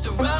It's the ride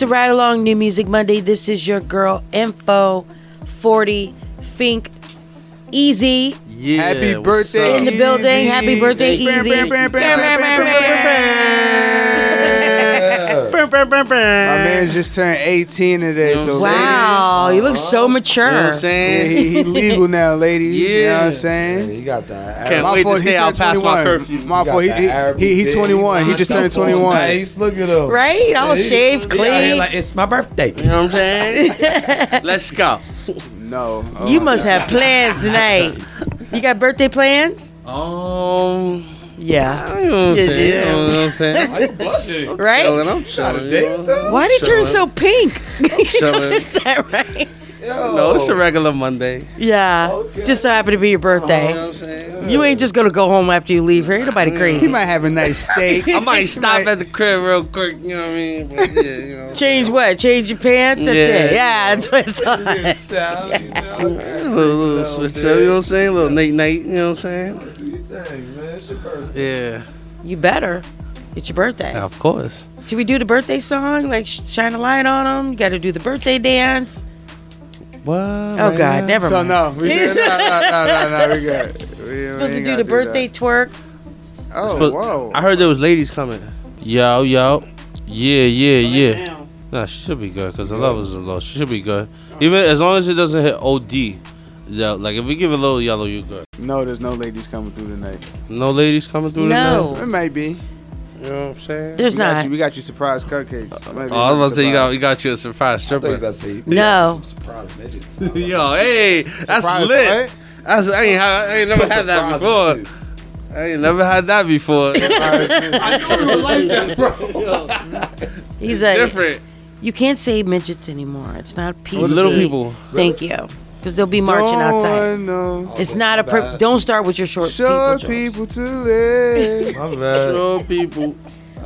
It's the Ride Along New Music Monday. This is your girl, Info 40 Fink Easy. Yeah, Happy birthday, up? In the building. Happy birthday, Bam, Easy. My man just turned 18 today, You know so what I'm saying? Wow, you look so mature. You know what I'm ladies, yeah, saying? he, he legal now, ladies. You know what Yeah. I'm saying? You got that. Can't My wait fault, to he say I'll turned pass my 21. curfew. My fault, he, he, he, he 21. He just turned 21. Nice, look at him. Right? All Yeah, shaved, he out clean. Like it's my birthday. You know what I'm saying? Let's go. No. Oh, you must have plans tonight. You got birthday plans? Um, Yeah. you know what I'm Yeah, saying? yeah. You know what I'm saying? Why you blushing? Right? Chilling, I'm Trying chilling. to you date know? Why did you turn so pink? chilling. Is that right? Yo. No, it's a regular Monday. Yeah. Okay. Just so happened to be your You know birthday. what I'm saying? You ain't just gonna go home after you leave here. Ain't nobody crazy. He crazy. might have a nice steak. I might stop might- at the crib real quick. You know what I mean? But yeah, you know. Change what? Change your pants? That's Yeah. it. Yeah, that's what I thought. Sally, you know? A little, little switch up, you know what I'm saying? A little Nate Nate, you know what I'm saying? Do your thing, man. It's your birthday. Yeah, You better. It's your birthday. of course. Should we do the birthday song? Like shine a light on them? You got to do the birthday dance. What? Oh God, never So mind. no, we good. no, no, no, no, no, we good. We, we Supposed to do gotta the birthday that. twerk. Oh, Supposed- whoa. I heard there was ladies coming. Yo, yo. Yeah, yeah, yeah. Nah, she should be good because the levels are low. She should be good. Even as long as it doesn't hit OD. Yeah, like if we give a little yellow, you good. No, there's no ladies coming through tonight. No ladies coming through tonight? No. It might be. You know what I'm saying? There's we got not. you. We got you surprise cupcakes. Uh, Maybe Oh, I was about to say you got surprise. we got you a surprise I thought stripper. you about to say, No. Some surprise midgets. Yo, hey, that's Surprise lit. what? That's, I ain't, ha- I ain't never had that before. midgets. I ain't never had that before. I know you like that, bro. He's a. Different. You can't say midgets anymore. It's not PC. Little people. Thank you. Because they'll be marching Don't outside. know. It's not a. Per- don't start with your short Short people. jokes. people to live. My bad. Sure, people.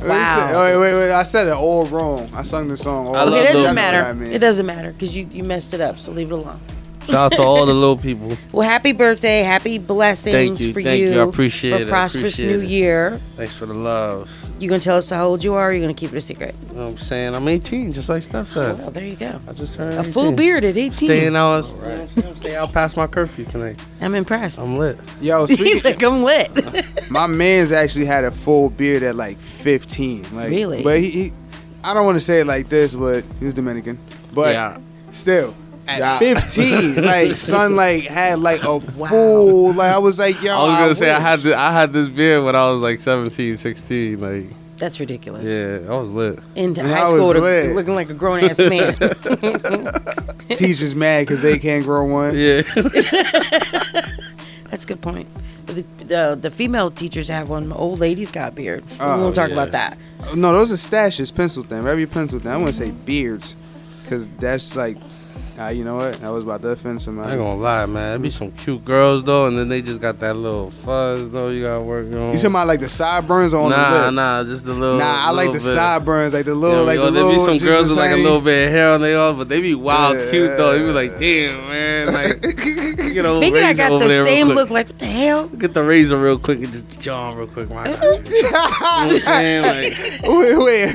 Wow. Oh, wait, wait, wait. I said it all wrong. I sung the song all I wrong. Okay, it doesn't That's what I matter. mean. It doesn't matter because you, you messed it up. So leave it alone. Shout out to all the little people. Well, happy birthday, happy blessings Thank you, for thank you. you. I appreciate for it, I prosperous appreciate new it. year. Thanks for the love. You gonna tell us how old you are? or You gonna keep it a secret? You know what I'm saying? I'm 18, just like Steph said. Oh, well, there you go. I just turned A 18. full beard at 18. Staying out, you know what I'm saying? Out past my curfew tonight. I'm impressed. I'm lit. Yo, He's speaking, like, I'm lit. my man's actually had a full beard at like 15. Like, Really? But he, he I don't want to say it like this, but he was Dominican. But yeah. still, at Yeah. 15, like son, like had like a full. Like I was like, yo, I was gonna say I had the, I had this beard when I was like 17, 16. Like That's ridiculous. Yeah, I was lit. In Yeah, high I was school, to- lit. looking like a grown ass man. Teachers mad because they can't grow one. Yeah. That's a good point. The, the the female teachers have one. Old ladies got beard. we Oh, won't talk yeah. about that. No, those are stashes, pencil thin, very pencil thin. I want to say beards, because that's like, uh, you know what? I was about to offend somebody. I ain't gonna lie, man. There be some cute girls though, and then they just got that little fuzz though. You gotta work on. You talking about like the sideburns on nah, the lip? nah, nah, just the little. Nah, I like the little bit. sideburns, like the little, know, like yo, the there little. be some girls the with like a little bit of hair on their arms, but they be wild Yeah. cute though. You be like, damn, man, like you know, Thinking I got over the same quick. look. Like what the hell? Get the razor real quick and just jaw 'em real quick. Man, I got you. you know what I'm saying? Like, Wait, wait.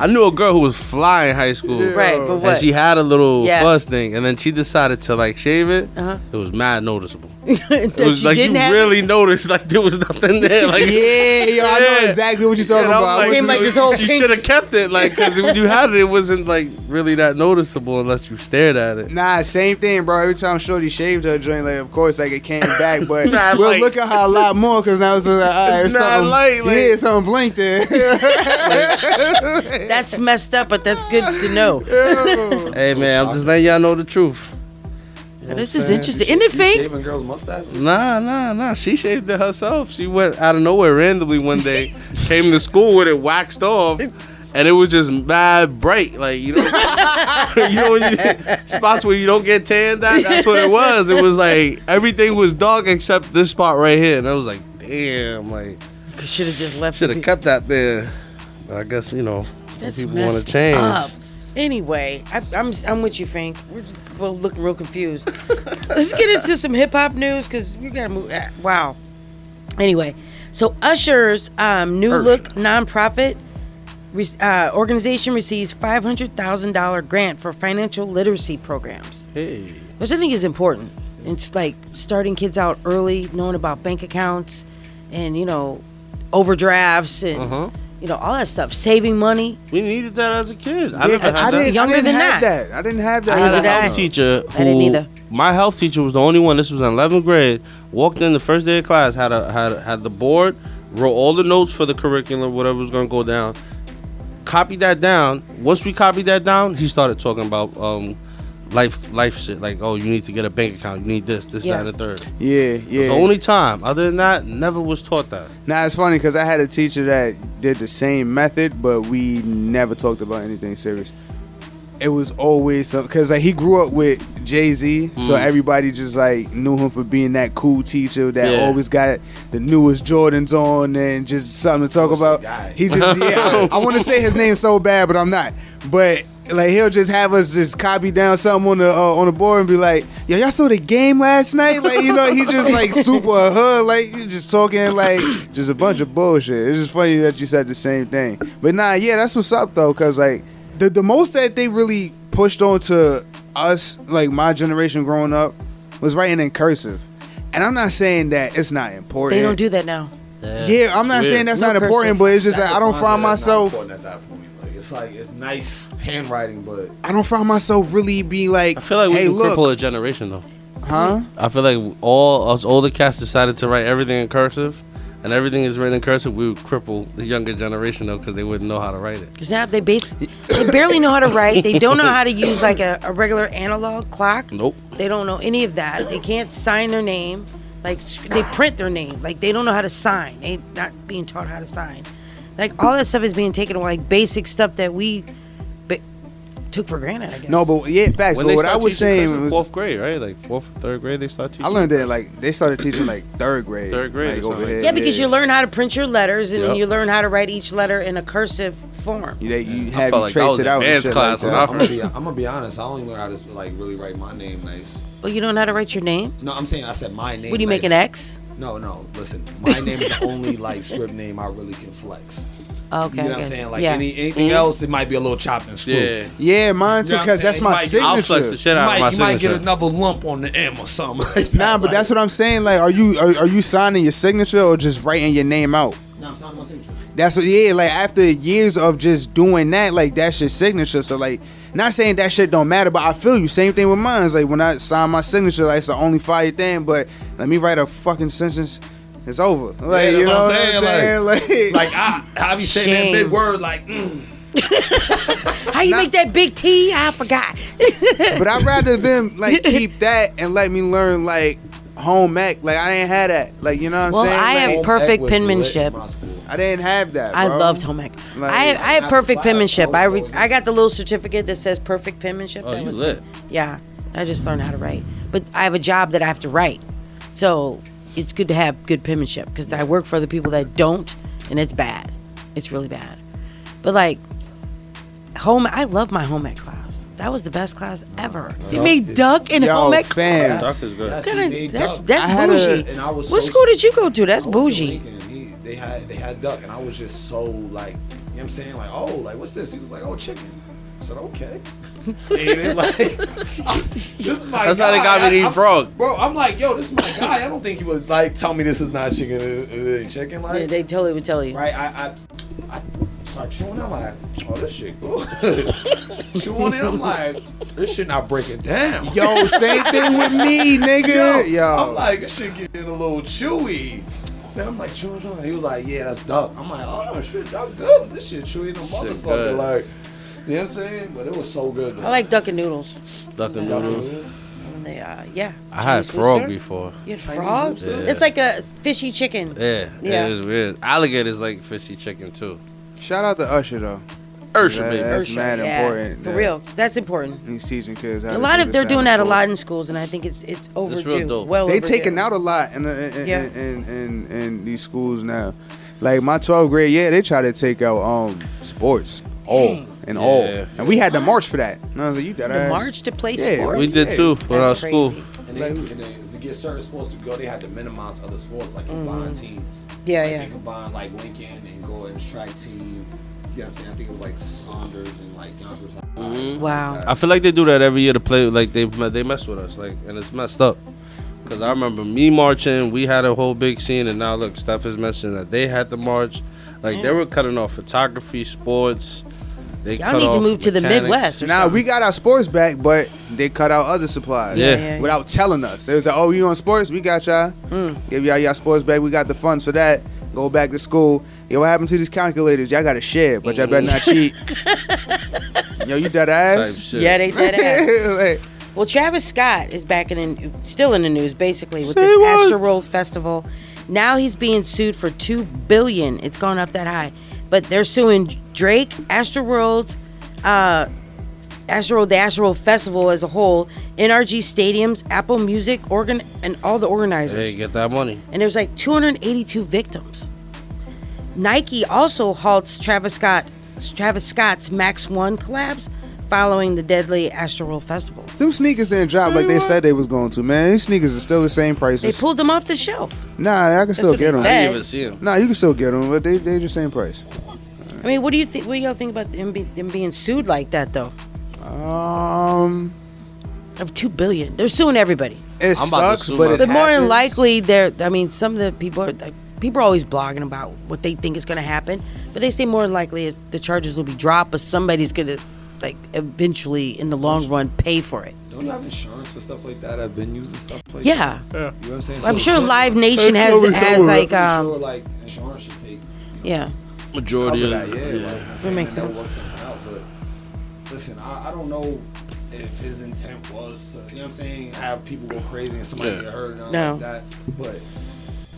I knew a girl who was fly in high school. Right, but And what? She had a little Yeah. fuzz thing, and then she decided to like shave it. Uh-huh. It was mad noticeable. that It was she like you didn't have. really noticed like there was nothing there. Like yeah, yo, I know Yeah. exactly what you're talking And I'm about. I like, Came like the- this whole she pink- should have kept it, like, because when you had it, it wasn't like really that noticeable unless you stared at it. Nah, same thing, bro. Every time Shorty shaved her joint, like of course, like it came back, but Nah, we'll like- look at her a lot more because now it's like, all right, It's not something, light, like- yeah, something blinked there. That's messed up, but that's good to know. Hey man, I'm just letting y'all know the truth. You know This is interesting. Isn't it You fake? Shaving girls' mustaches. Nah, nah, nah. She shaved it herself. She went out of nowhere randomly one day, came to school with it waxed off, and it was just mad bright. Like you know, you know, you, spots where you don't get tanned. That that's what it was. It was like everything was dark except this spot right here, and I was like, damn, like Should have just left. should have be- kept that there. I guess you know, some That's people want to change. up. Anyway, I, I'm I'm with you, Frank. We're just looking real confused. Let's get into some hip hop news because we gotta move. ah, Wow. Anyway, so Usher's um, new look nonprofit re- uh, organization receives five hundred thousand dollar grant for financial literacy programs, Hey, which I think is important. It's like starting kids out early, knowing about bank accounts, and you know, overdrafts and uh-huh. You know all that stuff, saving money. We needed that as a kid. I Yeah, never had I that. didn't, Younger I didn't than have that. that. I didn't have that. I had a health teacher who I didn't either. my health teacher was the only one. This was in eleventh grade. Walked in the first day of class, had a had had the board, wrote all the notes for the curriculum, whatever was gonna go down. Copied that down. Once we copied that down, he started talking about um life life shit. Like, oh, you need to get a bank account. You need this, this, Yeah. that, and the third. Yeah, It was yeah. the only time. Other than that, never was taught that. Nah, it's funny because I had a teacher that did the same method, but we never talked about anything serious. It was always some because like he grew up with Jay Z, so Mm. everybody just like knew him for being that cool teacher that Yeah. always got the newest Jordans on and just something to talk about. He just yeah, I, want to say his name so bad, but I'm not. But like he'll just have us just copy down something on the uh, on the board and be like, "Yo, y'all saw the game last night?" Like you know, he just like super hood, like you just talking like just a bunch of bullshit. It's just funny that you said the same thing. But nah, yeah, that's what's up though, cause like the the most that they really pushed on to us, like my generation growing up, was writing in cursive. And I'm not saying that it's not important. They don't do that now. Yeah, I'm not Weird. saying that's No not important, but it's just That like I don't defines find it as not myself. Important at that point. Like it's like it's nice handwriting, but I don't find myself really be like, I feel like we hey, can look, cripple a generation though. huh? I feel like all us older cats decided to write everything in cursive, and everything is written in cursive. We would cripple the younger generation though because they wouldn't know how to write it. Because now they base they barely know how to write. They don't know how to use like a, a regular analog clock. Nope. They don't know any of that. They can't sign their name. Like they print their name. Like they don't know how to sign. They not being taught how to sign. Like all that stuff is being taken away. Like basic stuff that we ba- took for granted. I guess. No, but yeah, facts. When But they what I start was teaching saying cursive, was, fourth grade, right? Like fourth, third grade, they start teaching. I learned that like they started teaching like third grade. Third grade like, over something here. like yeah, because you learn how to print your letters and Yep. you learn how to write each letter in a cursive form. You, they, you I have felt you like that trace was it out. and advanced shit class like that. I I'm gonna, be, I'm gonna be honest. I only learned how to like really write my name nice. But you don't know how to write your name. No, I'm saying I said my name. What do you make nice. an X? No, no. Listen, my name is the only like script name I really can flex. Okay. You know what. I'm saying? Like yeah. any anything mm-hmm. else, it might be a little chopped and screwed. Yeah, Yeah, mine too, You know because that's my You might get- I'll signature. flex the shit You out might, of my you might get another lump on the M or something like that. Nah, but that's what I'm saying. Like, are you are, are you signing your signature or just writing your name out? No, I'm signing my signature. That's what, yeah. Like after years of just doing that, like that's your signature. So like, not saying that shit don't matter, but I feel you. Same thing with mine. It's like when I sign my signature, like it's the only fire thing. But let me write a fucking sentence. It's over. Like that's you know what what I'm I'm saying? Like, Like I, I be saying that big word like, mm, How you make that big T? I forgot. but I'd rather them like keep that and let me learn like home ec. Like I didn't have that. Like you know what I'm Well, saying? I Like, have home perfect ec was lit in penmanship. I didn't have that. I loved home ec. Like- I have, I have Not perfect penmanship. I I re- I got the little certificate that says perfect penmanship. Oh, that you was lit. Yeah, I just learned how to write. But I have a job that I have to write, so it's good to have good penmanship because I work for other people that don't, and it's bad. It's really bad. But like home, I love my home ec class. That was the best class ever. They made duck in Yo, home ec fam. class. Duck is good. Yes, Kinda- that's that's I had a- bougie. and I was what so- school did you go to? That's I was in bougie. Lincoln, and He, they had they had duck, and I was just so like, you know what I'm saying? Like, oh, like what's this? He was like, oh, chicken. I said, okay. Ate it, like, this is my That's how they guy. got me to eat I'm- frog. Bro, I'm like, yo, this is my guy. I don't think he would like tell me this is not chicken. It, it ain't chicken. Like, Yeah, they totally would tell you. right? I, I, I start chewing. I'm like, oh, this shit good. chewing it, I'm like, this shit not breaking down. Yo, same thing with me, nigga. Yo, I'm like, this shit getting a little chewy. Then I'm like, chewing, chewing. He was like, yeah, that's duck. I'm like, oh, shit, duck good. This shit chewy the Shit motherfucker. good. Like, you know what I'm saying? But it was so good. Though. I like duck and noodles. Duck and Duck noodles. And they, uh, yeah. I had frog rooster. before. You had frog? Yeah. It's like a fishy chicken. Yeah, Yeah. it is weird. Alligators like fishy chicken too. Shout out to Usher though. Usher, That- that's Ursha, mad yeah, important. For yeah. real. That's important. He's teaching kids how A lot do of they're doing that a lot in schools, and I think it's it's overdue. real dope. Well, They overdue. taking out a lot in, in, in, Yeah. in, in, in these schools now. Like my 12th grade, yeah, they try to take out um sports all Dang. and all, and we had to march for that. And I was like, you got to march to play Yeah, sports. We did too with our That's school. crazy. And, they, and they, to get certain sports to go, they had to minimize other sports, like combine teams. Mm-hmm. Yeah, like yeah. They combined like Lincoln and go in track team. You know what I'm saying? I think it was like Saunders and like Yonkers. Mhm. Wow. I feel like they do that every year to play. Like they they mess with us, like, and it's messed up. Cause I remember me marching. We had a whole big scene, and now look, Steph is mentioned that they had to march. Like they were cutting off photography, sports. They Y'all cut need to off move to the mechanics. Midwest. Or Now something. we got our sports back, but they cut out other supplies. Yeah. yeah. Without telling us, they was like, "Oh, you on sports? We got y'all. Mm. Give y'all y'all sports back. We got the funds for that. Go back to school. Yo, what happened to these calculators? Y'all got to share, but y'all better not cheat. Yo, you dead Type ass. shit. Yeah, they did it. Like, Well, Travis Scott is back in, still in the news, basically, with Say this what? Astroworld Festival. Now he's being sued for two billion. It's gone up that high, but they're suing Drake, Astroworld, uh, Astroworld, the Astroworld Festival as a whole, NRG Stadiums, Apple Music, organ, and all the organizers. Hey, get that money. and there's like 282 victims. Nike also halts Travis Scott, Travis Scott's Max One collabs following the deadly Astroworld Festival. them sneakers didn't drop like they said they was going to. Man, these sneakers are still the same price. They pulled them off the shelf. Nah, I can still get they them. I didn't even see him. Nah, you can still get them, but they they the same price. I mean, what do you think? What do y'all think about them, be, them being sued like that, though? Um, Of two billion, they're suing everybody. it I'm about to sucks, sue but it But more than happens. likely, they're. I mean, some of the people are like, people are always blogging about what they think is going to happen, but they say more than likely is the charges will be dropped, but somebody's going to, like, eventually in the long run pay for it. Don't you have insurance for stuff like that at venues and stuff like Yeah, that? You know what I'm saying? I'm So- sure Live Nation has covered, has like I'm sure um like insurance should take yeah. Majority of that, yeah. yeah. Like, I'm That saying, makes sense. they'll work something out, but listen, I, I don't know if his intent was to, you know what I'm saying, have people go crazy and somebody Yeah. get hurt and all No. like that. But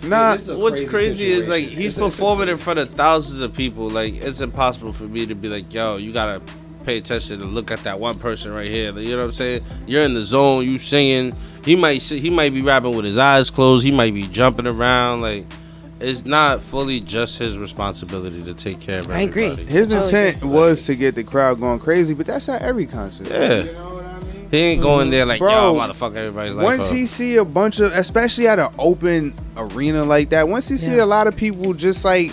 Nah, this is What's crazy is like he's It's a- a- performing in front of thousands of people. Like it's impossible for me to be like, yo, you gotta pay attention and look at that one person right here. You know what I'm saying? You're in the zone. You singing. He might he might be rapping with his eyes closed. He might be jumping around. Like it's not fully just his responsibility to take care of I agree. everybody. his Totally intent was to get the crowd going crazy, but that's not every concert. Yeah. You know I mean? He ain't going there like, Bro, yo, I'm about to fuck everybody's life Once up. he see a bunch of, especially at an open arena like that, once he see a lot of people just like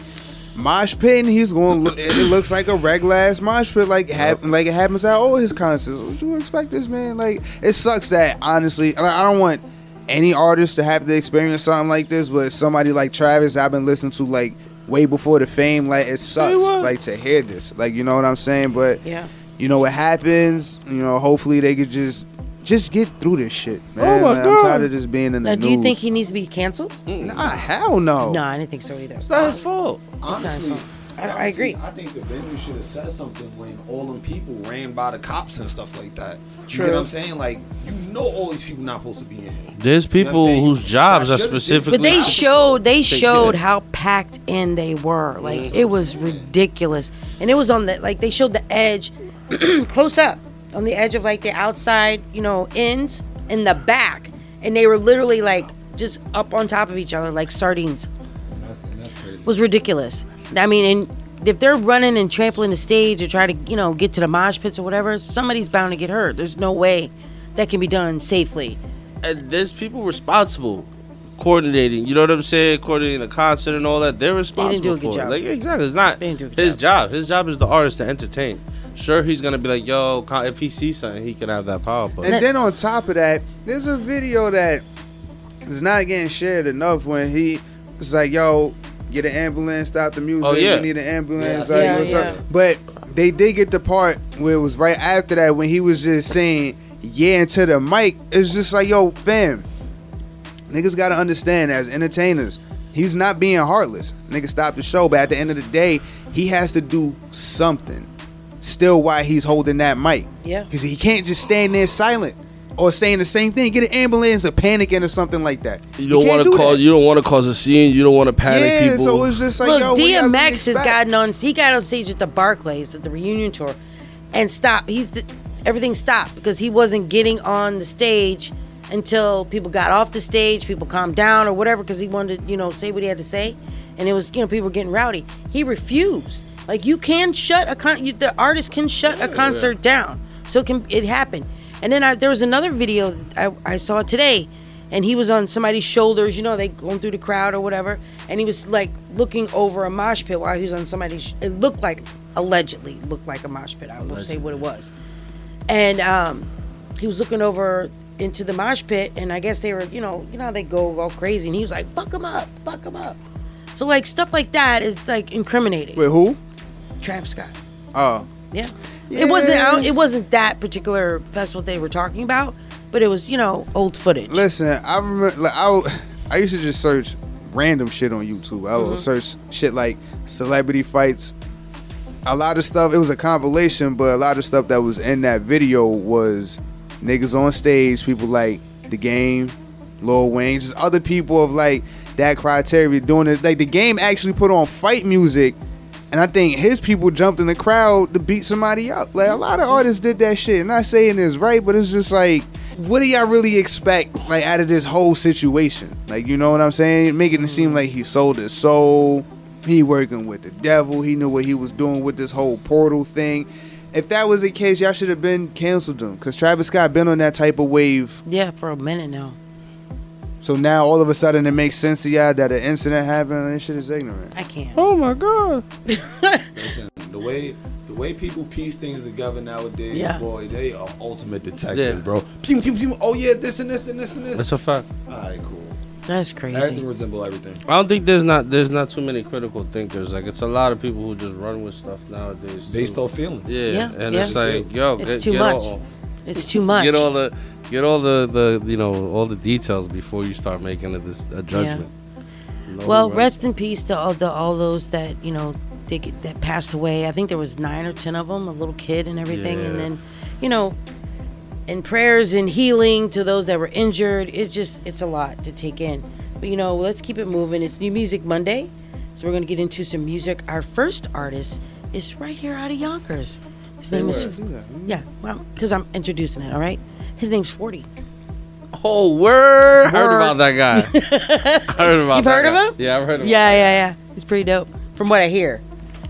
mosh pitting, he's going. to look It looks like a regular ass mosh pit, like hap- like it happens at all his concerts. What you expect this man? Like it sucks that honestly, like, I don't want any artist to have to experience something like this, but somebody like Travis, I've been listening to like way before the fame. Like it sucks, like to hear this. Like you know what I'm saying, but Yeah. you know what happens. You know, hopefully they could just just get through this shit, oh man. my Like, I'm God. tired of just being in the Now, news. do you think he needs to be canceled? Mm. Nah, hell no. No, I didn't think so either. It's not his fault. Honestly, not- I- I honestly, agree. I think the venue should have said something when all them people ran by the cops and stuff like that. You True. get what I'm saying? Like, you know, all these people not supposed to be in here. There's You know people saying? whose jobs I are should've- specifically. But they showed they showed it. how packed in they were. Like it was ridiculous, and it was on the like they showed the edge, close up on the edge of like the outside, you know, ends in the back, and they were literally like just up on top of each other like sardines. That's, that's crazy. It was ridiculous. I mean, and if they're running and trampling the stage or try to you know get to the mosh pits or whatever, somebody's bound to get hurt. There's no way that can be done safely. and there's people responsible coordinating. You know what I'm saying? Coordinating the concert and all that. They're responsible do a good for job. Like exactly, it's not They didn't do a good his job. job. His job is the artist to entertain. Sure, he's gonna be like, yo, if he sees something, he can have that power. But And then on top of that, there's a video that is not getting shared enough when he was like, "Yo, get an ambulance, stop the music. Oh, yeah. We need an ambulance." Yeah, like, yeah, what's yeah. up? But they did get the part where it was right after that when he was just saying "yeah" into the mic. It's just like, "Yo, fam, niggas got to understand as entertainers." He's not being heartless. Nigga, stop the show. But at the end of the day, he has to do something. Still, why he's holding that mic? Yeah. Because he can't just stand there silent or saying the same thing. Get an ambulance or panicking or something like that. you don't want to do cause that. you don't want to cause a scene. You don't want to panic yeah, people. so it's just like Look, yo, DMX has expect? gotten on. He got on stage at the Barclays at the reunion tour, and stop. He's everything stopped because he wasn't getting on the stage until people got off the stage, people calmed down or whatever, because he wanted to, you know, say what he had to say, and it was, you know, people were getting rowdy. He refused. Like you can shut a con, you, the artist can shut a concert down, so it can it happen. And then I, there was another video that I, I saw today, and he was on somebody's shoulders. You know, they going through the crowd or whatever, and he was like looking over a mosh pit while he was on somebody's. sh- It looked like allegedly looked like a mosh pit. I won't say what it was, and um, he was looking over into the mosh pit, and I guess they were, you know, you know how they go all crazy, and he was like, "Fuck him up, fuck him up." So like stuff like that is like incriminating. With who? Travis Scott. Oh, Yeah. It wasn't. I It wasn't that particular festival they were talking about, but it was, you know, old footage. listen, I remember. Like, I I used to just search random shit on YouTube. I Mm-hmm. would search shit like celebrity fights. A lot of stuff. It was a compilation, but a lot of stuff that was in that video was niggas on stage, people like the game, Lil Wayne, just other people of like that criteria doing it. Like the game actually put on fight music. And I think his people jumped in the crowd to beat somebody up. Like a lot of artists did that shit. I'm not saying it's right, but it's just like, what do y'all really expect like out of this whole situation? Like, you know what I'm saying? Making it seem like he sold his soul. He working with the devil. He knew what he was doing with this whole portal thing. If that was the case, y'all should have been canceled them Cause Travis Scott been on that type of wave. Yeah, for a minute now. So now all of a sudden it makes sense to y'all that an incident happened. And this shit is ignorant. I can't. oh my god. Listen, the way the way people piece things together nowadays, Yeah. boy, they are ultimate detectives, Yeah. bro. Pew, pew, pew. Oh yeah, this and this and this and this. That's a fact. All right, cool. That's Everything crazy. resemble everything. I don't think there's not there's not too many critical thinkers. Like it's a lot of people who just run with stuff nowadays. Based too. off feelings. Yeah, Yeah, and yeah. it's like, yo, It's get, too get much. all It's too much. get all the get all the, the you know all the details before you start making a, this, a judgment. Know well, what- rest in peace to all the all those that you know they, that passed away. I think there was nine or ten of them, a little kid and everything, and then, you know, and prayers and healing to those that were injured. It's just it's a lot to take in. But you know, let's keep it moving. It's New Music Monday, so we're gonna get into some music. Our first artist is right here out of Yonkers. His name is yeah. Well, because I'm introducing it. All right. His name's Forty. Oh word! I heard about that guy. I heard about. You've that heard of him? Yeah, I've heard of him. Yeah, yeah, yeah. He's pretty dope, from what I hear.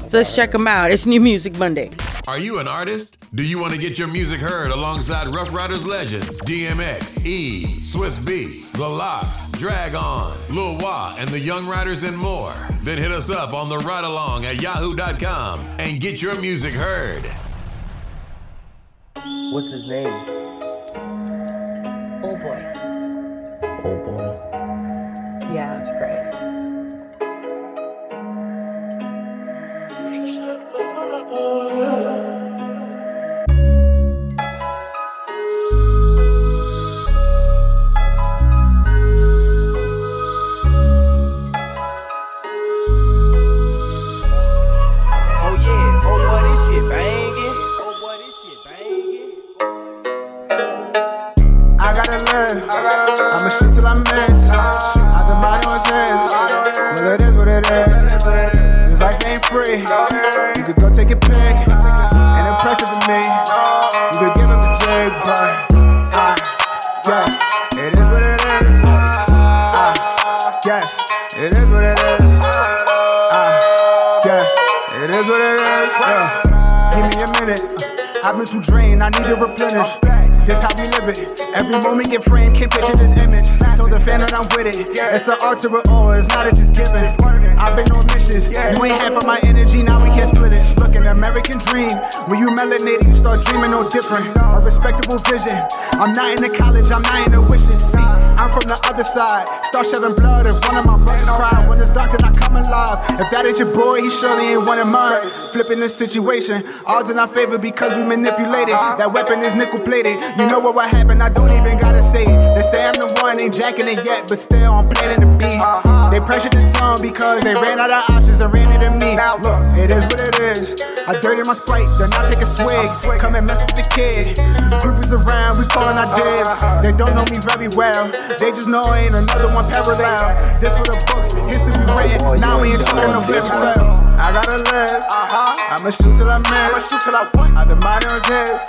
So let's check him out. It's New Music Monday. Are you an artist? Do you want to get your music heard alongside Ruff Ryders legends DMX, E, Swizz Beatz, The LOX, Drag On, Lil Wah, and the Young Riders and more? Then hit us up on the ride along at yahoo.com and get your music heard. What's his name? Oh boy. Oh boy. Yeah, that's great. I'ma shoot till I miss. I've been mind on his. Well, it is what it is. This life ain't free. You could go take a pic. Ain't impressive to me. You could give up the jig, but ah, I guess it is what it is. Ah, I guess it is what it is. Ah, I guess it is what it is. Yeah. Give me a minute. I've been too drained, I need to replenish. This how we live it. Every moment get framed, can't picture this image. Told the fan that I'm with it. It's an art to it all, it's not a just giving. I've been on missions. You ain't half of my energy, now we can't split it. An American dream. When you melanated, you start dreaming no different. A respectable vision. I'm not in the college, I'm not in the wishes. See, I'm from the other side. Start shedding blood if one of my brothers cry. When it's dark, then I come alive. If that ain't your boy, he surely ain't one of mine. Flipping the situation. Odds in our favor because we manipulated. That weapon is nickel plated. You know what will happen, I don't even gotta say it. They say I'm the one, ain't jacking it yet, but still I'm planning to be. They pressured the tone because they ran out of options and ran into me. Now look, it is what it is. I dirty my sprite, then I take a swig. Come and mess with the kid. Groupies around, we calling our dibs. They don't know me very well. They just know I ain't another one parallel. This for the books, history written. Now we ain't talking no fairy tales. I gotta live. Uh-huh. I'ma shoot till I miss. I'ma shoot till I want. been minding on this.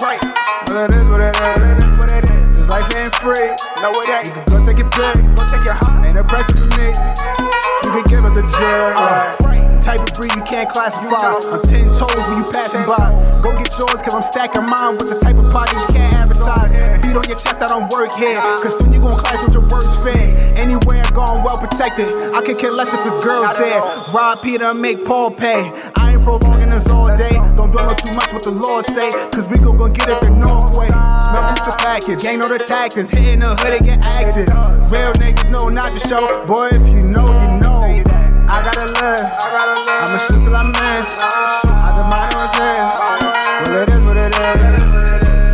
Well, it is what it is. What it is. This life ain't free. No, it ain't. You can go take it big. Go take it high. Ain't impressive to me. You can give it the jig. Type of breed you can't classify. I'm ten toes when you passing by. Go get yours, cause I'm stacking mine with the type of parties you can't advertise. Beat on your chest, I don't work here. Cause soon you gon' clash with your worst fear. Anywhere I'm going well protected. I could care less if it's girls there. Rob Peter, make Paul pay. I ain't prolonging this all day. Don't dwell on too much what the Lord say. Cause we gon' gon' get it the North way. Smell the package. Ain't know the tactics. Hitting the hood and get active. Real niggas know not to show. Boy, if you know, you know. I gotta live. I'ma shoot till I miss. I've been minding on this. Well, it is what it is.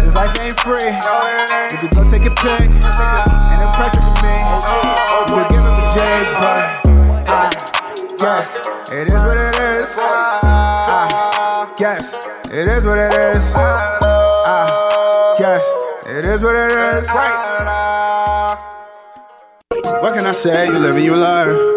This life ain't free. You can go take a pic. Ain't impressive to me. You can give up the jig, but I guess it is what it is. I guess it is what it is. I guess it is what it is. What can I say? You live and you learn.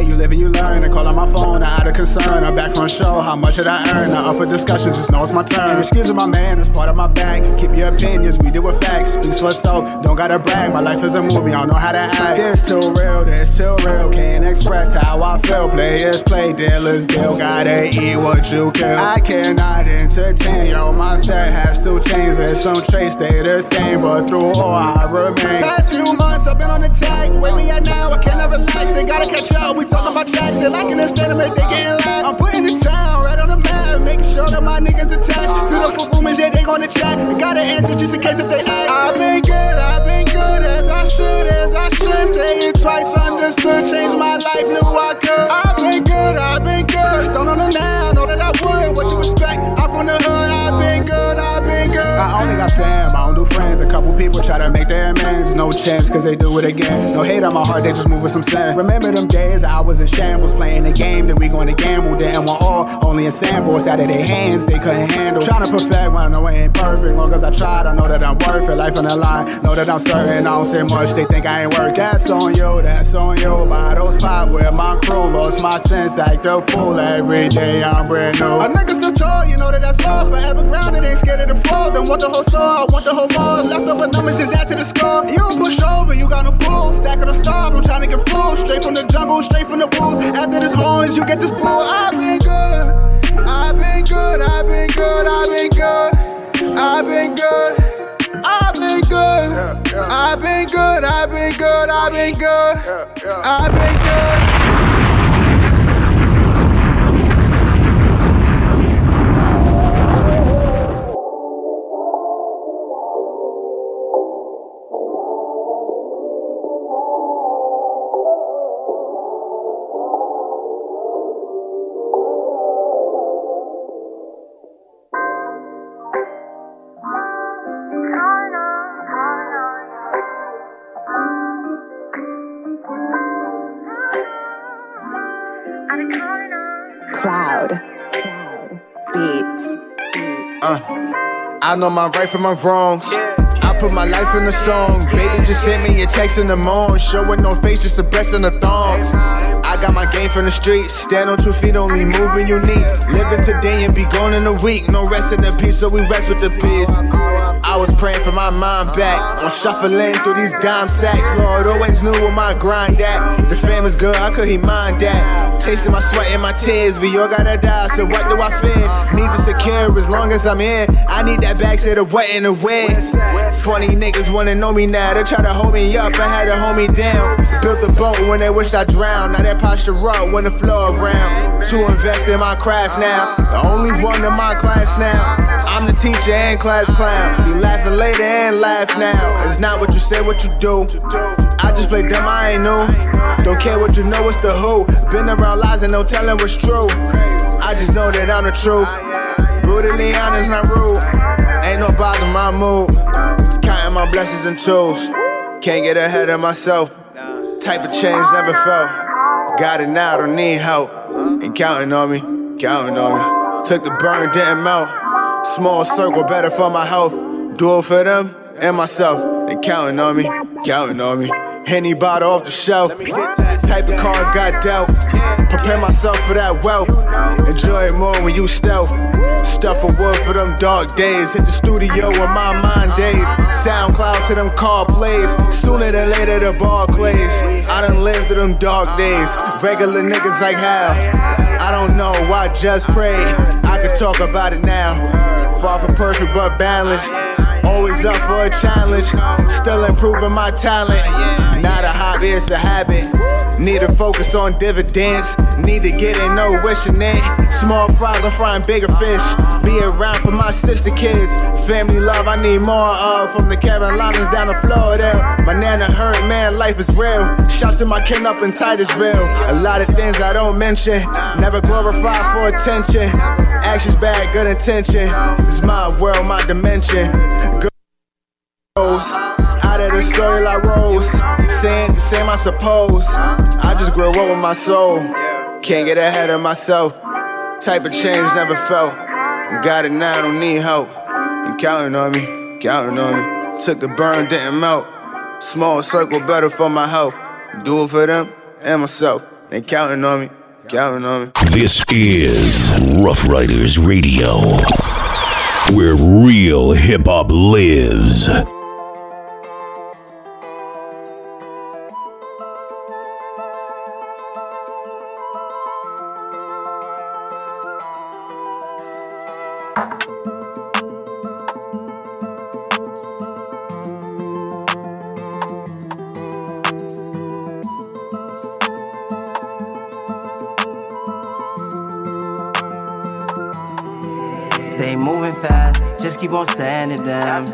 I? You live and you learn. And call on my phone, I out of concern. I'm back from show. How much did I earn? Up for discussion, just know it's my turn. Excuse my man, it's part of my bag. Keep your opinions, we deal with facts. Speaks for self, don't gotta brag. My life is a movie, I don't know how to act. This too real, this too real. Can't express how I feel. Players play, dealers deal. Gotta eat what you kill. I cannot entertain, yo. My set has two chains and some traits stay the same, but through all I remain. Past few months, I've been on the tag. We at now? I cannot relax. They gotta catch up. We talking about tracks. They lacking the stand make they getting loud. I'm putting the town right on the map, making sure that my niggas attached. The performance, yeah, they gonna chat. Gotta answer just in case if they ask. I've been good, I've been good as I should, as I should. Say it twice, understood, changed my life, knew I could. I've been good, I've been good. Stone on the now, know that I would. What you expect? I'm from the hood, I only got fam, I don't do friends. A couple people try to make their amends. No chance, cause they do it again. No hate on my heart, they just move with some sin. Remember them days I was in shambles, playing a game that we gonna gamble. Didn't want all, only a sample. It's out of their hands, they couldn't handle. Trying to perfect when I know it ain't perfect. Long as I tried, I know that I'm worth it. Life on the line, know that I'm certain. I don't say much, they think I ain't work. That's on you, that's on you. Bottles pop with my crew, lost my sense, act a fool. Every day I'm brand new. A nigga tall, you know that that's law. Forever grounded, ain't scared of the fall. Don't want the whole store, I want the whole mall. Left over numbers, just add to the score. You don't push over, you got no pull. Stack of the stars, I'm trying to get full. Straight from the jungle, straight from the wolves. After this horns, you get this pull. I've been good, I've been good, I've been good, I've been good, I've been good. I've been good. I've been good. I've been good. I've been good. I've been good. I know my right from my wrongs. I put my life in the song. Baby just sent me a text in the morning, showing no face, just a breast and the thongs. I got my game from the streets. Stand on two feet, only moving unique. Living today and be gone in a week. No rest in the peace, so we rest with the peace. I was praying for my mind back. I'm shuffling through these dime sacks. Lord always knew where my grind at. The fam is good, how could he mind that? Tasting my sweat and my tears, we all gotta die. So what do I fear? Need to secure as long as I'm here. I need that back to the wet and the wet. Funny niggas wanna know me now. They try to hold me up, I had to hold me down. Built the boat when they wished I drowned. Now that posture up when the flow around. To invest in my craft now. The only one in my class now. I'm the teacher and class clown. Laughing later and laugh now. It's not what you say, what you do. I just play dumb, I ain't new. Don't care what you know, it's the who. Been around lies and no telling what's true. I just know that I'm the truth. Brutally honest, not rude. Ain't no bother my mood. Counting my blessings and tools. Can't get ahead of myself. Type of change never felt. Got it now, don't need help. Ain't counting on me, counting on me. Took the burn, didn't melt. Small circle, better for my health. Do it for them and myself. They counting on me, counting on me. Henny bottle off the shelf. Type of cards got dealt. Prepare myself for that wealth. Enjoy it more when you stealth. Stuff of wood for them dark days. Hit the studio with my mind days. SoundCloud to them car plays. Sooner than later the ball plays. I done lived through them dark days. Regular niggas like hell. I don't know why just pray. I could talk about it now. Far from perfect but balanced. Always up for a challenge. Still improving my talent. Not a hobby, it's a habit. Need to focus on dividends. Need to get in, no wishing it. Small fries, I'm frying bigger fish. Be around for my sister kids. Family love, I need more of. From the Carolinas down to Florida. My nana hurt, man, life is real. Shouts to my kin up in Titusville. A lot of things I don't mention. Never glorify for attention. Actions bad, good intention. It's my world, my dimension. Good goes. Of the soil I rose. Saying same, I suppose. I just grew up with my soul. Can't get ahead of myself. Type of change never felt. Got it now, don't need help. And counting on me, counting on me. Took the burn, didn't melt. Small circle, better for my health. Do it for them and myself. They counting on me, counting on me. This is Ruff Ryders Radio, where real hip hop lives.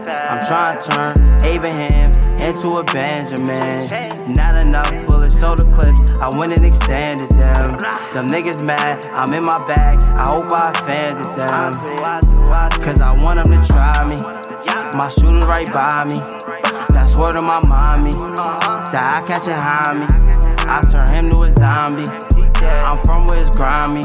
I'm trying to turn Abraham into a Benjamin. Not enough bullets, so the clips, I went and extended them. Them niggas mad, I'm in my bag, I hope I offended them. Cause I want them to try me. My shooter right by me. That's word of my mommy. That I catch behind me. I turn him to a zombie. I'm from where it's grimy.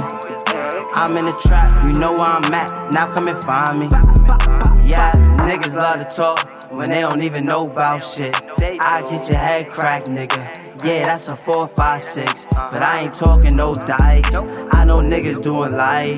I'm in the trap, you know where I'm at. Now come and find me. Yeah, niggas love to talk when they don't even know about shit. I get your head cracked, nigga. Yeah, that's a four, five, six. But I ain't talking no dice. I know niggas doing life.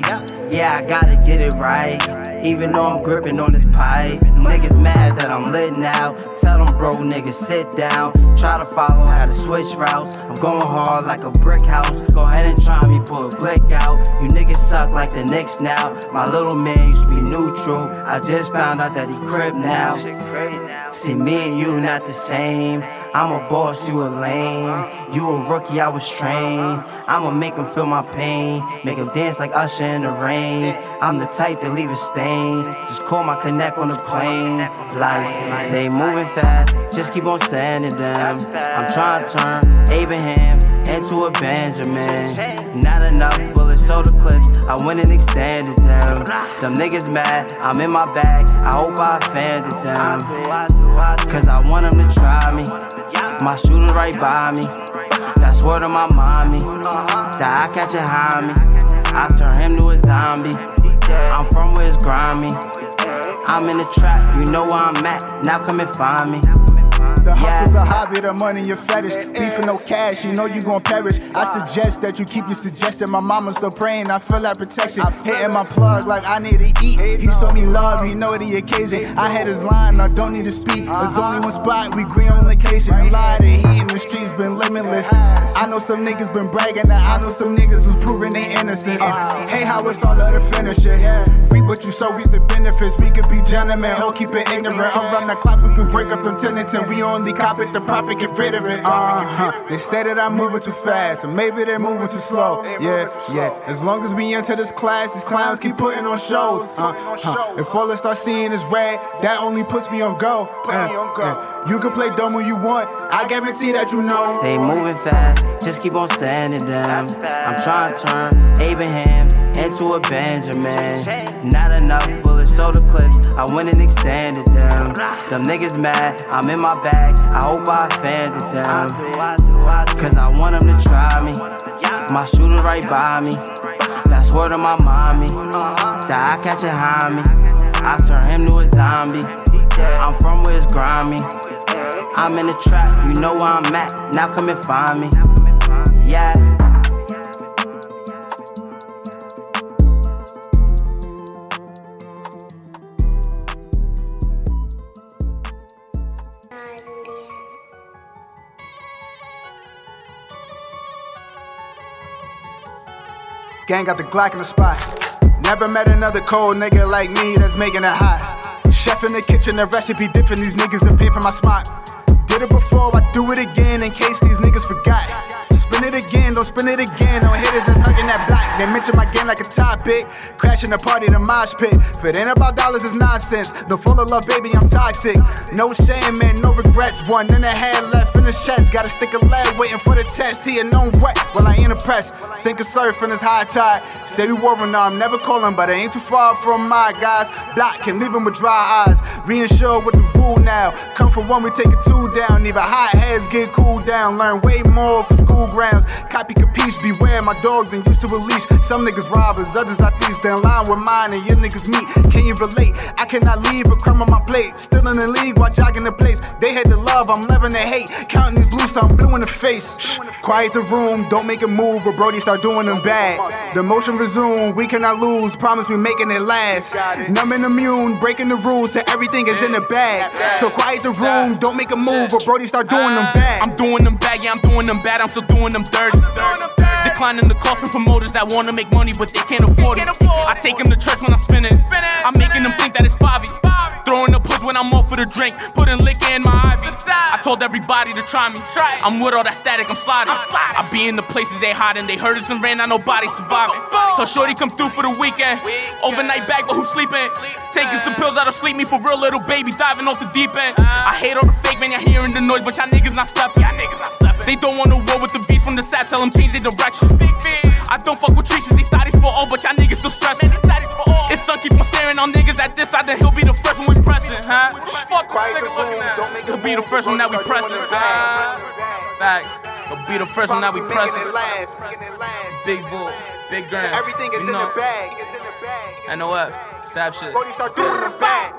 Yeah, I gotta get it right. Even though I'm gripping on this pipe. Niggas mad that I'm lit now. Tell them bro niggas sit down. Try to follow how to switch routes. I'm going hard like a brick house. Go ahead and try me, pull a blick out. You niggas suck like the Knicks now. My little man used to be neutral. I just found out that he crib now. See me and you not the same. I'm a boss, you a lame. You a rookie, I was trained. I'ma make him feel my pain. Make him dance like Usher in the rain. I'm the type that leave a stain. Just call my connect on the plane. Like, they moving fast, just keep on sending them. I'm trying to turn Abraham into a Benjamin. Not enough bullets, so the clips, I went and extended them. Them niggas mad, I'm in my bag, I hope I offended them. Cause I want them to try me. My shooter right by me. That's word of my mommy. That I catch high me. I turn him to a zombie. I'm from where it's grimy. I'm in the trap, you know where I'm at. Now come and find me. The hustle's a hobby, the money your fetish. Beef for no cash, you know you gon' perish. I suggest that you keep your suggestion. My mama's still praying, I feel that protection. Hitting my plug like I need to eat. He showed me love, he know the occasion. I had his line, I don't need to speak. There's only one spot, we agree on location. And lie, the heat in the streets been limitless. I know some niggas been bragging, that I know some niggas who's proving they innocent. Uh, hey, how it's all let her finish it. Reap what you sow, reap the benefits. We could be gentlemen, or keep it ignorant. Around the clock, we been working from 10 to 10. We only cop it, the profit, get rid of it. Uh huh. They say that I'm moving too fast, or maybe they're moving too slow. Yeah, yeah. As long as we enter this class, these clowns keep putting on shows. Uh, huh. If all I start seeing is red, that only puts me on go. Uh, uh, You can play dumb when you want, I guarantee that you know. They moving fast, just keep on standing them. I'm trying to turn Abraham into a Benjamin. Not enough bullets, so the clips, I went and extended them. Them niggas mad, I'm in my bag, I hope I offended them. Cause I want them to try me. My shooter right by me. That's word of my mommy. That I catch it high me. I turn him to a zombie. I'm from where it's grimy. I'm in the trap, you know where I'm at. Now come and find me. Yeah. Gang got the Glock in the spot. Never met another cold nigga like me that's making it hot. Chef in the kitchen, the recipe different. These niggas are paying for my spot. Did it before, I do it again in case these niggas forgot. Spin it again, don't spin it again. No hitters that's hugging that block. They mention my game like a topic. Crashing the party, the mosh pit. If it ain't about dollars, it's nonsense. No full of love, baby, I'm toxic. No shame, man, no regrets. One in the head, left in the chest. Got a stick of lead waiting for the test. He known wet, well, I ain't impressed. Sink a surf in this high tide. Say we war now, I'm never calling, but I ain't too far from my guys. Block can leave him with dry eyes. Reinsure with the rule now. Come for one, we take it two down. Even hot heads get cooled down. Learn way more for school grounds. Copy capiche, beware my dogs and used to a leash. Some niggas robbers, others I thieves. They in line with mine and your niggas meet. Can you relate? I cannot leave a crumb on my plate. Still in the league while jogging the place. They had the love, I'm living the hate. Counting these blues, I'm blue in the face. Shh. Quiet the room, don't make a move, or Brody start doing them bad. The motion resume, we cannot lose. Promise we making it last. Numb and immune, breaking the rules to everything is in the bag. So quiet the room, don't make a move, or Brody start doing them ah. bad. I'm doing them bad, yeah, I'm doing them bad, I'm still doing them dirty. Declining the call from promoters that wanna make money, but they can't afford it. I take them to church when I'm spinning. I'm making them think that it's Favi. Throwing the push when I'm off for the drink, putting liquor in my ivy. I told everybody to try me. Try I'm with all that static, I'm sliding. I be in the places they hiding, they heard us and ran, now nobody surviving. So Shorty come through for the weekend. Overnight bag, but who's sleeping? Taking some pills out of sleep, me for real little baby, diving off the deep end. I hate all the fake man, y'all hearing the noise, but y'all niggas not stepping. Y'all niggas not stepping. They don't want to war with the beast from the side, tell them change their direction. I don't fuck with treaches, these studies for all, but y'all niggas still stressing. It's son keep on staring on niggas at this side, then he'll be the first one we pressing, huh? Fuck Quiet the nigga looking room, at. don't make a be the first one that we Brody pressing, it Facts. He'll be the first one that we Promise pressing. it. Big bull, big grand. Everything is you in know. the bag. NOF, sap shit. Brody start doing them bad.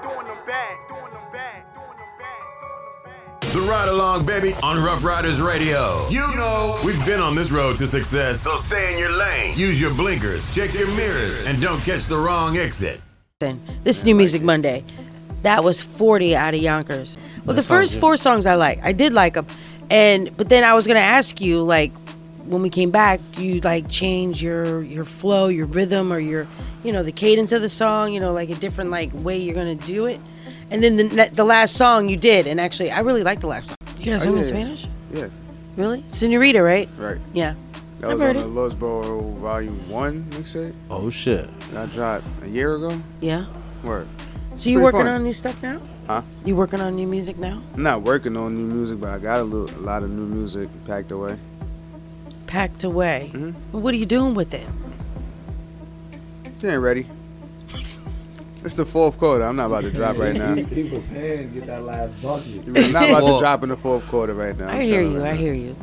The Ride Along, baby, on Ruff Ryders Radio. You know, we've been on this road to success, so stay in your lane. Use your blinkers, check your mirrors, and don't catch the wrong exit. This is New Music Monday. That was 40 out of Yonkers. Well, the That sounds first good. four songs I like. I did like them. And but then I was gonna ask you like when we came back, do you like change your your flow, your rhythm, or your you know the cadence of the song? You know, like a different like way you're gonna do it. And then the the last song you did, and actually I really liked the last song. You guys Oh, sing in. Spanish? Yeah. Really? Senorita, right? Right. Yeah. That was I've heard on it. the Losboro Volume 1 mixtape. Oh, shit. And I dropped a year ago. Yeah. Word. So you working fun. on new stuff now? Huh? You working on new music now? I'm not working on new music, but I got a, little, a lot of new music packed away. Packed away. Mm-hmm. Well, what are you doing with it? It ain't ready. It's the fourth quarter. I'm not about to drop right now. He, he prepared to get that last bucket. I'm not about Well- to drop in the fourth quarter right now. I'm I hear you. right I now. hear you.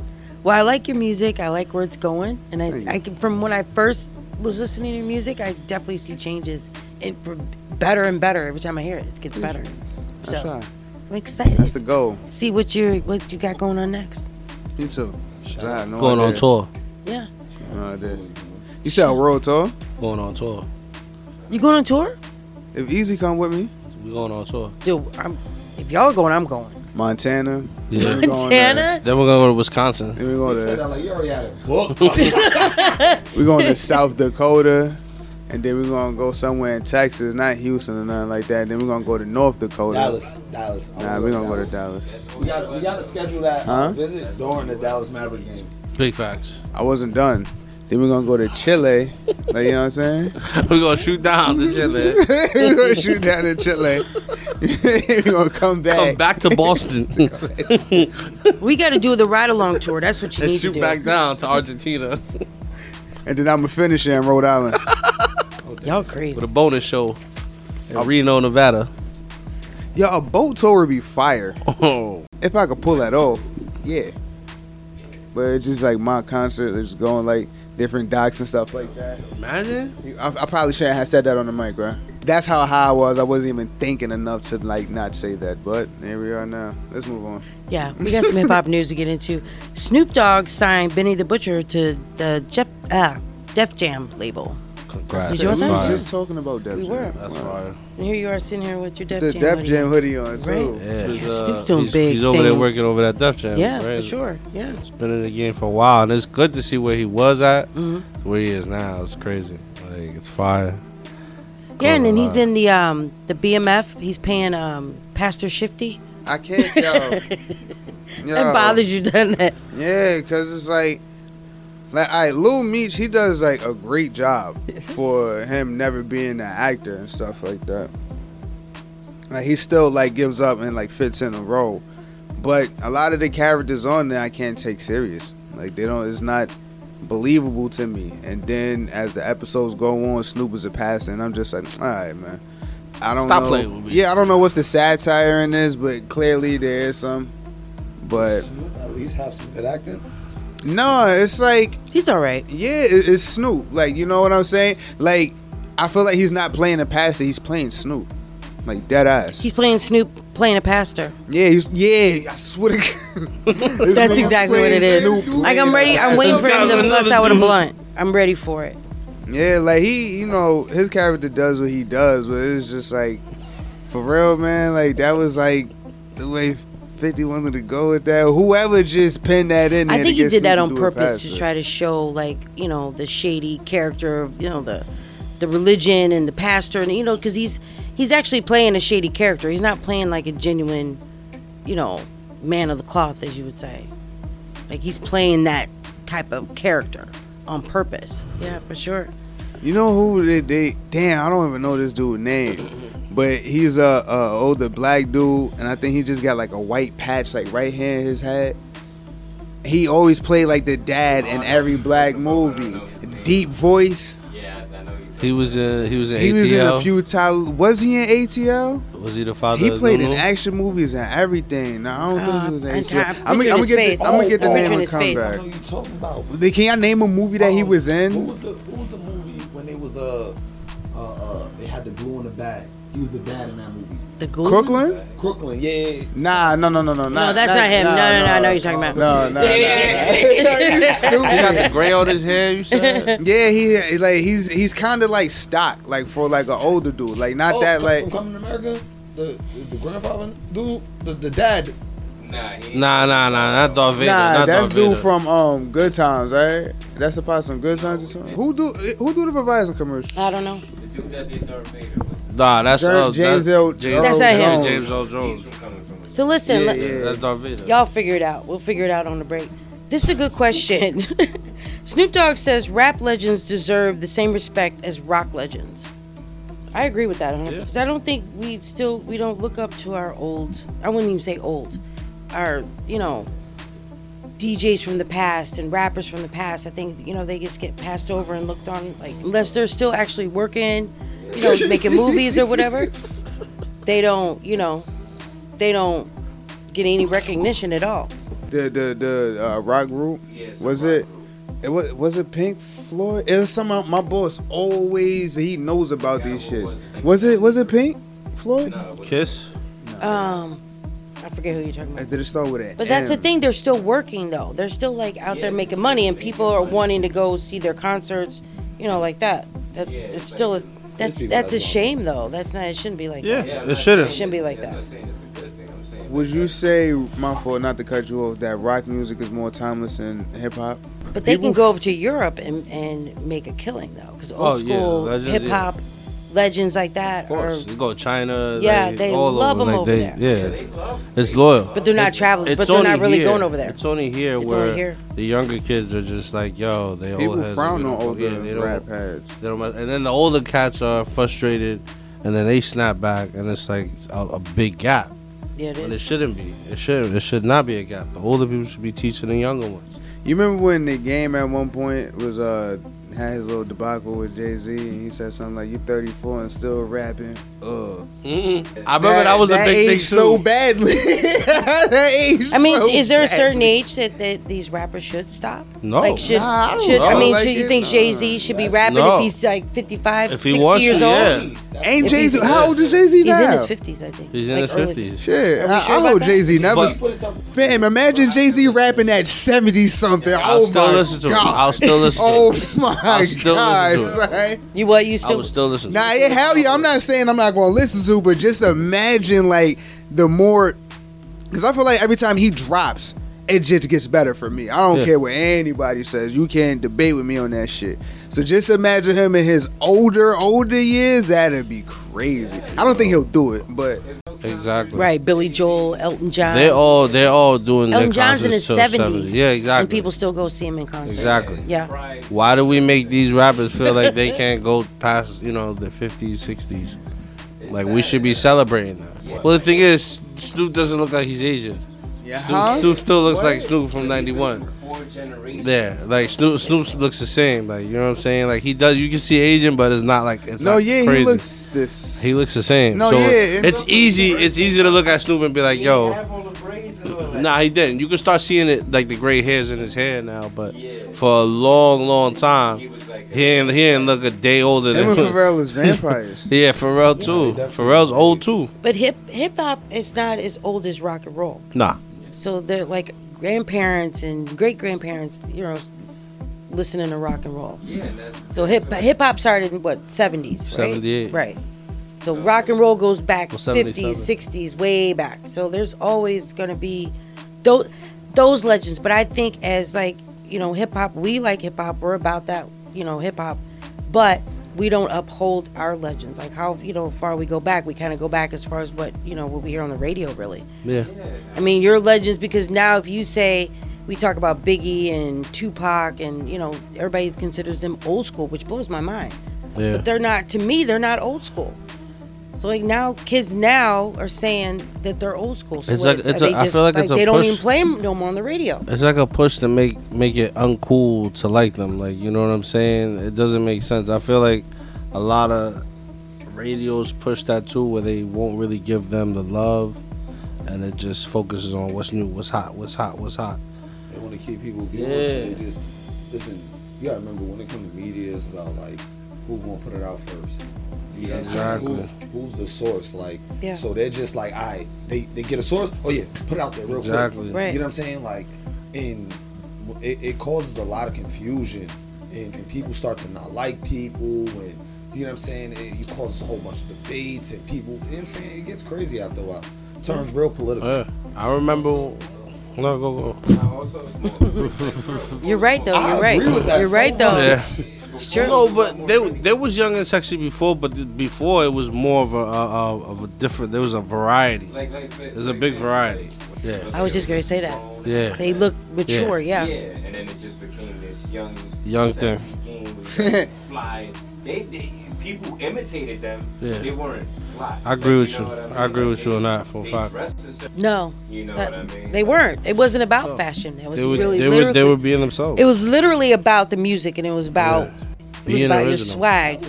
Well, I like your music. I like where it's going, and I, I can, from when I first was listening to your music, I definitely see changes and for better and better every time I hear it. It gets better. That's So right. I'm excited. That's the goal. See what you what you got going on next. Me too. I had no Going on tour. Yeah. No idea. You said a world tour? Going on tour. You going on tour? If Easy come with me, We going on tour. Dude, I'm, if y'all going, I'm going. Montana. Yeah. Then we going to- Montana? Then we're gonna go to Wisconsin. Then we going He said that to like you already had it booked. we going to South Dakota, and then we're gonna go somewhere in Texas, not Houston or nothing like that. Then we're gonna go to North Dakota. Dallas, Dallas. I Nah, we go gonna go to Dallas. Dallas. We got we got to schedule that Huh? uh, visit during the Dallas Maverick game. Big facts. I wasn't done. Then we're gonna go to Chile. Like, you know what I'm saying? We're gonna shoot down the Chile. we're gonna shoot down in Chile. we're gonna come back. Come back to Boston. We got to do the ride along tour. That's what you and need to shoot do. back down to Argentina And then I'm gonna finish it in Rhode Island. Y'all crazy. with a bonus show in Reno, Nevada. Yo, a boat tour would be fire. Oh, If I could pull that off, yeah. But it's just like my concert, it's going like different docs and stuff like that. imagine. I, I probably shouldn't have said that on the mic, bro. That's how high I was. I wasn't even thinking enough to like not say that. But here we are now. Let's move on. Yeah, we got some hip hop news to get into. Snoop Dogg signed Benny the Butcher to the Jeff, uh, Def Jam label. Congrats. Did you want we that? were just talking about Def We Jam. were. That's Wow. fire. And here you are sitting here with your Def The Jam. Def hoodie. Jam hoodie on too. Right. Yeah, Yeah, he's, Snoop's doing he's, big he's over there things. working over that Def Jam. Yeah, right? for sure. Yeah. He's been in the game for a while, and it's good to see where he was at, hmm where he is now. It's crazy. Like it's fire. Yeah, and then he's in the um the BMF. He's paying um Pastor Shifty. I can't, yo. yo. That bothers you, doesn't it? Yeah, cause it's like, like, all right, Lil Meech, he does like a great job for him never being an actor and stuff like that. Like he still like gives up and like fits in a role, but a lot of the characters on there I can't take serious. Like they don't, it's not believable to me. And then as the episodes go on, Snoop is a pastor, and I'm just like, all right, man. I don't Stop know. playing with me. Yeah, I don't know what's the satire in this, but clearly there is some. But Snoop at least have some good acting. No, it's like He's all right. yeah, it, it's Snoop. Like you know what I'm saying? Like I feel like he's not playing a pastor, he's playing Snoop. Like dead ass. He's playing Snoop, playing a pastor. Yeah, he's yeah. I swear to God. That's exactly what it is. Snoop, Like I'm ready. I'm waiting for him to bust out with a blunt. I'm ready for it. Yeah, like he, you know, his character does what he does, but it's just like, for real, man. Like that was like the way Fifty wanted to go with that. Whoever just pinned that in there. I think he did that on to do a purpose to try to show, like, you know, the shady character of, you know, the the religion and the pastor, and you know, because he's he's actually playing a shady character. He's not playing like a genuine, you know, man of the cloth, as you would say. Like he's playing that type of character on purpose. Yeah, for sure. You know who they, they damn, I don't even know this dude's name. But he's a, a older black dude and I think he just got like a white patch like right here in his head. He always played like the dad in every black movie. Deep voice. Yeah, I know. He was in. He was in. He ATL. was in a few title was he in ATL? Was he the father? He of played in action movies and everything. No, I don't think he was in Uh, I'm ATL. I'm gonna picturing get the, I'm gonna get the Oh, name and come face. back. I know you talking about. They- Can y'all name a movie that he was What in? was the what was the movie when they was uh uh uh they had the glue in the bag? He was the dad in that movie. The glue. Crooklyn? Crooklyn, yeah. yeah, yeah. Nah, no, no, no, no, No, that's not him. No, no, no, I know you're talking about. No, no, no. He got the gray on his hair. You said. Yeah, he like he's he's kind of like stock, like for like an older dude, like not Oh, that from- like. from Coming to America, the the grandfather dude, the, the dad. Nah, nah, nah, not Darth Vader. Nah, not that's Darth dude Vader. from um Good Times, right? That's about some Good Times or something. Who do who do the Verizon commercial? I don't know. Nah, that's James- uh, James that's, L- James, That's not him. yeah, James Earl Jones. So listen, Yeah, let- yeah. That's Darth Vader. Y'all figure it out. We'll figure it out on the break. This is a good question. Snoop Dogg says rap legends deserve the same respect as rock legends. I agree with that, because I don't think we still we don't look up to our old. I wouldn't even say old. Our you know DJs from the past and rappers from the past. I think you know they just get passed over and looked on like unless they're still actually working you know, making movies or whatever, they don't, you know, they don't get any recognition at all. The the the uh, rock group was it? It was was it Pink Floyd? It was some of my boss always he knows about these shits. Was it was it Pink Floyd? Kiss. Um, I forget who you're talking about. Did it start with an But that's the thing; they're still working though. They're still like out there making money, and people are wanting to go see their concerts, you know, like that. That's it's still a, that's people that's a that's shame though. That's not. It shouldn't be like Yeah, that. it shouldn't. It shouldn't be like that. it's a good thing i'm saying Would you say, my fault, not to cut you off, that rock music is more timeless than hip hop? But they People- can go over to Europe and, and make a killing though, because Oh, old yeah, school legends, hip hop legends like that Of are. course, you go to China. Yeah, like, they all love over, 'em like, over they, there. Yeah, it's loyal. But they're not It- traveling- it's but they're not really here. going over there. It's only here It's where only here. the younger kids are just like, yo, they People old heads, frown on don't- older yeah, they don't- rap heads. they don't- and then the older cats are frustrated, and then they snap back, and it's like a, a big gap. Yeah, it And it is. shouldn't be. It should. It should not be a gap. The older people should be teaching the younger ones. You remember when the game at one point was uh had his little debacle with Jay Z and he said something like, "You 34 and still rapping." Ugh. Mm-mm. I remember that, was a big thing too. so badly. that aged I mean, so is there a certain badly. age that, that these rappers should stop? No. Like should Nah, I don't should I mean Like should you it, think nah. Jay Z should be rapping No. if he's like 55, If he 60 wants years to, old? yeah. Ain't If Jay Z? How old is Jay Z now? He's in his 50s, I think. He's in Like his early- fifties. Shit, I, sure I about hope that? Jay Z never. But- Fam, imagine Jay Z rapping at 70 something. I'll oh still my listen to him. god. I'll still listen to Oh him. my I'll still god, listen to son. You what? You I still? would still listen. Nah, to yeah, hell yeah. I'm not saying I'm not going to listen to, but just imagine like the more, because I feel like every time he drops, it just gets better for me. I don't Yeah. care what anybody says. You can't debate with me on that shit. So just imagine him in his older, older years. That'd be crazy. I don't think he'll do it, but Exactly. Right, Billy Joel, Elton John. They all they're all doing Elton their John's in his 70s. 70s. Yeah, exactly. And people still go see him in concert. Exactly. Yeah. Why do we make these rappers feel like they can't go past, you know, the 50s, 60s? Like we should be celebrating that. Well, the thing is, Snoop doesn't look like he's Asian. Yeah, Snoop, huh? Snoop still looks What? like Snoop from '91. Four generations. Yeah, like Snoop, Snoop looks the same. Like you know what I'm saying? Like he does. You can see Asian, but it's not like it's no, not yeah, crazy. he looks this. He looks the same. No, so yeah, it's easy. It's easy to look at Snoop and be like, "Yo, nah, he didn't." You can start seeing it like the gray hairs in his hair now, but for a long, long time, he ain't he didn't look a day older Him than and Pharrell is vampires. yeah, Pharrell too. Pharrell's old too. But hip hip hop is not as old as rock and roll. Nah, So they're like grandparents and great grandparents, you know, listening to rock and roll. Yeah, that's So hip hip hop started in what seventies, right? 78. Right. So rock and roll goes back Well, fifties, sixties, way back. So there's always gonna be those those legends. But I think as like you know hip hop, we like hip hop. We're about that you know hip hop, but we don't uphold our legends. Like how you know far we go back. We kind of go back as far as what you know what we hear on the radio. Really. yeah, I mean, you're legends because now if you say we talk about Biggie and Tupac and you know everybody considers them old school, which blows my mind. yeah. But they're not. To me, they're not old school. So like now, kids now are saying that they're old school. So It's like- it's are a- they I feel like it's a they don't push. even play 'em no more on the radio. It's like a push to make make it uncool to like them. Like you know what I'm saying? It doesn't make sense. I feel like a lot of radios push that too, where they won't really give them the love, and it just focuses on what's new, what's hot, what's hot, what's hot. They want to keep people viewers. Yeah. So they just listen. You gotta remember when it comes to media, it's about like who gonna put it out first. You know what I'm saying? Exactly. Who, who's the source? Like, Yeah. so they're just like, I they they get a source. Oh yeah, put it out there real Exactly. quick. Right. You know what I'm saying? Like, and it, it causes a lot of confusion, and, and people start to not like people, and you know what I'm saying? It, you causes a whole bunch of debates, and people. You know what I'm saying? It gets crazy after a while. Turns real political. Yeah, I remember. No, go go. You're right though. You're right. agree with that You're so right though. Yeah. It's true. No, but they they was young and sexy before, but th- before it was more of a, a, a of a different. There was a variety. like like There's a big variety. Yeah, I was just gonna say that. yeah. They look mature. yeah. Yeah. and then it just became this young Young sexy thing. game where you fly. They, they people imitated them. Yeah. They weren't fly. I agree with know you. what I agree with you on that, for a fact. dressed a certain- No. You know that- what I mean? They weren't. It wasn't about fashion. It was They were really they were they were being themselves. it was literally about the music, and it was about it was Being about your swag.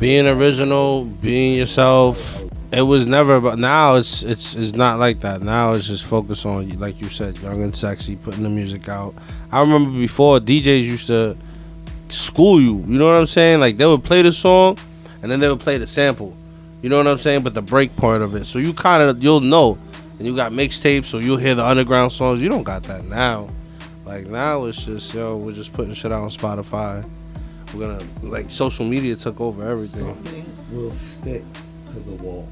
being original, being yourself. It was never about. Now it's it's it's not like that. Now it's just focus on like you said, young and sexy, putting the music out. I remember before DJs used to school you. You know what I'm saying? Like they would play the song, and then they would play the sample. You know what I'm saying? But the break part of it, so you kind of you'll know. And you got mixtapes, so you'll hear the underground songs. You don't got that now. Like now, it's just yo, we're just putting shit out on Spotify. We're gonna like social media took over everything. Something will stick to the wall.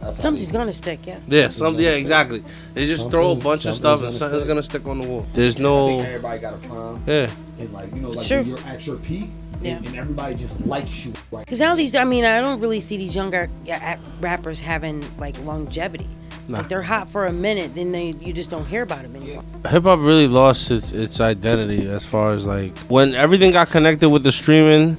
That's Something's gonna stick, yeah. Yeah, some yeah, exactly. They just throw a Something's- bunch of stuff and something's something's gonna gonna stick on the wall. There's I no think everybody got a prime. Yeah. And like you know, like Sure. when you're at your peak, Yeah. and, and everybody just likes you. Right. Because now these, I mean, I don't really see these younger yeah, a- rappers having like longevity. Nah. Like they're hot for a minute, then they you just don't hear about them anymore. hip hop really lost its its identity as far as like when everything got connected with the streaming,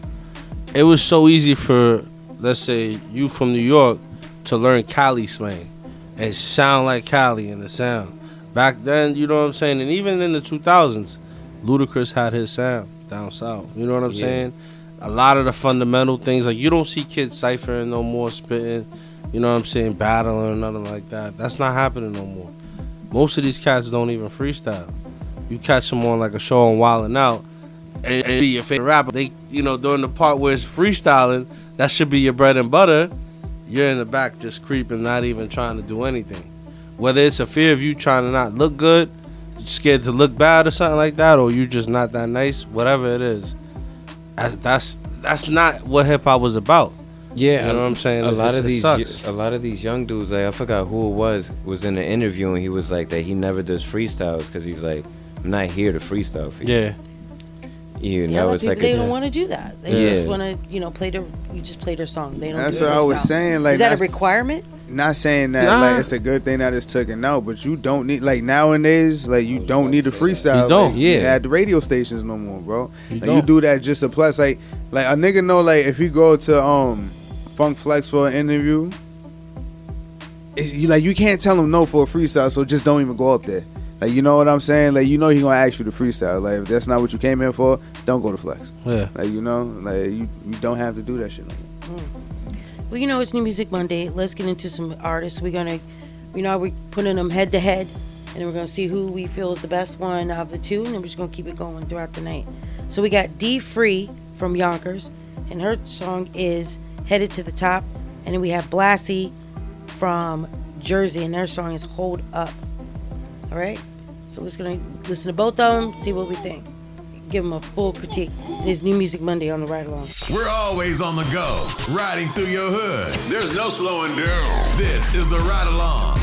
it was so easy for let's say you from New York to learn Cali slang and sound like Cali in the sound. Back then, you know what I'm saying, and even in the 2000s, Ludacris had his sound down south. You know what I'm Yeah. saying? A lot of the fundamental things like you don't see kids ciphering no more, spitting. You know what I'm saying? Battling or nothing like that. That's not happening no more. Most of these cats don't even freestyle. You catch them on like a show on Wildin' Out, and, and be your favorite rapper. They, you know, during the part where it's freestyling, that should be your bread and butter. You're in the back just creeping, not even trying to do anything. Whether it's a fear of you trying to not look good, scared to look bad or something like that, or you just not that nice, whatever it is. That's that's, not what hip hop was about. Yeah, you know what I'm saying. A It- lot of these, sucks. a lot of these young dudes, like I forgot who it was, was in an interview and he was like that he never does freestyles because he's like, I'm not here to freestyle for you. Yeah. You Yeah, know, it's people, like they a, don't want to do that. They Yeah. just want to, you know, play their. You just play their song. They don't. That's do what I was freestyle. saying, like, is that a requirement? Not saying that Nah. like it's a good thing that it's taken out, but you don't need like nowadays, like you don't need to freestyle. You don't, like, yeah. At the radio stations no more, bro. You like, you don't. do that just a plus. Like like a nigga know like if you go to um Funk Flex for an interview, it's, you like you can't tell him no for a freestyle, so just don't even go up there. Like you know what I'm saying? Like you know he gonna ask you to freestyle. Like if that's not what you came here for, don't go to Flex. Yeah. Like you know, like you, you don't have to do that shit no more. Well, you know, it's New Music Monday. Let's get into some artists. We're gonna, you know, we're putting them head to head, and we're gonna see who we feel is the best one of the two, and then we're just gonna keep it going throughout the night. So we got DFree from Yonkers, and her song is "Headed to the Top," and then we have Blassy from Jersey, and their song is "Hold Up." All right. So we're just gonna listen to both of them, see what we think, give them a full critique. It's New Music Monday on the ride along. We're always on the go, riding through your hood. There's no slowing down. This is the ride along.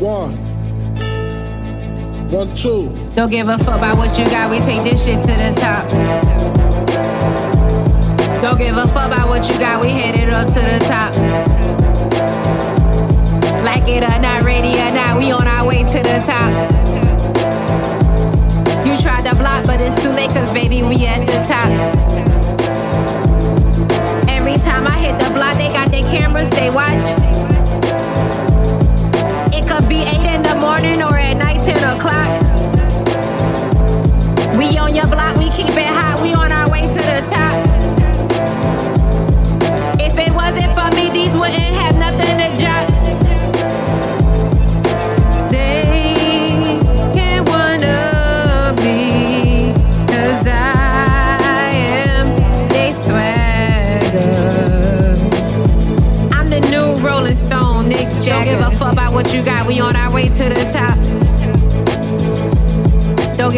One. One, two. Don't give a fuck about what you got, we take this shit to the top. Don't give a fuck about what you got, we headed up to the top. Like it or not, ready or not, we on our way to the top. You tried to block, but it's too late, cause baby, we at the top. Every time I hit the block, they got their cameras, they watch. It could be 8 in the morning or at night, 10 o'clock. We on your block, we keep it hot,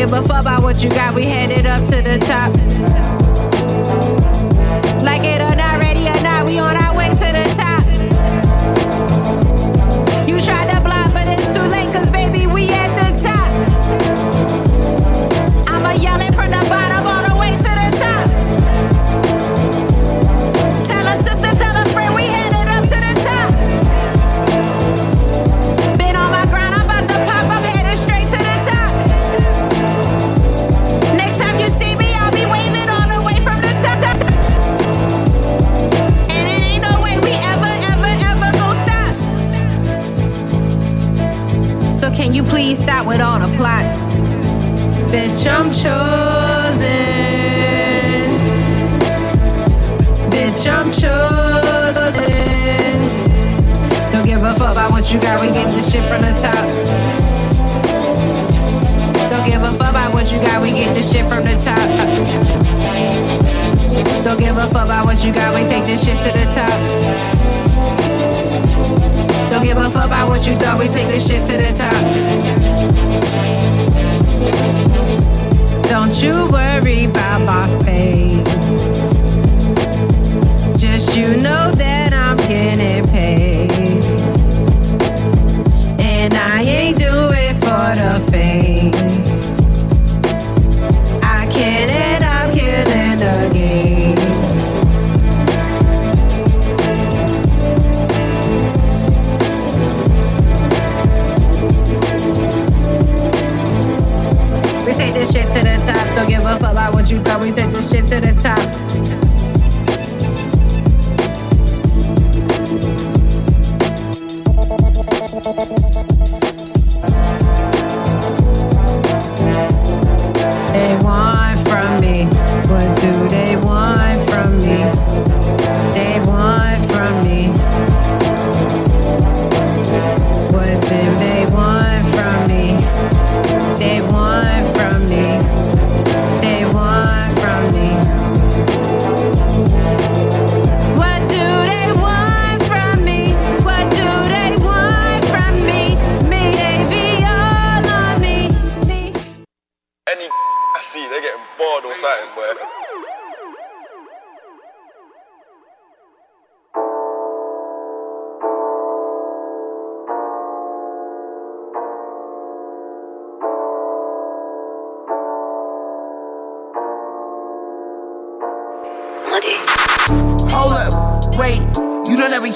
give a fuck about what you got, we headed up to the top. About what you got. We get this shit from the top. Don't give a fuck about what you got. We get this shit from the top. Don't give a fuck about what you got. We take this shit to the top. Don't give a fuck about what you thought. We take this shit to the top. Don't you worry about my face. Just you know that I'm getting shit to the top. Don't give a fuck about what you thought. We take this shit to the top.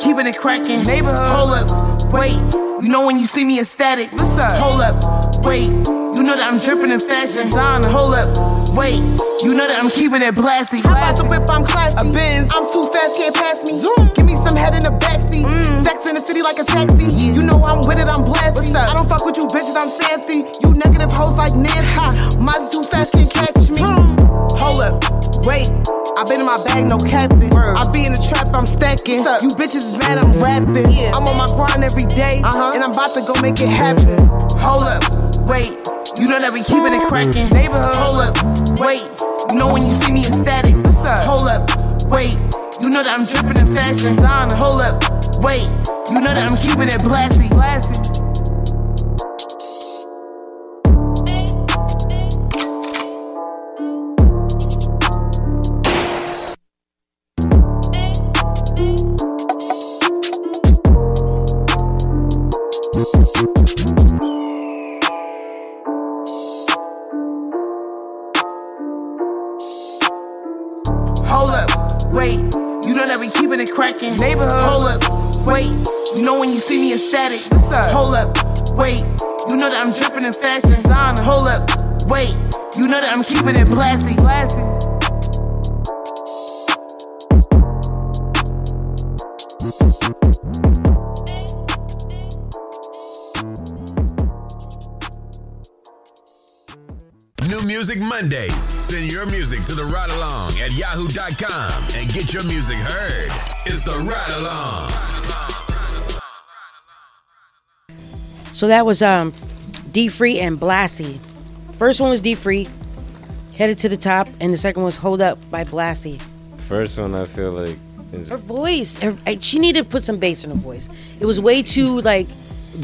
Keeping it cracking. Neighborhood. Hold up, wait. You know when you see me ecstatic. What's up? Hold up, wait. You know that I'm dripping in fashion. Designer. Hold up, wait. You know that I'm keeping it blasty. How about the whip? I'm classy. A Benz. I'm too fast, can't pass me. Zoom. Give me some head in the backseat. Mm. Sex in the city like a taxi. You know I'm with it, I'm blasty. I don't fuck with you bitches, I'm fancy. You negative hoes like Nancy. Mine's too fast, can't catch me. Hold up, wait. I been in my bag, no capping. I be in the trap, I'm stacking. You bitches is mad, I'm rapping. I'm on my grind every day, uh-huh. and I'm about to go make it happen. Hold up, wait. You know that we keeping it cracking. Neighborhood, hold up, wait. You know when you see me ecstatic. What's up? Hold up, wait. You know that I'm dripping in fashion. Designer, hold up, wait. You know that I'm keeping it blasty. Blasty. Keeping it blasty. Blasty. New Music Mondays. Send your music to the ride along at yahoo.com and get your music heard. It's the ride along. So that was um DFree and Blassy. First one was DFree, headed to the top, and the second was Hold Up by Blassy. First one, I feel like is Her voice, her, she needed to put some bass in her voice. It was way too like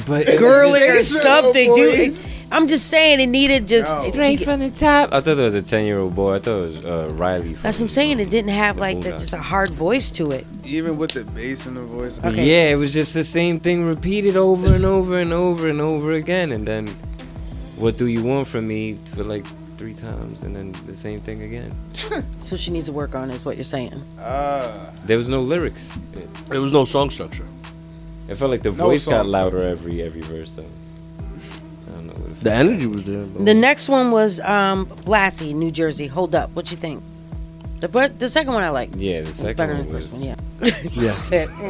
But girly or Bass in something, dude. voice. I'm just saying it needed just Straight from the top. I thought it was a ten year old boy. I thought it was uh, Riley. That's what I'm saying. It didn't have like the, just a hard voice to it. Even with the bass in the voice. Okay. Yeah, it was just the same thing repeated over and over and over and over again. And then, what do you want from me for like three times? And then the same thing again. So she needs to work on it, is what you're saying. Uh, There was no lyrics. There was no song structure. It felt like the No voice got song. louder every every verse though. I don't know. What it The energy was there. bro. The next one was um Blassy, New Jersey. Hold up. What you think? The but the second one I like. Yeah, the It's second better one than the first was- one. Yeah. Yeah. All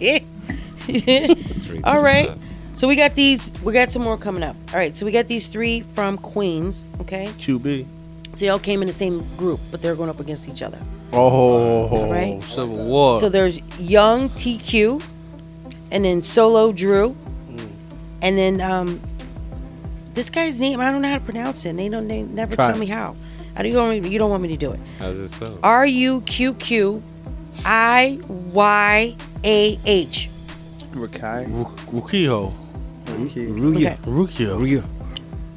right. mm. Straight to All the right. So we got these. We got some more coming up. All right. So we got these three from Queens. Okay. QB. So they all came in the same group, but they're going up against each other. Oh, Right. Civil War. So there's Young TQ, and then Solo Drew, and then um, this guy's name I don't know how to pronounce it. And they don't. They never Try tell me how. I don't. You don't, want me, you don't want me to do it. How's it spelled? R U Q Q I Y A H. Rakai. Rukio. Okay. Rukio. Rukio.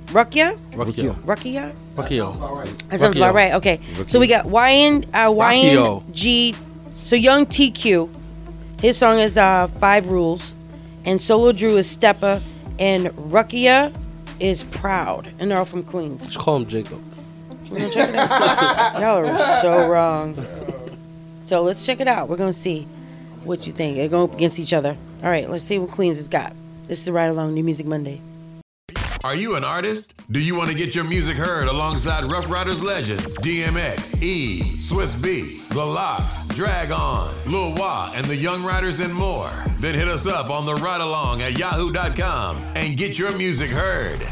Rukia? Rukio. Rukia? Rukio. That sounds about right. Okay. So we got YN uh, Rockio. YNG. So Young TQ. His song is uh, Five Rules. And Solo Drew is Steppa. And Rukia is Proud. And they're all from Queens. Just call him Jacob. We're gonna check it out. Y'all are so wrong. So let's check it out. We're gonna see what you think. They're going against each other. All right, let's see what Queens has got. This is the Ride Along New Music Monday. Are you an artist? Do you want to get your music heard alongside Ruff Ryders legends DMX, E, Swizz Beatz, The LOX, Drag On, Lil Wah, and the Young Riders and more? Then hit us up on the Ride Along at yahoo.com and get your music heard.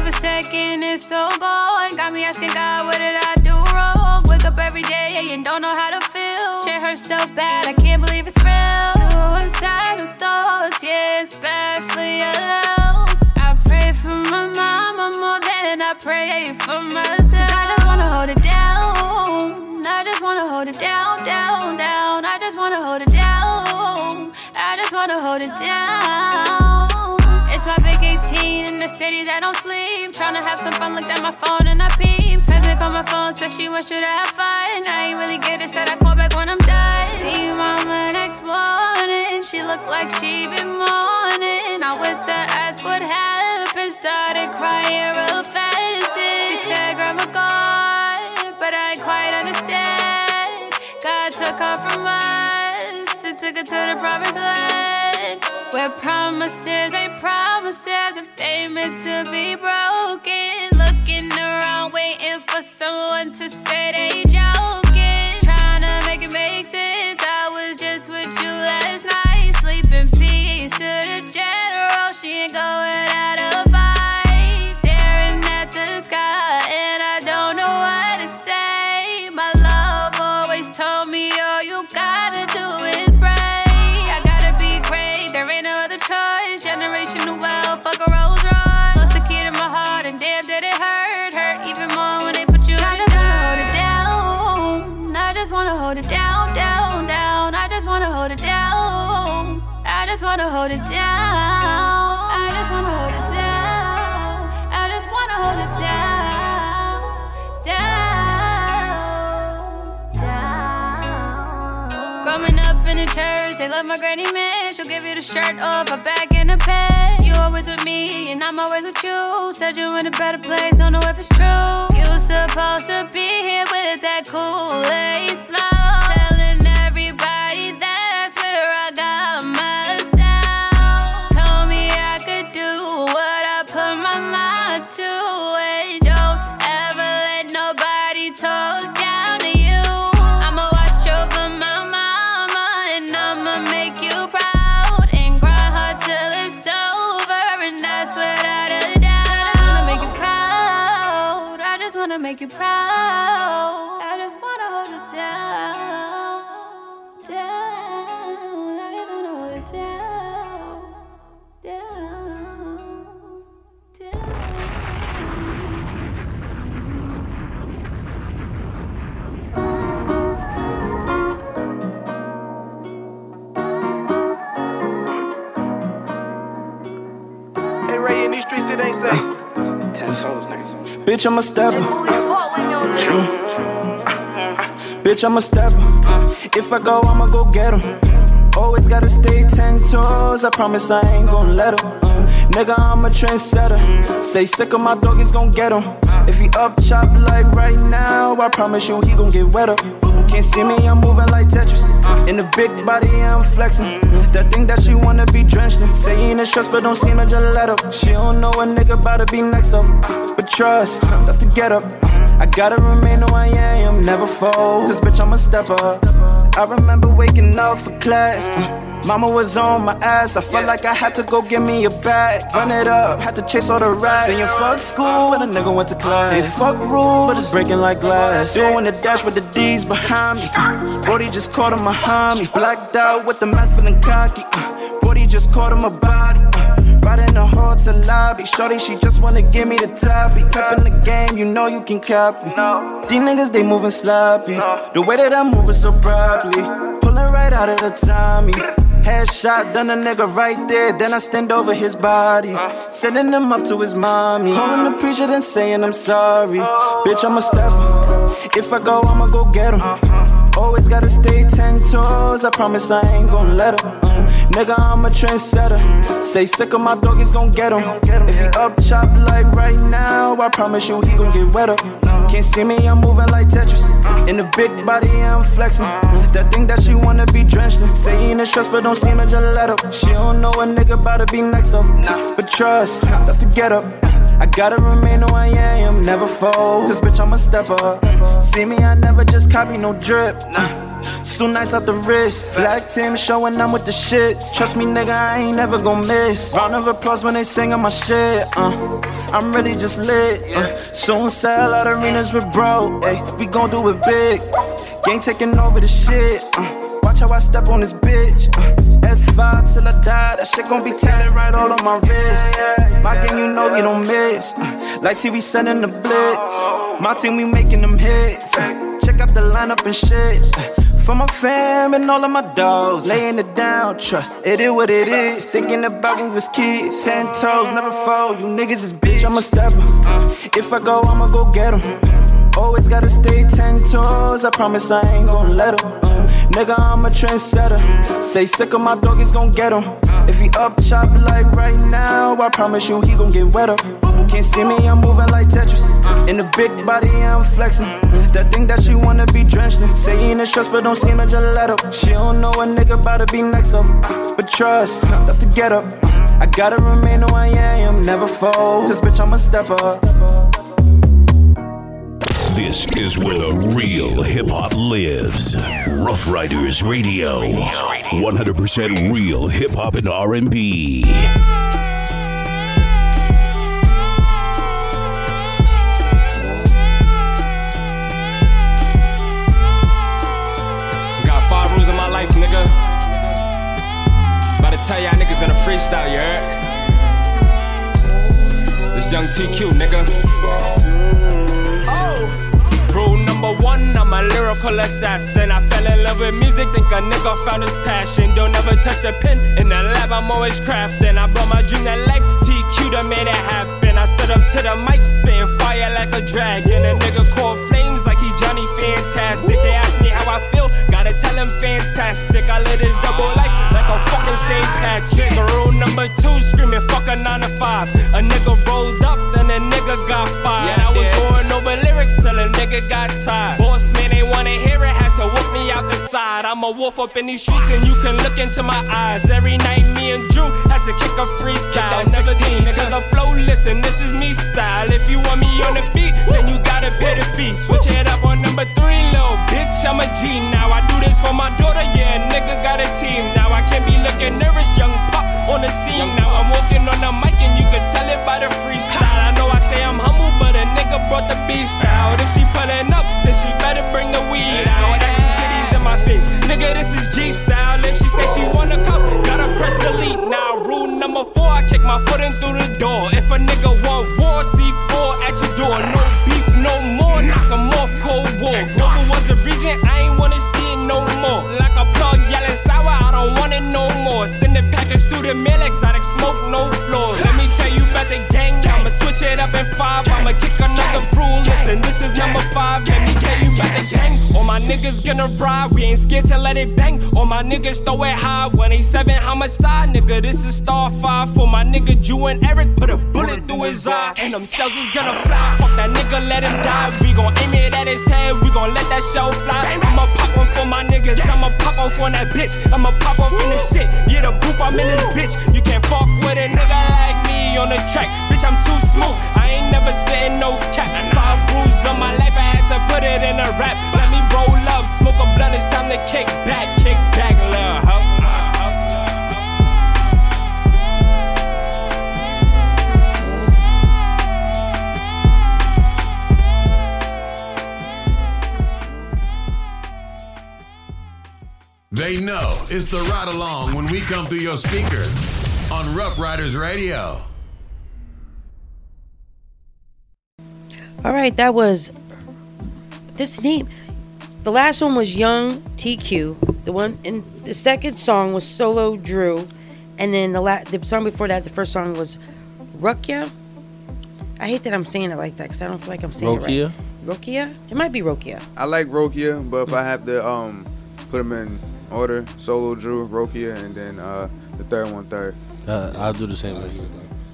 Of a second, it's so gone. Got me asking God, what did I do wrong? Wake up every day and don't know how to feel. Hurts so bad, I can't believe it's real. Suicidal thoughts, yeah, it's bad for your health. I pray for my mama more than I pray for myself. 'Cause I just wanna hold it down. I just wanna hold it down, down, down. I just wanna hold it down. I just wanna hold it down. It's my big 18 in the city that don't sleep. Tryna have some fun, looked at my phone and I peeped. Cousin called my phone, said she wants you to have fun. I ain't really get it, said I call back when I'm done. See mama next morning, she looked like she been mourning. I went to ask what happened, started crying real fast. She said, Grandma gone, but I ain't quite understand. God took her from us and took her to the promised land. Where promises ain't promises if they meant to be broken. Waiting for someone to say they joking. Trying to make it make sense. Hold it down. I just wanna hold it down. I just wanna hold it down, down, down. Growing up in the church, they love my granny man. She'll give you the shirt off, her back and a pants. You always with me, and I'm always with you. Said you in a better place, don't know if it's true. You supposed to be here with that cool aid smile. Make you proud. I just wanna hold you down. Down. I just wanna hold it down. Down. down. Hey, Ray, in these streets, it ain't safe. Bitch, I'm a stepper. True. Bitch, I'm a stepper. If I go, I'ma go get him. Always gotta stay ten toes. I promise I ain't gon' let him. Uh, nigga, I'm a trendsetter. Say sick of my dog, he's gon' get him. If he up chop like right now, I promise you he gon' get wetter. Can't see me, I'm moving like Tetris. In the big body, I'm flexing. That thing that she wanna be drenched in. Saying it's stress, but don't seem a gelato. She don't know a nigga about to be next up. But trust, that's the get up. I gotta remain who I am, never fold. Cause bitch, I'm a stepper. I remember waking up for class. uh, Mama was on my ass. I felt like I had to go get me a bag. Run it up, had to chase all the rats. Saying fuck school, but a nigga went to class. Ain't fuck rules, but it's breaking like glass. Doing the dash with the D's behind me. Brody just caught him behind me. Blacked out with the mask feeling cocky. Uh, Brody just caught him a body. Uh, Right in the hotel lobby. Shorty, she just wanna give me the toppy. Pep in the game, you know you can copy. These niggas, they moving sloppy. The way that I'm moving so properly. Pulling right out of the Tommy. Headshot, done a nigga right there. Then I stand over his body. Sending him up to his mommy. Calling the preacher, then saying I'm sorry. Bitch, I'ma a stepper. If I go, I'ma go get him. Always gotta stay ten toes. I promise I ain't gon' let him. Nigga, I'm a trendsetter. Say sick of my dog, he's gon' get him. If he up chop like right now, I promise you he gon' get wetter. Can't see me, I'm moving like Tetris. In the big body, I'm flexing. That thing that she wanna be drenched in. Saying it's stress, but don't seem a gelato. She don't know a nigga about to be next up. But trust, that's the get up. I gotta remain who I am, never fold. Cause bitch, I'm a stepper. See me, I never just copy no drip. So nice off the wrist. Black team showing I'm with the shits. Trust me, nigga, I ain't never gon' miss. Round of applause when they singin' my shit. Uh, I'm really just lit. Uh, soon sell out arenas with bro. Ay, we gon' do it big. Gang taking over the shit. Uh, watch how I step on this bitch. Uh, S5 till I die. That shit gon' be tatted right all on my wrist. My gang, you know we don't miss. Uh, like TV sending the blitz. My team, we making them hits. Uh, check out the lineup and shit. Uh, for my fam and all of my dogs, laying it down, trust it is what it is. Thinking about when we was kids, ten toes, never fold. You niggas is bitch, I'ma a stepper. If I go, I'ma go get 'em. Always gotta stay ten toes, I promise I ain't gon' let 'em. Nigga, I'm a trendsetter. Say sick of my dog, he's gon' get 'em. If up chop like right now, I promise you he gon' get wetter. Can't see me, I'm moving like Tetris. In the big body, I'm flexing. That thing that she wanna be drenched in. Saying it's stress, but don't seem a gelato. She don't know a nigga about to be next up. But trust, that's the get up. I gotta remain who I am, never fold. Cause bitch, I'm a stepper. This is where the real hip hop lives. Ruff Ryders Radio. 100% real hip hop and R&B. Got five rules in my life, nigga. About to tell y'all niggas in a freestyle, you heard? This young TQ, nigga. Number one, I'm a lyrical assassin. I fell in love with music, think a nigga found his passion. Don't ever touch a pen in the lab, I'm always crafting. I brought my dream to life, TQ that made it happen. I stood up to the mic, spitting fire like a dragon. A nigga called flames like Johnny Fantastic. They ask me how I feel, gotta tell him fantastic. I live this double life like a fucking St. Patrick. Rule number two, screaming fuck a nine to five. A nigga rolled up, then a nigga got fired. Yeah, I was going over lyrics till a nigga got tired. Boss man, they wanna hear it, had to whoop me out the side. I'm a wolf up in these streets, and you can look into my eyes. Every night, me and Drew had to kick a freestyle. Never teach each other flow. Listen, this is me style. If you want me on the beat, then you gotta pay the fee. Switch it up on number little bitch. I'm a G now. I do this for my daughter, yeah. Nigga got a team now. I can't be looking nervous, young pop on the scene now. I'm walking on the mic, and you can tell it by the freestyle. I know I say I'm humble, but a nigga brought the beast out. If she pulling up, then she better bring the weed out. That's some titties in my face. Nigga, this is G style. If she say she wanna cuff, gotta press delete. Now, number four, I kick my foot in through the door. If a nigga want war, C4 at your door. No beef, no more. Knock 'em off, cold war. Global was a region, I ain't wanna see it no more. Like a yelling sour, I don't want it no more. Send the package through the mail, exotic smoke, no floors. Let me tell you about the gang, I'ma switch it up in five. I'ma kick another rule. Listen, this is number five. Let me tell you got the gang. All my niggas gonna ride, we ain't scared to let it bang. All my niggas throw it high, 187 homicide, nigga. This is star five for my nigga Jew and Eric. Put a bullet through his eye, and them shells is gonna fly. Fuck that nigga, let him die. We gon' aim it at his head, we gon' let that shell fly. I'ma pop one for my niggas, I'ma pop off on that bitch. I'ma pop off in the shit. Yeah, the booth, I'm in this bitch. You can't fuck with a nigga like me on the track. Bitch, I'm too smooth. I ain't never spitting no cap. Five rules of my life, I had to put it in a rap. Let me roll up, smoke a blunt, it's time to kick back, kick back, lil' hoe. They know it's the ride along when we come through your speakers on Ruff Ryders Radio. All right, that was this name. The last one was Young TQ. The one and the second song was Solo Drew, and then the la- the song before that, the first song was Ruqqiyah. I hate that I'm saying it like that because I don't feel like I'm saying Rokia? it right. Rokia? It might be Rokia. I like Rokia, but if I have to um put them in order, Solo Drew, Rokia, and then uh the third one third. Uh, I'll do the same as you.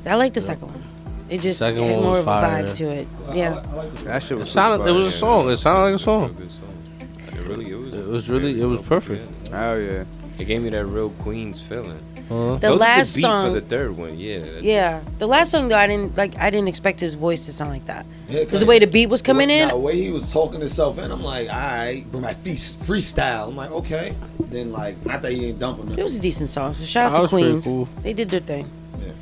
I like the second one. It just Second had one more was of a fire. vibe to it. Yeah. That shit It was sounded. super It was a song. It sounded like a song. It really, it was. It was really. It was perfect. Oh yeah. It gave me that real Queens feeling. Uh-huh. The That was a good last beat song- for the third one, yeah. Yeah, the last song though, I didn't like. I didn't expect his voice to sound like that. Yeah, Because the way the beat was coming in, the way he was talking himself in, I'm like, all right, but my feast freestyle. I'm like, okay. Then like, not that he ain't dumping it it. was a decent song. So shout That out to Queens. cool. They did their thing. Yeah.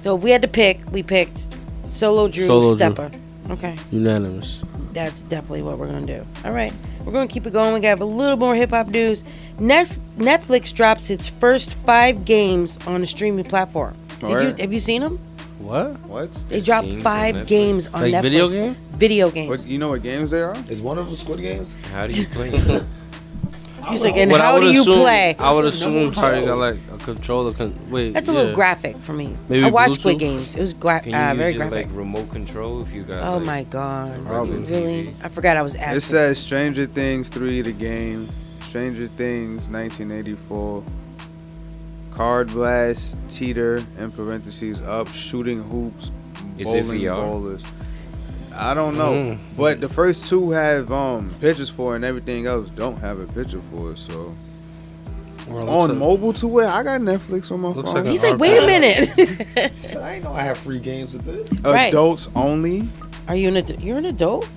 So if we had to pick, we picked Solo Drew Solo Drew. Stepper. Okay, Unanimous. that's definitely what we're gonna do. All right, we're gonna keep it going. We got a little more hip hop news. Next, Netflix drops its first five games on the streaming platform. Did you have you seen them? What? What? They dropped Games five Netflix? games on Like Netflix. video game? Video games. What, you know what games they are? Is one of them Squid Games? How do you play it? He's like, and What I how would do you assume- play? I would assume you probably got like a controller. Con- wait, That's a little yeah. graphic for me. Maybe I watched Squid Bluetooth? Games. It was gra- Can you uh, use very your, graphic. like remote control if you got? oh like, my god! Probably. Really? I forgot I was asking. It says Stranger Things 3 the game, Stranger Things 1984, Card Blast, Teeter, in parentheses, up, shooting hoops, Is it bowling VR? bowlers. I don't know, Mm. but the first two have um pictures for, and everything else don't have a picture for it. So Well, on like- mobile to it, I got Netflix on my phone. like a He's like, wait a minute. Said, I ain't know I have free games with this. Right. Adults only. Are you an ad- you're an adult?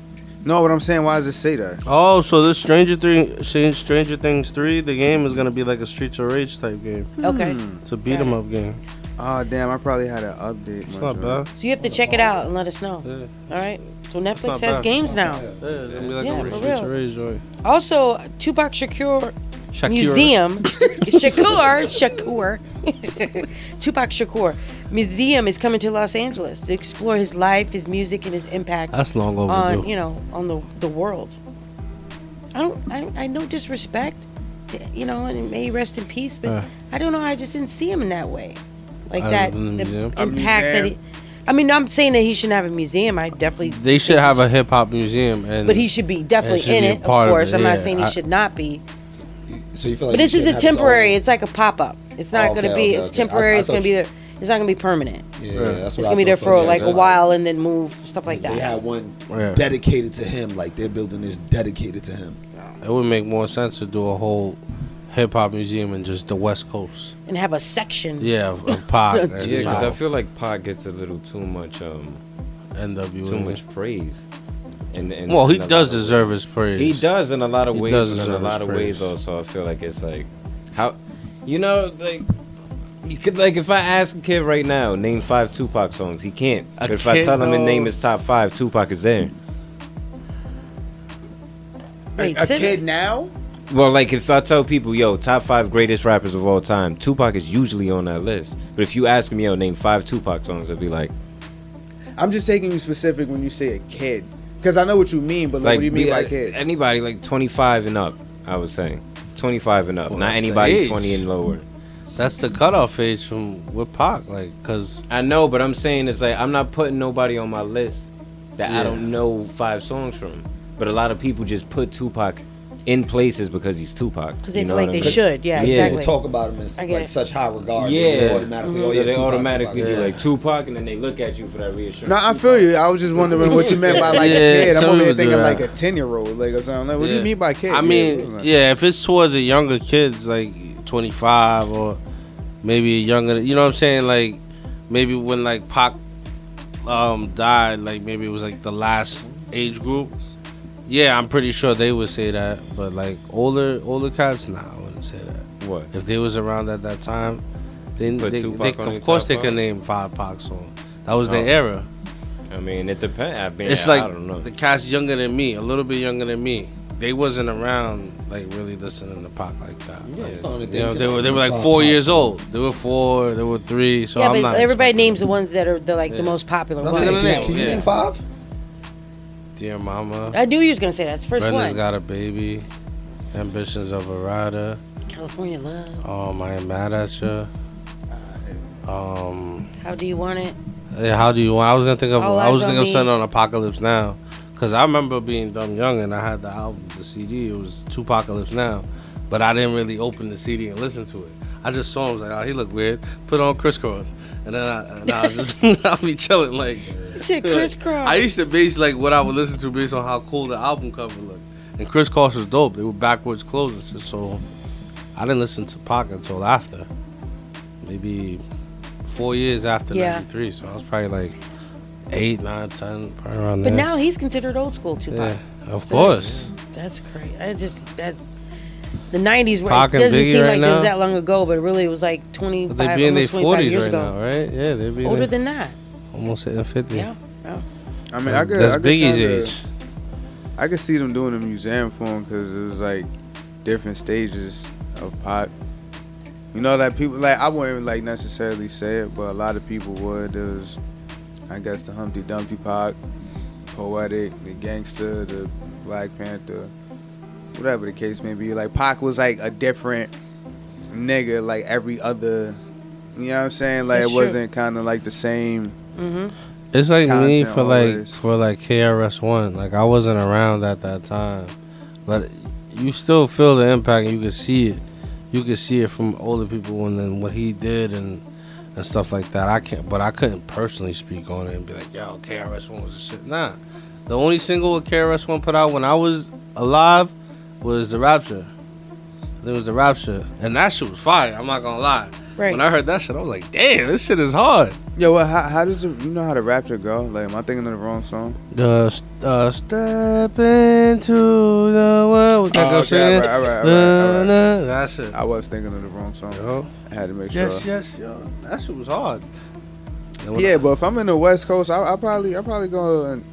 No, what I'm saying, why does it say that? Oh, so this Stranger Thing, Stranger Things three, the game is gonna be like a Streets of Rage type game. Okay. It's a beat 'em up game. Oh damn, I probably had an update. It's not bad. So you have to check it out and let us know. Yeah. All right. So Netflix has bad. games now. Yeah, it's gonna be like Yeah, a for real. of Rage joint. Also, Tupac Shakur Shakira. Museum, Shakur, Shakur, Tupac Shakur Museum is coming to Los Angeles to explore his life, his music, and his impact That's long on overdue. you know on the the world. I don't, I, don't- I no disrespect, you know, and may he rest in peace, but Yeah. I don't know. I just didn't see him in that way, like that don't the museum. Impact that he. I mean, I'm saying that he shouldn't have a museum. I definitely. They should have a hip hop museum, and But he should be definitely should in be a it, of part of course. it, I'm yeah. not saying he I- should not be. So you feel like But this is a have his own- temporary. It's like a pop up. It's not Oh, going to okay, be. okay, it's okay. temporary. I- I it's going to thought be there. It's not going to be permanent. Yeah, that's It's what going to be there thought for so, like yeah. a while and then move stuff like They that. had one Yeah. dedicated to him, like they're building this dedicated to him. it would make more sense to do a whole hip hop museum in just the West Coast. And have a section. Yeah, of, of Pac. Yeah, because I feel like Pac gets a little too much, um, NWA. too much praise. And, and Well, he in a does deserve ways. his praise. He does in a lot of He ways, does in a deserve lot his of ways praise. also. I feel like it's like how, you know, like you could like if I ask a kid right now, name five Tupac songs, he can't. A But if I tell him to name his top five, Tupac is there. Wait, a sit- kid now? Well, like if I tell people, yo, top five greatest rappers of all time, Tupac is usually on that list. But if you ask me, yo, name five Tupac songs, I'd be like, I'm just taking you specific when you say a kid, because I know what you mean. But like, like what do you mean be- by uh, kid? Anybody like 25 and up, I was saying. 25 and up, Well, not anybody 20 and lower. That's the cutoff age from with Pac, like, cause I know, but I'm saying it's like I'm not putting nobody on my list that Yeah. I don't know five songs from. but a lot of people just put Tupac in places because he's Tupac. 'Cause they you feel like what I they mean? should, yeah, exactly. They talk about him in like it. such high regard. Yeah, They automatically, oh, Mhm. yeah, they Tupac, automatically Tupac, be yeah. like Tupac, and then they look at you for that reassurance. No, I feel you. I was just wondering what you meant by like Yeah, a kid. I'm some over here thinking that. like a ten year old, like or something. Like, what do you mean by kid? I mean, like- yeah, if it's towards the younger kids, like 25 or maybe younger, you know what I'm saying? Like maybe when like Pac um, died, like maybe it was like the last age group. Yeah, I'm pretty sure they would say that. But like older older cats, nah, I wouldn't say that. What? If they was around at that time, then Put they, they- of course they five? could name five Pac songs. That was their Oh. era. I mean, it depends. I mean, It's I like don't know. the cats younger than me, a little bit younger than me. They wasn't around like really listening to pop like that. Yeah. Like, That's you thing know, can they were they were like four pop. years old. They were four. They were three. So yeah, I'm but not. everybody names the ones that are the like the most popular ones. they're gonna name Can you yeah. name five? Dear Mama. I knew you was gonna say that. It's the first Brenda's one. got a baby. Ambitions of a rider. California Love. Um, I am mad at you. Um, How do you want it? yeah, how do you want? I was gonna think of. All I was thinking of something on Apocalypse Now, cause I remember being dumb young and I had the album, the CD. It was 2Pacalypse Now, but I didn't really open the CD and listen to it. I just saw him I was like, oh, he look weird. Put on Kris Kross, and then I, and I was just I'll be chilling like. said Kris Kross. I used to base like what I would listen to based on how cool the album cover looked, and Kris Kross was dope. They were backwards closing, so- so I didn't listen to Pac until after, maybe four years after Yeah. '93. So I was probably like eight, nine, ten, probably around But there. But now he's considered old school Tupac. Yeah, of So, course. That's great. I just that the '90s. Were, it doesn't seem right like it was that long ago, but really it was like 25, But they be in their almost 25 40s years right ago. now, right? Yeah, they be Older their- than that. almost hitting 50. Yeah. yeah. I mean, I could. That's I could Biggie's kinda- age. I could see them doing a museum for him because it was like different stages of Pac. You know, like people like I wouldn't like necessarily say it, but a lot of people would. There was, I guess, the Humpty Dumpty Pac, poetic, the gangster, the Black Panther, whatever the case may be. Like Pac was like a different nigga, like every other. You know what I'm saying? Like That's it true. wasn't kind of like the same. Mm-hmm. It's like me content for like always. for like KRS One. Like I wasn't around at that time, but you still feel the impact and you can see it. You can see it from older people and then what he did and and stuff like that. I can't, but I couldn't personally speak on it and be like, "Yo, KRS One was the shit." Nah, the only single KRS One put out when I was alive was the Rapture. There was the Rapture, and that shit was fire. I'm not gonna lie. Right. When I heard that shit, I was like, "Damn, this shit is hard." Yo, well, how, how does it, you know how the rapture go? Like, am I thinking of the wrong song? The uh, step into the world. What that Oh, okay, singing? alright, alright, Na, alright, alright. na. That's it. I was thinking of the wrong song. Yo. I had to make sure. Yes, yes, yo. That shit was hard. And when Yeah, but if I'm in the West Coast, I, I probably, I probably go and,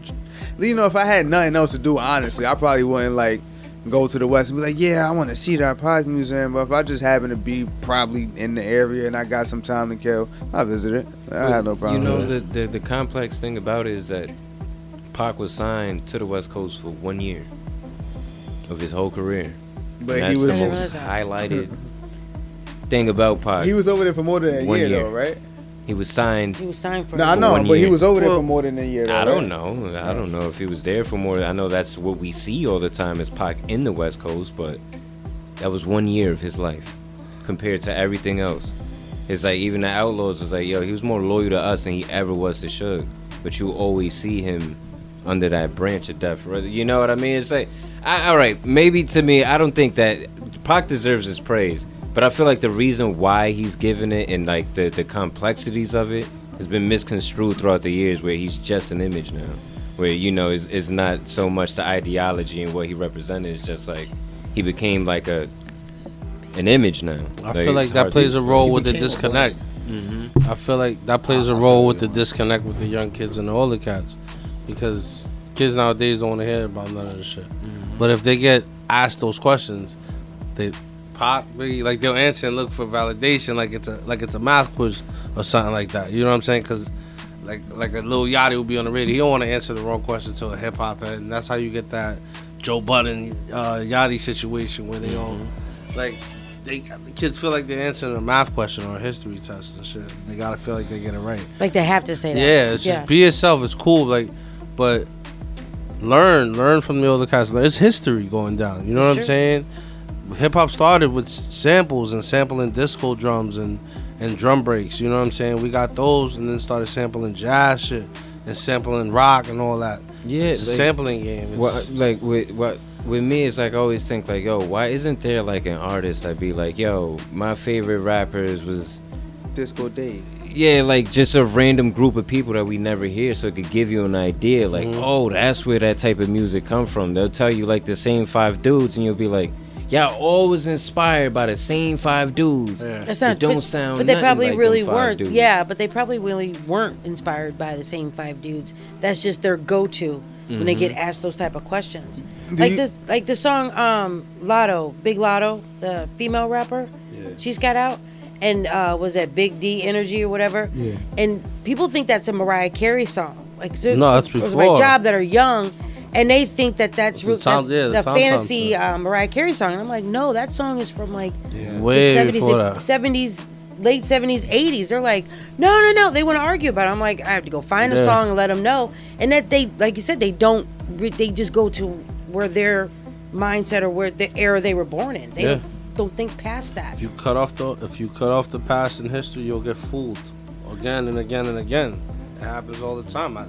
you know, if I had nothing else to do, honestly, I probably wouldn't like go to the West and be like, yeah, I want to see that Pac museum. But if I just happen to be probably in the area and I got some time to kill, I'll visit it. I have no problem. You know, the, the the complex thing about it is that Pac was signed to the West Coast for one year of his whole career. But And he was- the most highlighted thing about Pac. he was over there for more than a year, year. though, right? He was signed. He was signed for. No, I know, one but he was over there Well, for more than a year. Though, I don't know. I don't know if he was there for more. I know that's what we see all the time is Pac in the West Coast, but that was one year of his life compared to everything else. It's like even the Outlaws was like, yo, he was more loyal to us than he ever was to Suge. But you always see him under that branch of death. Row. You know what I mean? It's like, I, all right, maybe to me, I don't think that Pac deserves his praise. But I feel like the reason why he's given it and like the, the complexities of it has been misconstrued throughout the years where he's just an image now. Where, you know, it's, it's not so much the ideology and what he represented, it's just like he became like a an image now. I feel like that plays to- a role with the disconnect. Mhm. I feel like that plays a role with the disconnect with the young kids and the older cats, because kids nowadays don't want to hear about none of this shit. But if they get asked those questions, they pop like they'll answer and look for validation, like it's a like it's a math quiz or something like that. You know what I'm saying? Because like like a Lil Yachty will be on the radio, he don't want to answer the wrong question to a hip hop head, and that's how you get that Joe Budden uh, Yachty situation where they all like they the kids feel like they're answering a math question or a history test and shit. They gotta feel like they get it right. Like they have to say that. Yeah, it's just be yourself. It's cool, like, but learn, learn from the older cats. It's history going down. You know what Sure. I'm saying? Hip hop started with samples and sampling disco drums and and drum breaks. You know what I'm saying? We got those, and then started sampling jazz shit and sampling rock and all that. Yeah, it's a like- sampling game. It's, What like with what with me it's like I always think like yo why isn't there like an artist that be like yo my favorite rappers was Disco Dave. yeah like just a random group of people that we never hear so it could give you an idea like Mhm. oh that's where that type of music come from they'll tell you like the same five dudes and you'll be like y'all always inspired by the same five dudes That's It not. don't but, sound But they probably like really weren't. dudes. Yeah, but they probably really weren't inspired by the same five dudes. That's just their go-to when they get Mhm. asked those type of questions. Do like you- the like the song um Latto, Big Latto, the female rapper. Yeah. She's got out. And uh, was that Big D Energy or whatever? Yeah. And people think that's a Mariah Carey song. Like so- No, that's it was my job that are young, and they think that that's, the real, that's yeah, the the, Tom Tom fantasy uh, Mariah Carey song. And I'm like, no, that song is from like Way the 70s, before the that. 70s, late 70s, 80s. They're like, no, no, no. They want to argue about it. I'm like, I have to go find a Yeah. song and let them know. And that they, like you said, they don't, re- they just go to where their mindset or where the era they were born in. They Yeah. don't, don't think past that. If you cut off the if you cut off the past and history, you'll get fooled again and again and again. It happens all the time. I,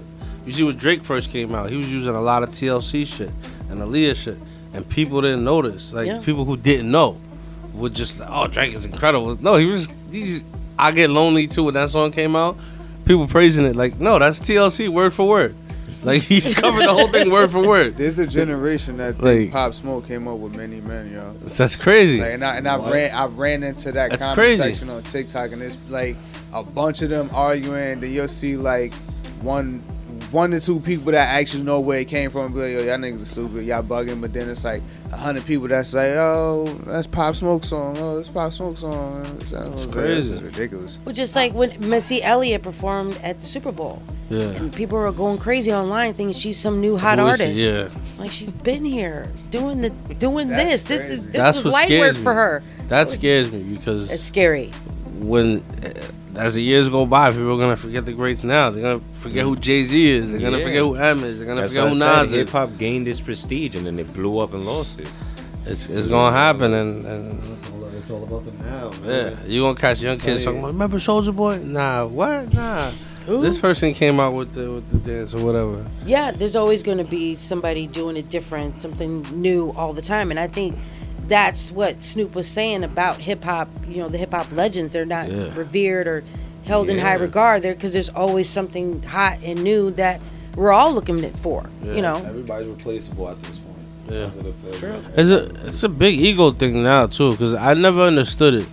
you see, when Drake first came out, he was using a lot of TLC shit and Aaliyah shit, and people didn't notice. Like Yeah. people who didn't know would just like, oh, Drake is incredible. No, he was. He's. I get lonely too when that song came out. People praising it like, no, that's TLC word for word. Like he covered the whole thing word for word. There's a generation that think Like- Pop Smoke came up with many men, yo. That's crazy. Like, and I and I What? ran I ran into that That's comment crazy. section on TikTok, and it's like a bunch of them arguing. Then you'll see like one one to two people that actually know where it came from. and Be like, yo, y'all niggas are stupid, y'all bugging. But then it's like a hundred people that say, oh, that's Pop Smoke song. Oh, that's Pop Smoke song. It's, it's oh, crazy. It's ridiculous. Well, just like when Missy Elliott performed at the Super Bowl. Yeah. And people were going crazy online thinking she's some new hot Who is she? artist. Yeah. Like she's been here doing the doing this. This is this That's was what light scares work me. for her. That scares me because It's scary. when as the years go by, people are gonna forget the greats now. They're gonna forget who mm. Jay Z is. They're gonna Yeah. forget who M is. They're gonna That's forget who what Nas said. Hip hop gained its prestige and then it blew up and lost it. It's it's gonna happen, and, and It's all about the now, yeah, man. you gonna catch young Tell kids you. talking. about, Remember Soldier Boy? Nah, what? Nah. This person came out with the with the dance or whatever. Yeah, there's always going to be somebody doing it different, something new all the time, and I think that's what Snoop was saying about hip hop. You know, the hip hop legends, they're not Yeah. revered or held in high regard there because there's always something hot and new that we're all looking for. You know, everybody's replaceable at this point. Yeah. Because of the film. It's a it's a big ego thing now too, cause I never understood it.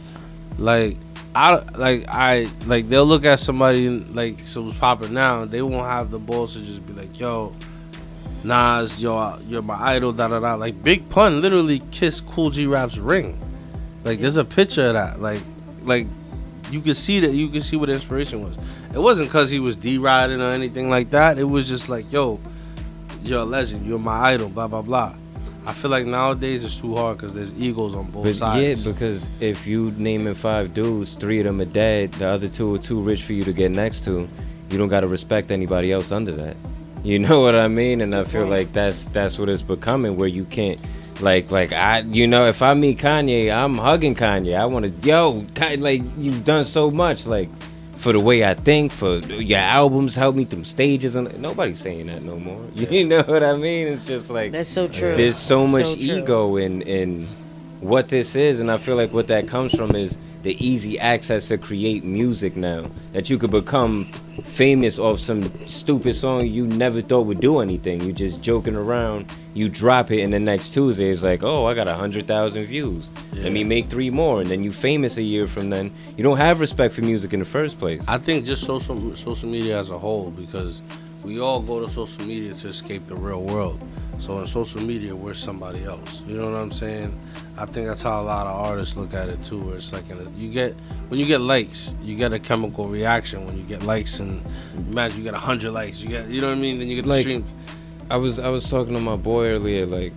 Like I like I like they'll look at somebody and, like so who's popping now, they won't have the balls to just be like, yo, Nas, yo, you're my idol, da da da. Like Big Pun literally kissed Kool G Rap's ring. Like there's a picture of that. Like like you can see that you can see what the inspiration was. It wasn't cause he was D riding or anything like that. It was just like, yo, you're a legend, you're my idol, blah blah blah. I feel like nowadays it's too hard because there's egos on both But sides. yeah, because if you naming five dudes, three of them are dead, the other two are too rich for you to get next to. You don't gotta respect anybody else under that. You know what I mean? And I feel like that's that's what it's becoming, where you can't, like, like I, you know, if I meet Kanye, I'm hugging Kanye. I want to, yo, like you've done so much, like for the way I think, for your albums help me through stages, and nobody's saying that no more. You know what I mean? It's just like That's so true. There's so So much true. ego in in what this is, and I feel like what that comes from is the easy access to create music now. That you could become famous off some stupid song you never thought would do anything. You're just joking around, you drop it, and the next Tuesday it's like, oh, I got a hundred thousand views. Let me make three more, and then you famous a year from then. You don't have respect for music in the first place. I think just social social media as a whole because we all go to social media to escape the real world. So on social media, we're somebody else. You know what I'm saying? I think that's how a lot of artists look at it too. Where it's like you get when you get likes, you get a chemical reaction. When you get likes, and imagine you get hundred likes, you get you know what I mean. Then you get the Like, streams. I was I was talking to my boy earlier. Like,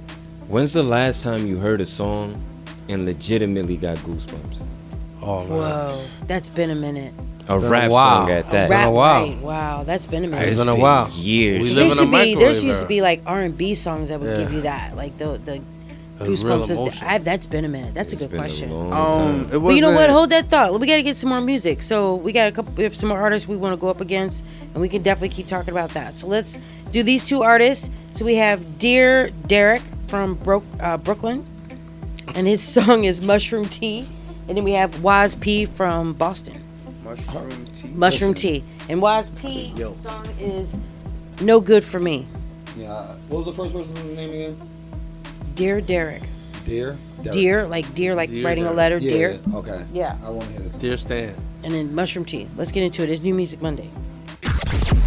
when's the last time you heard a song and legitimately got goosebumps? Oh man. Whoa, that's been a minute. A been a rap while. song at A that. rap, a while. right? Wow, that's been a minute. It's It's been a while. years. We there in a should be there used to be like R and B songs that would give you that, like the the A real goosebumps. emotion. I, that's been a minute. That's a good been a question. long Um, time. But you know what? Hold that thought. We got to get some more music. So we got a couple. We have some more artists we want to go up against, and we can definitely keep talking about that. So let's do these two artists. So we have Dear Derrick from Bro- uh, Brooklyn, and his song is Mushroom Tea, and then we have Wais P from Boston. Mushroom tea. Mushroom Listen. Tea, and Wais P song is No Good for Me. Yeah. What was the first person's name again? Dear Derrick. Dear. Derrick. Dear, like dear, like Dear writing a Derrick. letter, Yeah, dear. yeah, Okay. Yeah. I want to hear this. Dear Stan. And then Mushroom Tea. Let's get into it. It's New Music Monday.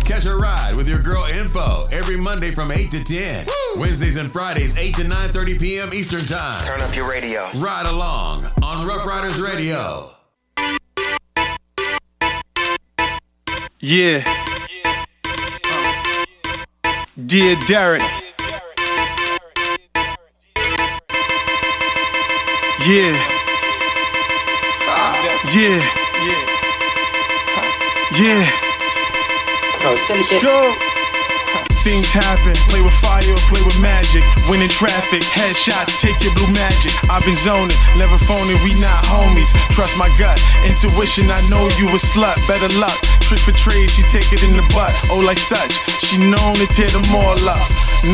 Catch a ride with your girl Info every Monday from 8 to 10. Wednesdays and Fridays, 8 to 9.30 p.m. Eastern Time. Turn up your radio. Ride along on Ruff Ryders Radio. Yeah. Dear Derrick. Yeah. Yeah. Yeah. Oh, Let's go. Things happen, play with fire play with magic. Winning traffic, headshots, take your blue magic. I've been zoning, never phoning, we not homies. Trust my gut, intuition, I know you a slut. Better luck, trick for trade, she take it in the butt. Oh, like such, she known to tear them all up.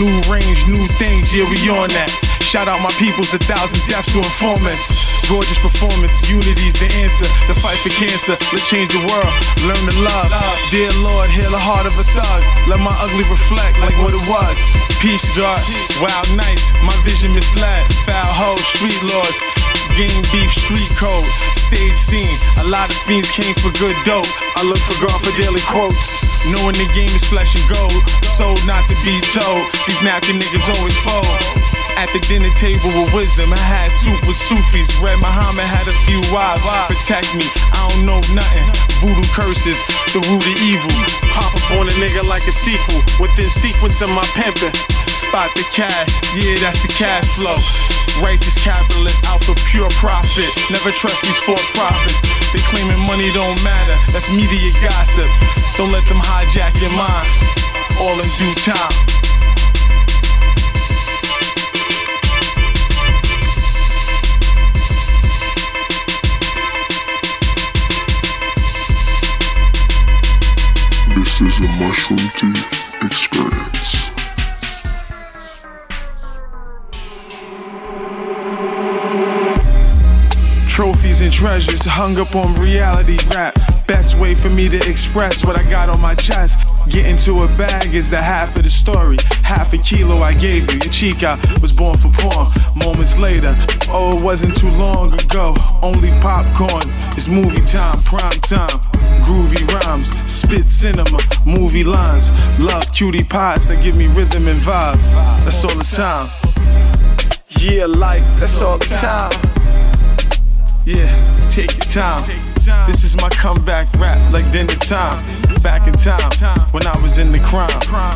New range, new things, yeah, we on that. Shout out my peoples, a thousand deaths to informants. Gorgeous performance, unity's the answer. The fight for cancer, let's change the world. Learn to love. Dear Lord, heal the heart of a thug. Let my ugly reflect like what it was. Peace, dark, wild nights, my vision misled. Foul hoes, street laws. Game beef, street code, stage scene. A lot of fiends came for good dope. I look for God for daily quotes. Knowing the game is flesh and gold, sold not to be told. These napkin niggas always fold. At the dinner table with wisdom, I had soup with Sufis. Red Muhammad had a few wives. Protect me, I don't know nothing. Voodoo curses, the root of evil. Pop up on a nigga like a sequel. Within sequence of my pimping. Spot the cash, yeah, that's the cash flow. Righteous capitalists out for pure profit. Never trust these false prophets. They claiming money don't matter. That's media gossip. Don't let them hijack your mind. All in due time. This is a mushroom tea experience. Trophies and treasures hung up on reality rap. Best way for me to express what I got on my chest. Get into a bag is the half of the story. Half a kilo I gave you. Your chica was born for porn. Moments later, oh, it wasn't too long ago. Only popcorn. It's movie time, prime time. Groovy rhymes, spit cinema, movie lines. Love cutie pies that give me rhythm and vibes. That's all the time. Yeah, like, that's all the time. Yeah, take your time. This is my comeback rap, like dinner time. Back in time, when I was in the crime.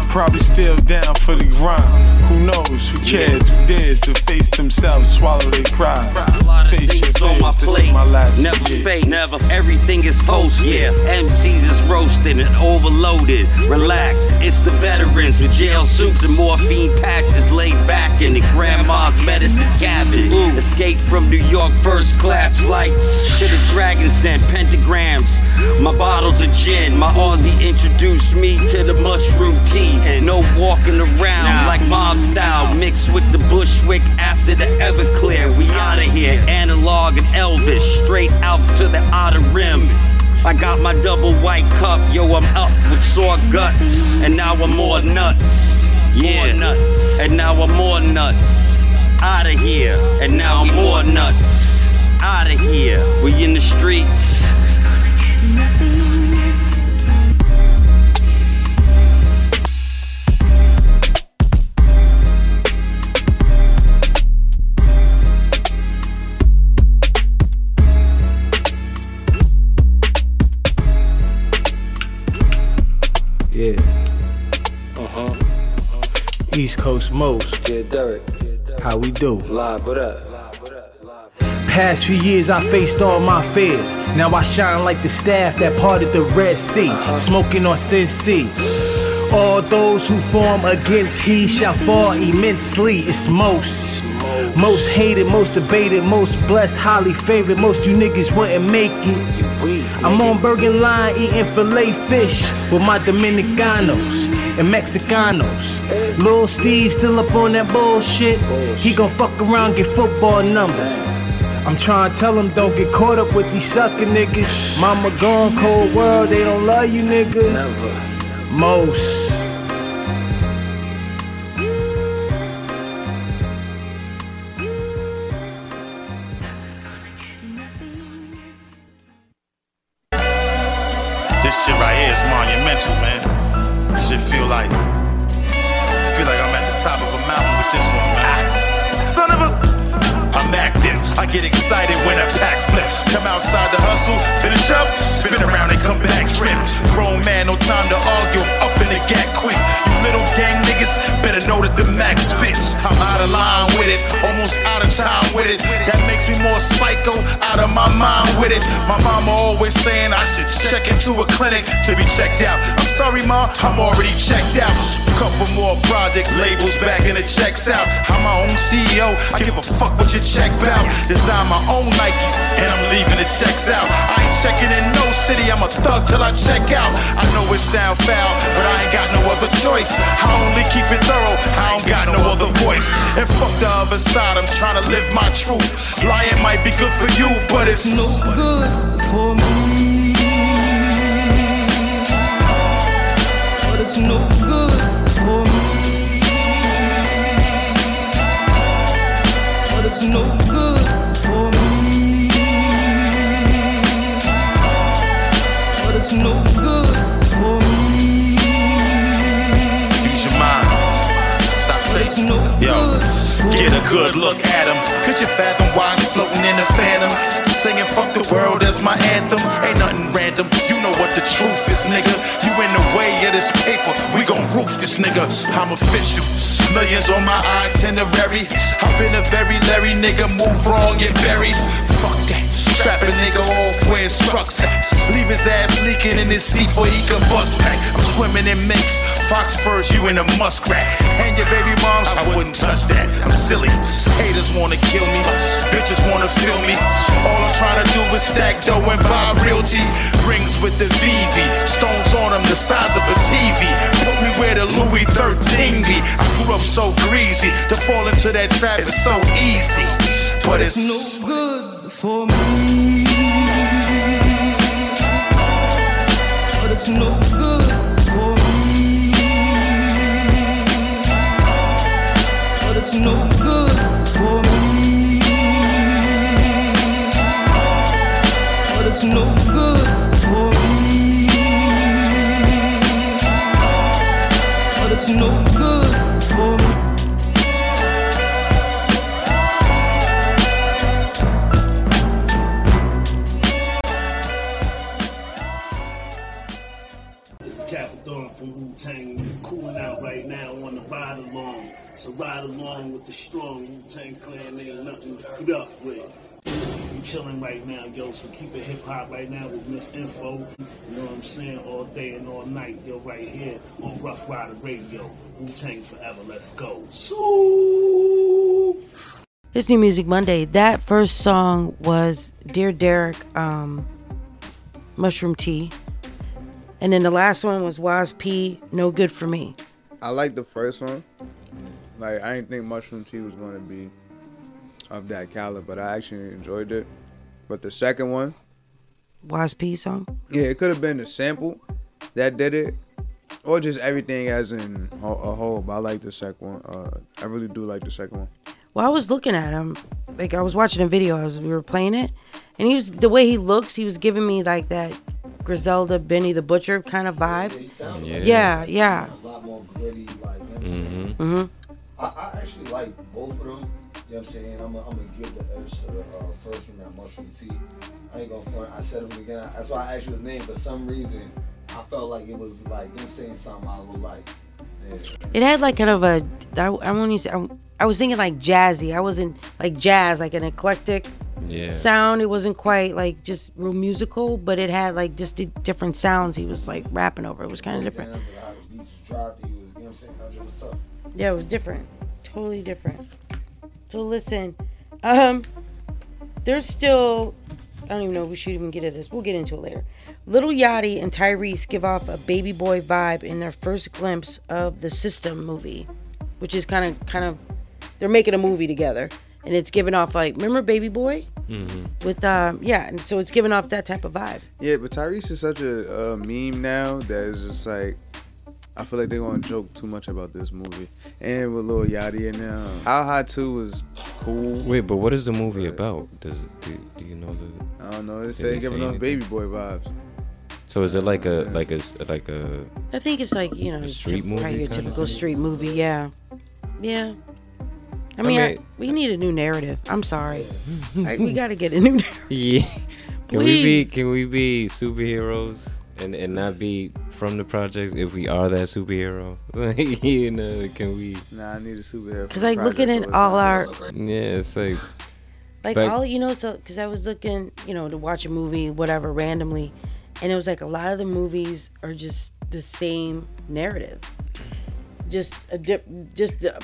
Probably still down for the grind. Who knows, who cares, who dares to face themselves, swallow their pride. Face your Things on my fears, plate. my last Never fake, never. Everything is post, yeah. MCs is roasting and overloaded. Relax, it's the veterans with jail suits and morphine patches laid back in the grandma's medicine cabinet. Escape from New York first class flights. Shit of dragons den, pentagrams. My bottles of gin. My Aussie introduced me to the mushroom tea. And no walking around like mob style. Mixed with the Bushwick after the Everclear. We outta here. Analog and Elvis. Straight out to the outer rim. I got my double white cup, yo, I'm up with sore guts. And now I'm more nuts. Yeah, nuts. And now I'm more nuts. Outta here. And now I'm more nuts. Outta here. We in the streets. Yeah. Uh huh. East Coast most. Yeah, Derrick. How we do? Live, what up? Past few years, I faced all my fears. Now I shine like the staff that parted the Red Sea, smoking on Sin Sea. All those who form against he shall fall immensely. It's most. Most hated, most debated, most blessed, highly favored. Most you niggas wouldn't make it. I'm on Bergen Line eating filet fish with my Dominicanos and Mexicanos. Lil Steve still up on that bullshit. He gon' fuck around, get football numbers. I'm trying to tell him don't get caught up with these sucker niggas. Mama gone, cold world, they don't love you, nigga. Most. Psycho, out of my mind with it. My mama always saying I should check into a clinic to be checked out. I'm sorry, ma, I'm already checked out. Couple more projects, labels back and the checks out. I'm my own CEO, I give a fuck what you check out. Design my own Nikes and I'm leaving the checks out. I ain't checking in no city, I'm a thug till I check out. I know it sound foul, but I ain't got no other choice. I only keep it thorough, I don't got no other voice. And fuck the other side, I'm trying to live my truth. Lying might be good for you, but it's no good for me. Get a good look at him. Could you fathom why I'm floating in the phantom? Singing fuck the world as my anthem. Ain't nothing random. You know what the truth is, nigga. You in the way of this paper. We gon' roof this nigga. I'm official. Millions on my itinerary. I've been a very Larry nigga. Move wrong, get buried. Fuck that. Trap a nigga off where his truck's at. Leave his ass leaking in his seat for he can bust back. I'm swimming in minks. Fox furs, you in a muskrat. And your baby moms, I wouldn't touch that. I'm silly. Haters wanna kill me. Bitches wanna feel me. All I'm trying to do is stack dough and buy realty. Rings with the VV. Stones on them the size of a TV. Put me where the Louis 13 be. I grew up so greasy. To fall into that trap is so easy. But it's no good for me. But it's no good no chilling right now, yo. So keep it hip hop right now with Miss Info. You know what I'm saying? All day and all night, yo. Right here on Ruff Ryder Radio. Wu Tang forever. Let's go. So. It's New Music Monday. That first song was Dear Derrick, um, Mushroom Tea. And then the last one was Wais P, No Good For Me. I like the first one. Like I didn't think Mushroom Tea was going to be of that caliber, but I actually enjoyed it. But the second one, Wais P song? yeah, it could have been the sample that did it, or just everything as in a, a whole. But I like the second one. Uh, I really do like the second one. Well, I was looking at him, like I was watching a video. I was we were playing it, and he was the way he looks. He was giving me like that Griselda, Benny the Butcher kind of vibe. Yeah. Yeah, yeah. A lot more gritty, like, you know what I'm saying? Mhm. I, I actually like both of them. You know what I'm saying? I'm gonna give the edge to the uh, first one, that mushroom tea. I ain't gonna front. I said him again. That's why I asked you his name. For some reason, I felt like it was like, you know what I'm saying, something I would like. Yeah. It had like kind of a. I, I want to say. I, I was thinking like jazzy. I wasn't like jazz, like an eclectic Yeah. sound. It wasn't quite like just real musical, but it had like just the different sounds he was like rapping over. It was kind of different. Yeah, it was different. Totally different. So listen, um, there's still I don't even know if we should even get into this. We'll get into it later. Lil Yachty and Tyrese give off a baby boy vibe in their first glimpse of the System movie, which is kind of kind of they're making a movie together, and it's giving off like remember Baby Boy Mm-hmm. with um yeah, and so it's giving off that type of vibe. Yeah, but Tyrese is such a uh, meme now that it's just like I feel like they're gonna joke too much about this movie. And with Lil Yachty in there, How High Two was cool. Wait, but what is the movie about? Does do, do you know the? I don't know. They Did say giving say off baby boy vibes. So is it like a like a like a? I think it's like you know, street movie probably your kinda typical street movie. Yeah, yeah. I I mean, I we need a new narrative. I'm sorry, Like, we got to get a new. narrative. Yeah. Can we be can we be superheroes and, and not be from the projects if we are that superhero? Like you know, can we? Nah, I need a superhero. Cause like looking at all our Yeah, it's like like but- all you know, so because I was looking, you know, to watch a movie, whatever, randomly, and it was like a lot of the movies are just the same narrative, just a dip, just a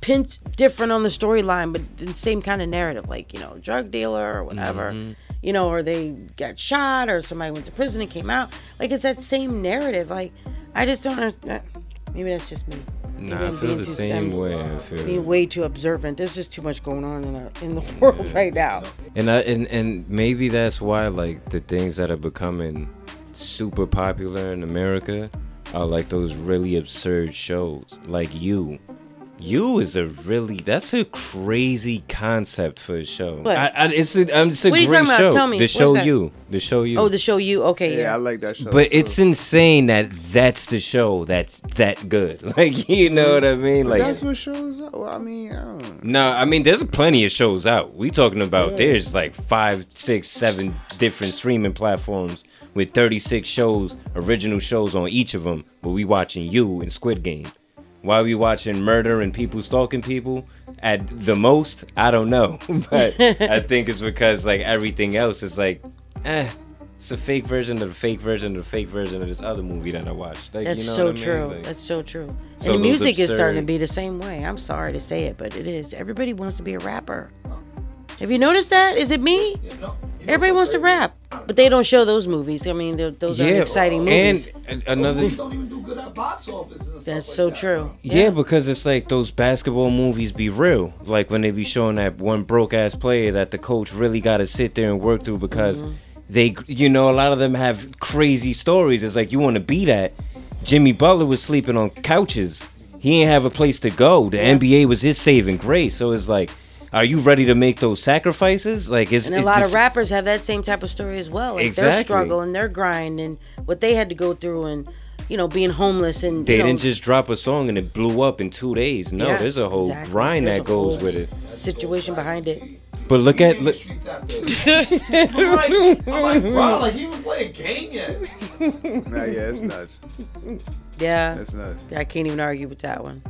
pinch different on the storyline, but the same kind of narrative, like you know, drug dealer or whatever, Mhm. You know, or they got shot or somebody went to prison and came out, like it's that same narrative. Like I just don't understand. Uh, maybe that's just me. Maybe Nah, I feel the too- same I'm way. I feel. Being way too observant. There's just too much going on in our, in the world right now. And I and, and maybe that's why like the things that are becoming super popular in America are like those really absurd shows. Like you. You is a really that's a crazy concept for a show. What? I, I, it's a, um, it's a What are you great talking about? Tell me. The show you. The show you. Oh, the show you. Okay, yeah. I like that show. But it's insane that that's the show that's that good. Like you know what I mean? But Like that's what shows up. Well, I mean, I don't no, I mean there's plenty of shows out. We talking about Yeah. there's like five, six, seven different streaming platforms with 36 shows, original shows on each of them. But we watching you and Squid Game. Why are we watching murder and people stalking people at the most? I don't know, but I think it's because like everything else is like, eh. It's a fake version of the fake version of the fake version of this other movie that I watched. Like, That's you know so what I mean? true. Like- That's so true. So and the music is starting to be the same way. I'm sorry to say it, but it is. Everybody wants to be a rapper. Have you noticed that? Is it me? Everybody wants to rap, but they don't show those movies. I mean, they're- those are exciting movies. And another don't even do good at box office. That's so true. Yeah. because it's like those basketball movies be real. Like when they be showing that one broke ass player that the coach really got to sit there and work through because Mm-hmm. they, you know, a lot of them have crazy stories. It's like you want to be that. Jimmy Butler was sleeping on couches. He ain't have a place to go. The NBA was his saving grace. So it's like, are you ready to make those sacrifices? Like, is and a it's lot of rappers have that same type of story as well. Like their Exactly. struggle and their grind and what they had to go through and, you know, being homeless and They know, didn't just drop a song and it blew up in two days. No, Yeah, there's a whole exactly. grind There's that goes whole with it. situation behind it. But look at look. I'm like, I'm like, bro, like he even play a game yet. Nah, yeah, it's nuts. Yeah. That's nuts. I can't even argue with that one.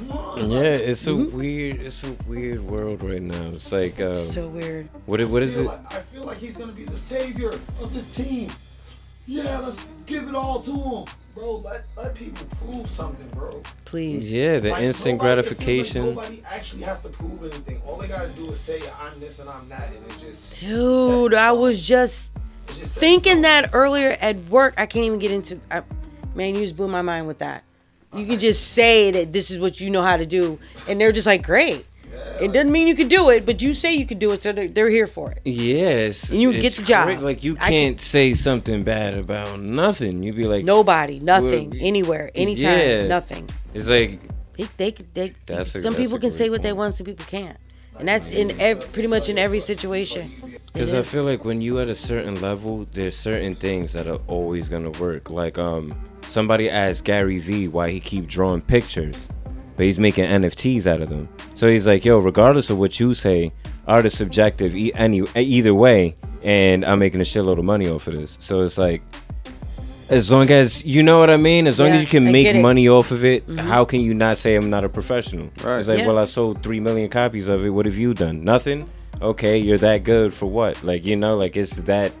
Yeah, it's a Mm-hmm. weird, it's a weird world right now. It's like, um, So weird. What, what is it? Like, I feel like he's gonna be the savior of this team. Yeah, let's give it all to him, bro. Let let people prove something, bro. Please. Yeah, the Like, instant nobody- it feels like gratification. nobody actually has to prove anything. All they gotta do is say I'm this and I'm that, and it just Dude, I was just thinking that earlier at work. I can't even get into. I, man, you just blew my mind with that. You can just say that this is what you know how to do, and they're just like, great. It doesn't mean you can do it, but you say you can do it, so they're, they're here for it. Yes, And you get the job. Like you I can't say something bad about nothing. You'd be like Nobody, nothing, Well, anywhere, anytime, yeah. nothing. It's like They, they, they, That's a- some that's people a can say great what they want, some people can't, and that's in ev- pretty much in every situation. Because I feel like when you at a certain level, there's certain things that are always gonna work. Like um, somebody asked Gary Vee why he keep drawing pictures, but he's making NFTs out of them. So he's like, yo, regardless of what you say, art is subjective e- any either way, and I'm making a shitload of money off of this. So it's like. As long as you know what I mean, as long Yeah, as you can make money off of it, Mhm. how can you not say I'm not a professional? Right. It's like, Yeah. well, I sold three million copies of it. What have you done? Nothing. okay, you're that good for what? Like you know, like it's that.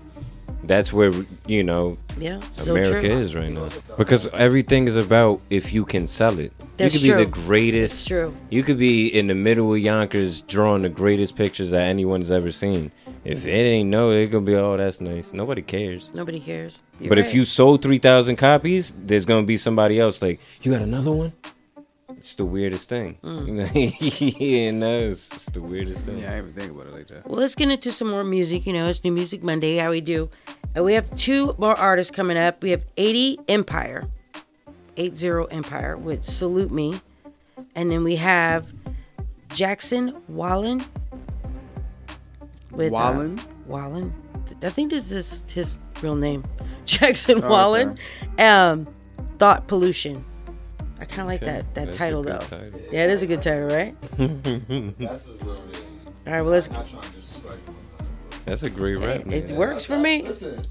That's where you know Yeah, America true. is right now because everything is about if you can sell it. That's you could be the greatest. That's true. You could be in the middle of Yonkers drawing the greatest pictures that anyone's ever seen. If it ain't no, it gonna be oh that's nice. Nobody cares. Nobody cares. You're but if you sold three thousand copies, there's gonna be somebody else like you got another one. It's the weirdest thing. Mm. yeah, no, it's, it's the weirdest thing. Yeah, I didn't even think about it like that. Well, let's get into some more music. You know, it's New Music Monday, how we do. And we have two more artists coming up. We have 80 Empire, 80 Empire with Salute Me. And then we have Jackson Whalan with uh, Whalan? Whalan. I think this is his real name. Jackson Oh, Whalan. Um, Thought Pollution. I kind of like Okay, that that that's title though. title. Yeah, it is a good title, right? That's a real name. All right, well let's. Not trying to disrespect him. That's a great rap. It man. works for me. Listen,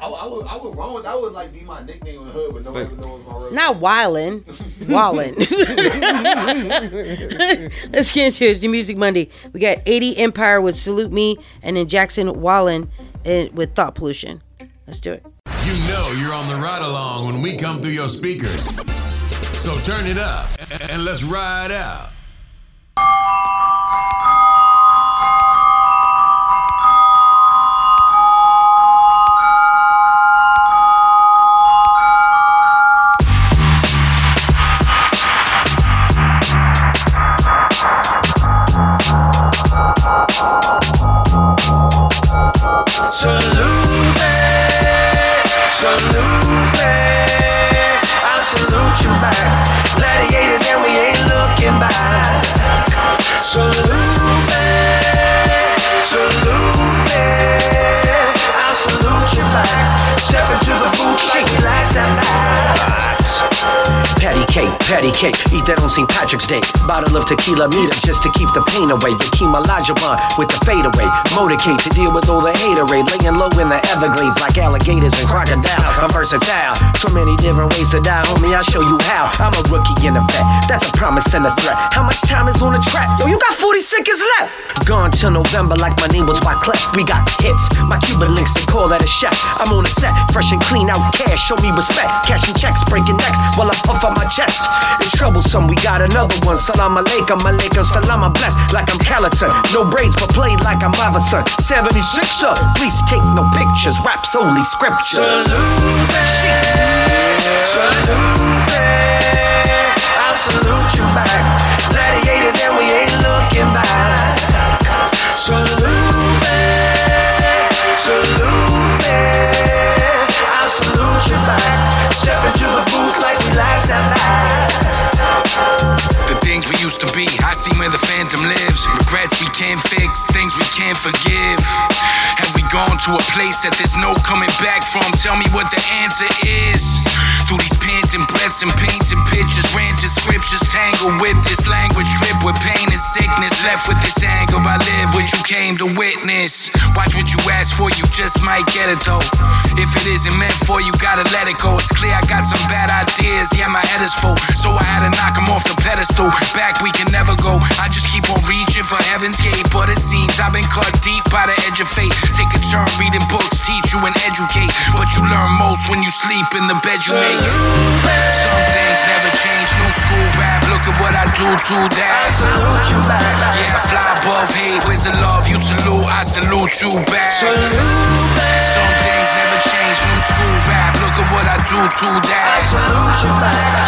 I, I would, I would wrong. That would like be my nickname in the hood, but no one Like- ever knows my real. Not Whalan. Whalan. Let's get into it. It's the Music Monday. We got 80 Empire with Salute Me and then Jackson Whalan eh, with Thought Pollution. Let's do it. You know you're on the ride along when we come through your speakers. So turn it up and let's ride out. Patty cake, eat that on St. Patrick's Day. Bottle of tequila meter just to keep the pain away. Hakeem Olajuwon with the fadeaway. Motorcade to deal with all the haterade. Laying low in the Everglades like alligators and crocodiles. I'm versatile, so many different ways to die, homie. I'll show you how. I'm a rookie in a vet. That's a promise and a threat. How much time is on the track? Yo, you got 40 seconds left. Gone till November like my name was Wyclef. We got hits. My Cuban links to call that a chef. I'm on a set, fresh and clean out cash. Show me respect. Cashing checks, breaking necks while I puff on my chest. It's troublesome. We got another one. Salam alaikum, alaikum, salam. I'm blessed like I'm Calaton. No braids, but played like I'm Iverson. 76er. Please take no pictures. Raps only scripture. Salute salute. I salute you back. Gladiators and we ain't looking back. Salute used to be, I see where the phantom lives. Regrets we can't fix, things we can't forgive. Have we gone to a place that there's no coming back from? Tell me what the answer is. Through these panting breaths and painting pictures, ranting scriptures, tangled with this language, trip with pain and sickness, left with this anger. I live what you came to witness. Watch what you ask for, you just might get it though. If it isn't meant for you, gotta let it go. It's clear I got some bad ideas, yeah, my head is full. So I had to knock 'em off the pedestal. Back we can never go. I just keep on reaching for heaven's gate, but it seems I've been cut deep by the edge of fate. Take a turn reading books, teach you and educate. But you learn most when you sleep in the bed you make. Some things never change. New school rap, look at what I do to that. I salute you back. Yeah, I fly above hate. Where's the love you salute? I salute you back. Things never change. New school rap, look at what I do to that.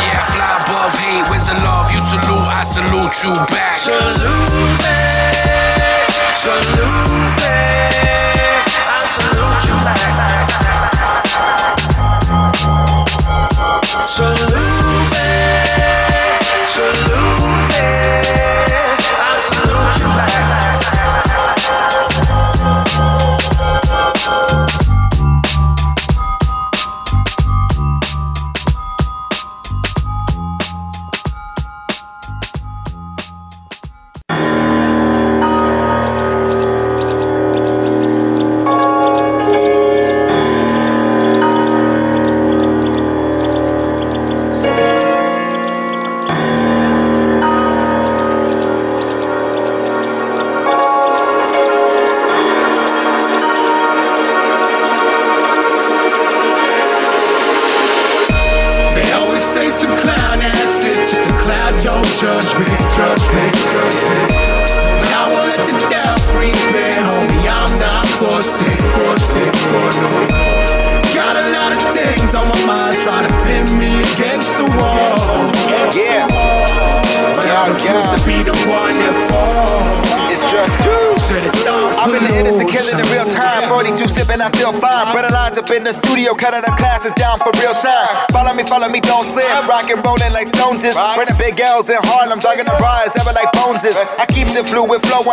Yeah, fly above hate. Where's the love you salute? I salute you back. Salute me, salute me. I salute you back. Salute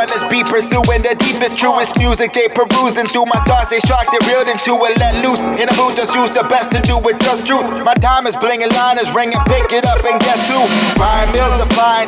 this beat, pursuing the deepest, truest music. They perusing through my thoughts, they shocked, they reeled into it, let loose. In a booth, just use the best to do it, just true. My diamonds blinging, liners ringing, pick it up and guess who? Ryan Mills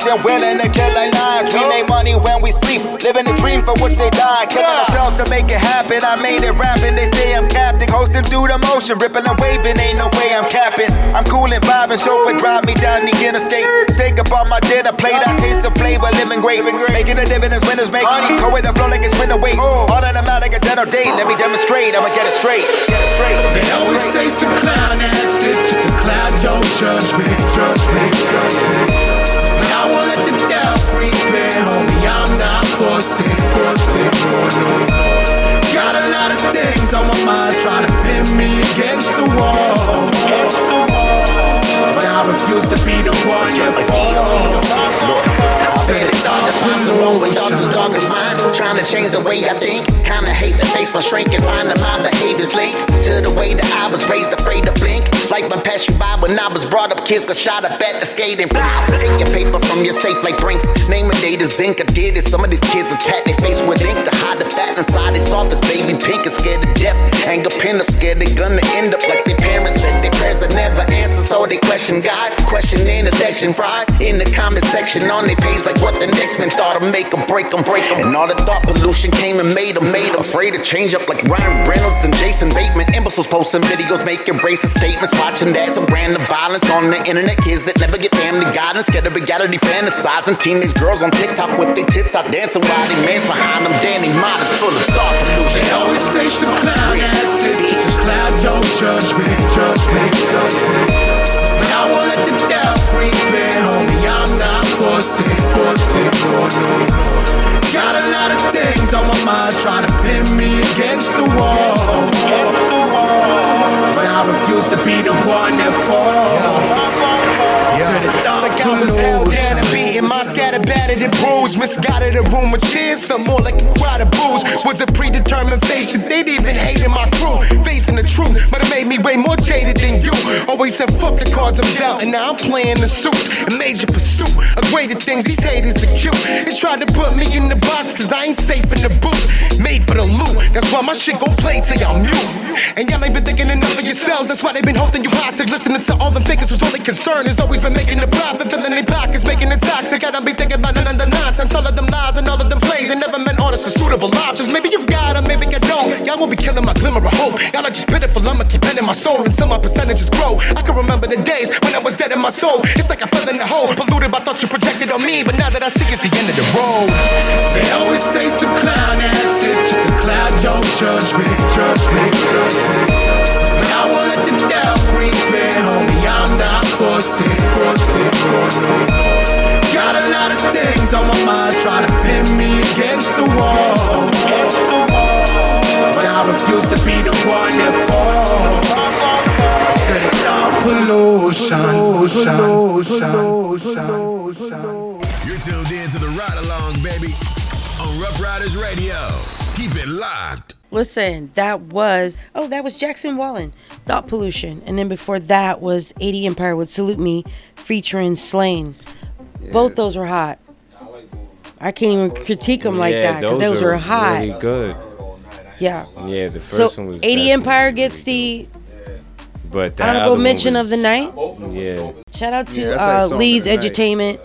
they're willing to kill our lines. We make money when we sleep, living the dream for which they die. Killing to make it happen. I made it rapping, they say I'm captain. Coasting through the motion, ripping and waving, ain't no way I'm capping. I'm cool and vibing, chauffeur drive me down the interstate. Steak up on my dinner plate, I taste the flavor, living great. Making a dividends, winners make money. Co the flow like it's winter weight. Automatic, a dental date, let me demonstrate, I'ma get it straight. They always say some clown ass shit just to cloud your judgment. But I won't let the in, homie. I'm not forcing. Got a lot of things on my mind, try to pin me against the wall. But I refuse to be the one that falls. What's wrong with thoughts as dark as mine? Trying to change the way I think. Kinda hate to face my shrink and find that my behavior's when I was brought up, kids got shot up at the skating. Blah. Take your paper from your safe like Brinks. Name a day to zinc. I did it. Some of these kids attack their face with ink to hide the fat inside his office. Baby pink is scared to death. Anger pin up, scared they gonna end up like their parents said. Their prayers that never answer, so they question God, questioning election fraud. In the comment section on their page, like what the next man thought of make 'em, break 'em, break 'em. And all the thought pollution came and made 'em, made 'em afraid to change up like Ryan Reynolds and Jason Bateman. Imbeciles posting videos, making racist statements, watching that's a brand of violence on the internet. Kids that never get family guidance, scared of reality, fantasizing. Teenage girls on TikTok with their tits out dancing while they man's behind them. Danny mind is full of thought pollution. They always say some clown ass shit just to cloud your judgment. But I won't let the doubt creep in, homie. I'm not forcing. Got a lot of things on my mind, trying to pin me against the wall. But I refuse to be the one that falls. to the Like I was held down and beaten, my scattered, battered and bruised. Misguided a room with cheers, felt more like a crowd of booze. Was a predetermined fate, they'd even hated my crew. Facing the truth, but it made me way more jaded than you. Always said fuck the cards I'm dealt, and now I'm playing the suits. A major pursuit of greater things, these haters are cute. They tried to put me in the box, cause I ain't safe in the booth. Made for the loot, that's why my shit gon' play till y'all mute. And y'all ain't been thinking enough of yourselves, that's why they've been holding you hostage. Listening to all them figures whose only concern has always been making the profit, filling their pockets, making it toxic. I don't be thinking about none of the nonsense, all of them lies and all of them plays. They never meant honest and suitable options. Maybe you got 'em, maybe you don't. Y'all will be killing my glimmer of hope. Y'all are just pitiful, I'ma keep bending my soul until my percentages grow. I can remember the days when I was dead in my soul. It's like I fell in the hole, polluted by thoughts you projected on me. But now that I see it's the end of the road. They always say some clown ass shit just to cloud your judgment. I won't let the creep in, homie. I'm not forcing. Got a lot of things on my mind, try to pin me against the wall. But I refuse to be the one that falls. To the dark pollution. You're tuned in to the ride along, baby, on Ruff Ryders Radio. Keep it locked. Listen, that was oh, that was Jackson Whalan, Thought Pollution, and then before that was 80 Empire with Salute Me, featuring Slain. Both those were hot. I can't even critique them like Yeah, that because those, are were hot. Really good. Yeah. Yeah, the So first one was. 80 Empire gets the But that honorable other one mention of the night. Yeah. Shout out to Yeah, like uh, Leeds the night. Edutainment,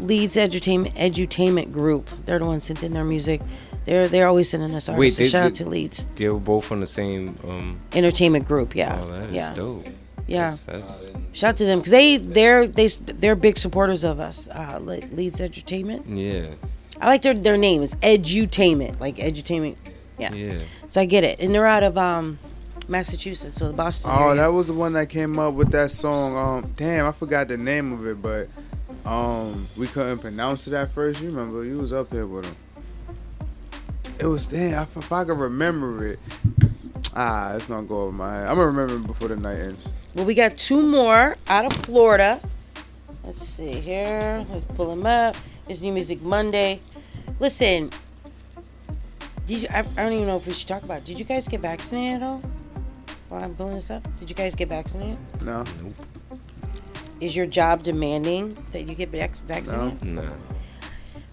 Leeds Edutainment Edutainment Group. They're the ones sent in their music. They're they're always sending us artists. Wait, so they, shout out to Leeds They were both on the same. Um, Entertainment Group. Yeah, Oh, that is yeah, dope. yeah. That's, that's, Shout out to them because they they're they they're big supporters of us. Uh, Leeds Entertainment. yeah. I like their their name. It's Edutainment, like Edutainment. Yeah. Yeah. So I get it, and they're out of um Massachusetts, so the Boston. Oh, area. that was the one that came up with that song. Um, damn, I forgot the name of it, but Um, we couldn't pronounce it at first. You remember? You was up there with him. It was damn. If, if I can remember it, ah, it's not going over my head. I'm gonna remember it before the night ends. Well, we got two more out of Florida. Let's see here. Let's pull them up. It's New Music Monday. Listen, did you, I, I don't even know if we should talk about. It. Did you guys get vaccinated at all? While I'm pulling this up, did you guys get vaccinated? No. Is your job demanding that you get vac- vaccinated? Nah.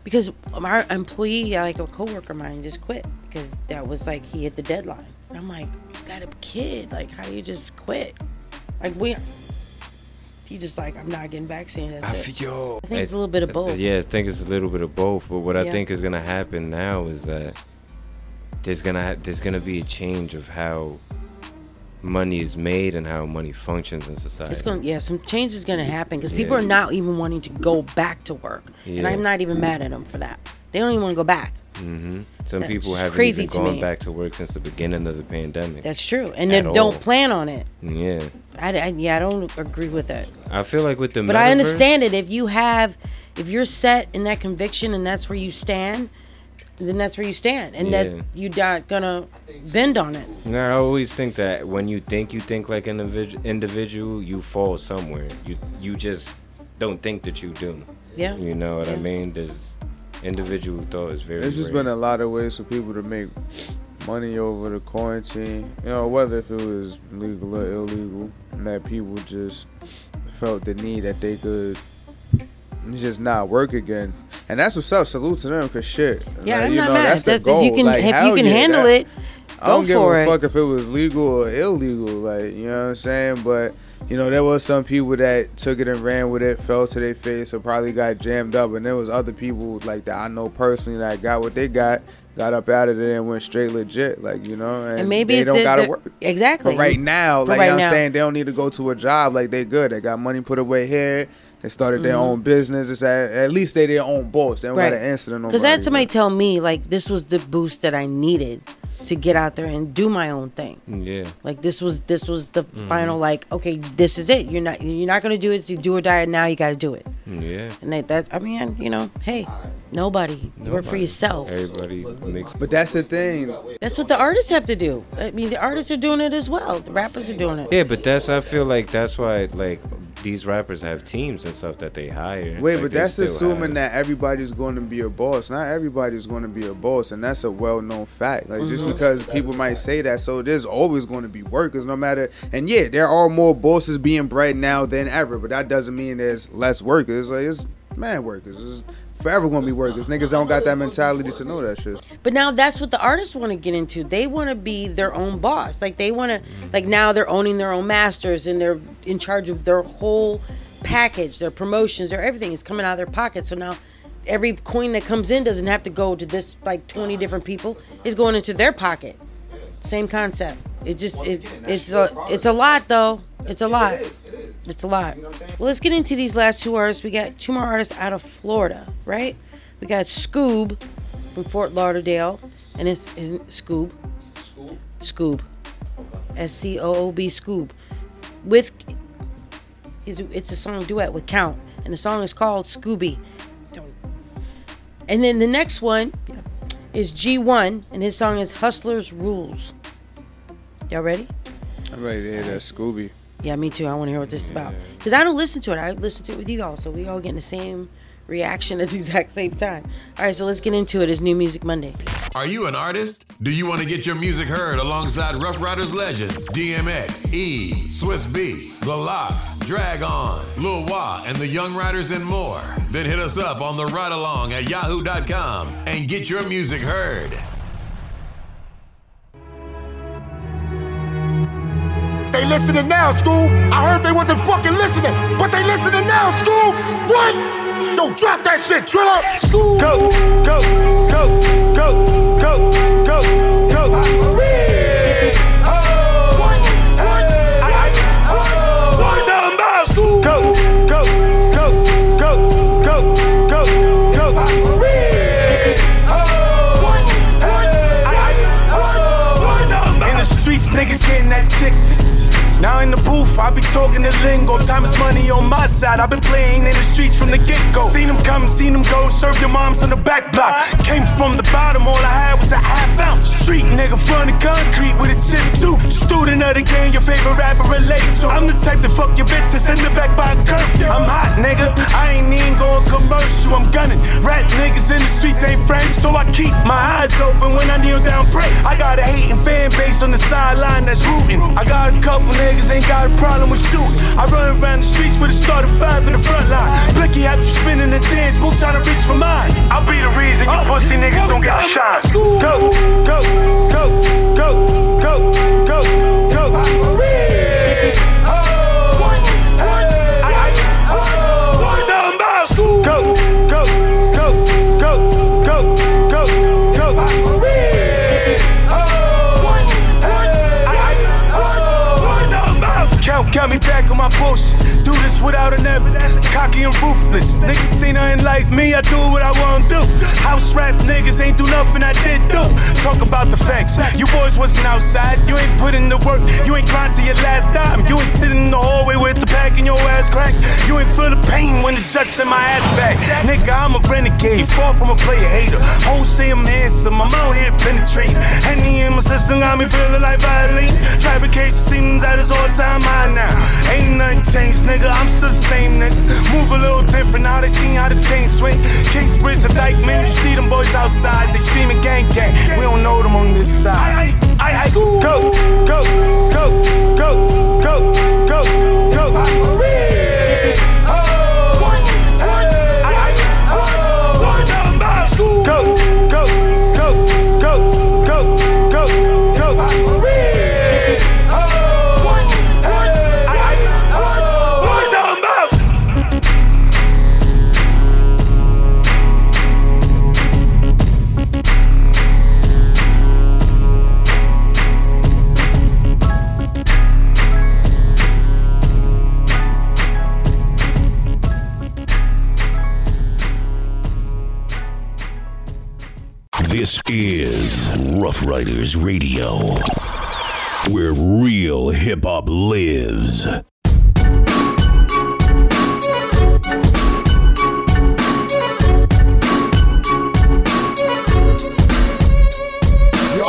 Because our employee, like a coworker of mine, just quit because that was like he hit the deadline. And I'm like, you got a kid. Like, how do you just quit? Like we, he just like, I'm not getting vaccinated. I That's it. feel- I think it's a little bit of both. Yeah, I think it's a little bit of both. But what I think is gonna happen now is that there's gonna ha- there's gonna be a change of how money is made and how money functions in society. It's going, yeah, some change is going to happen because people Yeah. are not even wanting to go back to work, and I'm not even mad at them for that. They don't even want to go back. hmm Some That's people haven't crazy even gone me. back to work since the beginning of the pandemic. That's true, and they don't all. plan on it. Yeah, I, I- yeah, I don't agree with that. I feel like with the But I understand it. If you have, if you're set in that conviction and that's where you stand, then that's where you stand, and Yeah. that you're not gonna bend on it. No, I always think that when you think you think like an individ- individual, you fall somewhere. You you just don't think that you do. Yeah. You know what I mean? There's individual thought is very. There's just rare. been a lot of ways for people to make money over the quarantine. You know, whether if it was legal or illegal, and that people just felt the need that they could just not work again. And that's what's up. Salute to them, cause shit. Yeah, like, I'm you not know, mad. That's the That's- if you can- like, if you can yeah, handle that- it, I don't give a it. fuck if it was legal or illegal. Like, you know what I'm saying? But you know, there was some people that took it and ran with it, fell to their face, or probably got jammed up. And there was other people like that I know personally that got what they got, got up out of there and went straight legit. Like, you know, and, And maybe they it's don't it- gotta work. exactly. For right now, like right you know what now. I'm saying, they don't need to go to a job. Like they good. They got money put away here. They started their Mhm. own business. It's at, at least they their own boss. They don't Right. answer to nobody. Because I had somebody tell me like this was the boost that I needed to get out there and do my own thing. Yeah. Like this was this was the Mhm. final like okay this is it you're not you're not gonna do it so you do or die now you got to do it Yeah. and that, that I mean you know hey nobody you work for yourself Everybody makes. But that's the thing. that's what the artists have to do I mean the artists are doing it as well the rappers are doing it Yeah, but that's I feel like that's why like these rappers have teams and stuff that they hire. Wait, Like, but that's assuming have- that everybody's going to be a boss. Not everybody's going to be a boss, and that's a well-known fact. Like just Mhm. Because people might say that, so there's always going to be workers, no matter. And yeah, there are more bosses being bred now than ever, but that doesn't mean there's less workers. Like it's man workers. It's forever going to be workers. Niggas don't got that mentality to know that shit. but now that's what the artists want to get into they want to be their own boss like they want to like now they're owning their own masters and they're in charge of their whole package their promotions their everything is coming out of their pocket so now every coin that comes in doesn't have to go to this like 20 different people. It's going into their pocket. Same concept. It just it, it's a it's a lot though. It's a lot. it's a lot. Well let's get into these last two artists. We got two more artists out of florida right? We got scoob from fort lauderdale and it's his scoob? Scoob. S-c-o-o-b. Scoob. With it's a song duet with count and the song is called scooby and then the next one is G.One, and his song is Hustlers Rules. Y'all ready? I'm ready to hear that Scooby. Yeah, me too. I want to hear what this is about. Because I don't listen to it. I listen to it with you all, so we all getting the same reaction at the exact same time. All right, so let's get into it. It's New Music Monday. Are you an artist? Do you want to get your music heard alongside Ruff Ryders legends DMX, E, Swizz Beatz, The LOX, Drag On, Lil Wah, and the Young Riders and more? Then hit us up on the ride along at yahoo.com and get your music heard. They listening now, school. I heard they wasn't fucking listening, but they listening now, school. What? Don't drop that shit, Triller. School. Go, go, go, go, go, go, go. Go, go, go, go, go, go, go. In the streets, niggas getting that chick. Now in the booth, I be talking the lingo. Time is money on my side. I've been playing in the streets from the get go. Seen them come, seen them go. Serve your moms on the back block. Came from the bottom, all I had was a half ounce. Street nigga, front of concrete with a tip too. Student of the game, your favorite rapper relate to. I'm the type to fuck your bitch and send her back by a curfew. I'm hot, nigga. I ain't even going commercial. I'm gunning. Rat niggas in the streets ain't friends, so I keep my eyes open when I kneel down pray. I got a hating fan base on the sideline that's rooting. I got a couple niggas ain't got a problem with shooting. I run around the streets with a starter five in the front line. Blicky have you spinning the dance, move trying to reach for mine. I'll be the reason you oh, pussy niggas don't get a shine. Go, go, go, go, go, go, go. Go, without an effort. Cocky and ruthless. Niggas see nothing like me, I do what I wanna do. House rap niggas ain't do nothing I did do. Talk about the facts. You boys wasn't outside, you ain't put in the work, you ain't grind to your last dime. You ain't sitting in the hallway with the pack in your ass crack. You ain't feel the pain when the judge sent my ass back. Nigga, I'm a renegade, far from a player hater. Hoes say I'm handsome, I'm out here penetrating. Henny in my system got me feeling like violating. Fabrication seems at its all time high now. Ain't nothing changed, nigga, I'm it's the same nigga. Move a little different, now they seen how the chain swing. Kings, Kingsbridge and Dykeman, you see them boys outside, they screaming gang gang. We don't know them on this side. I, I, I, go, go, go, go, go, go, go. go. Ruff Ryders Radio, where real hip hop lives.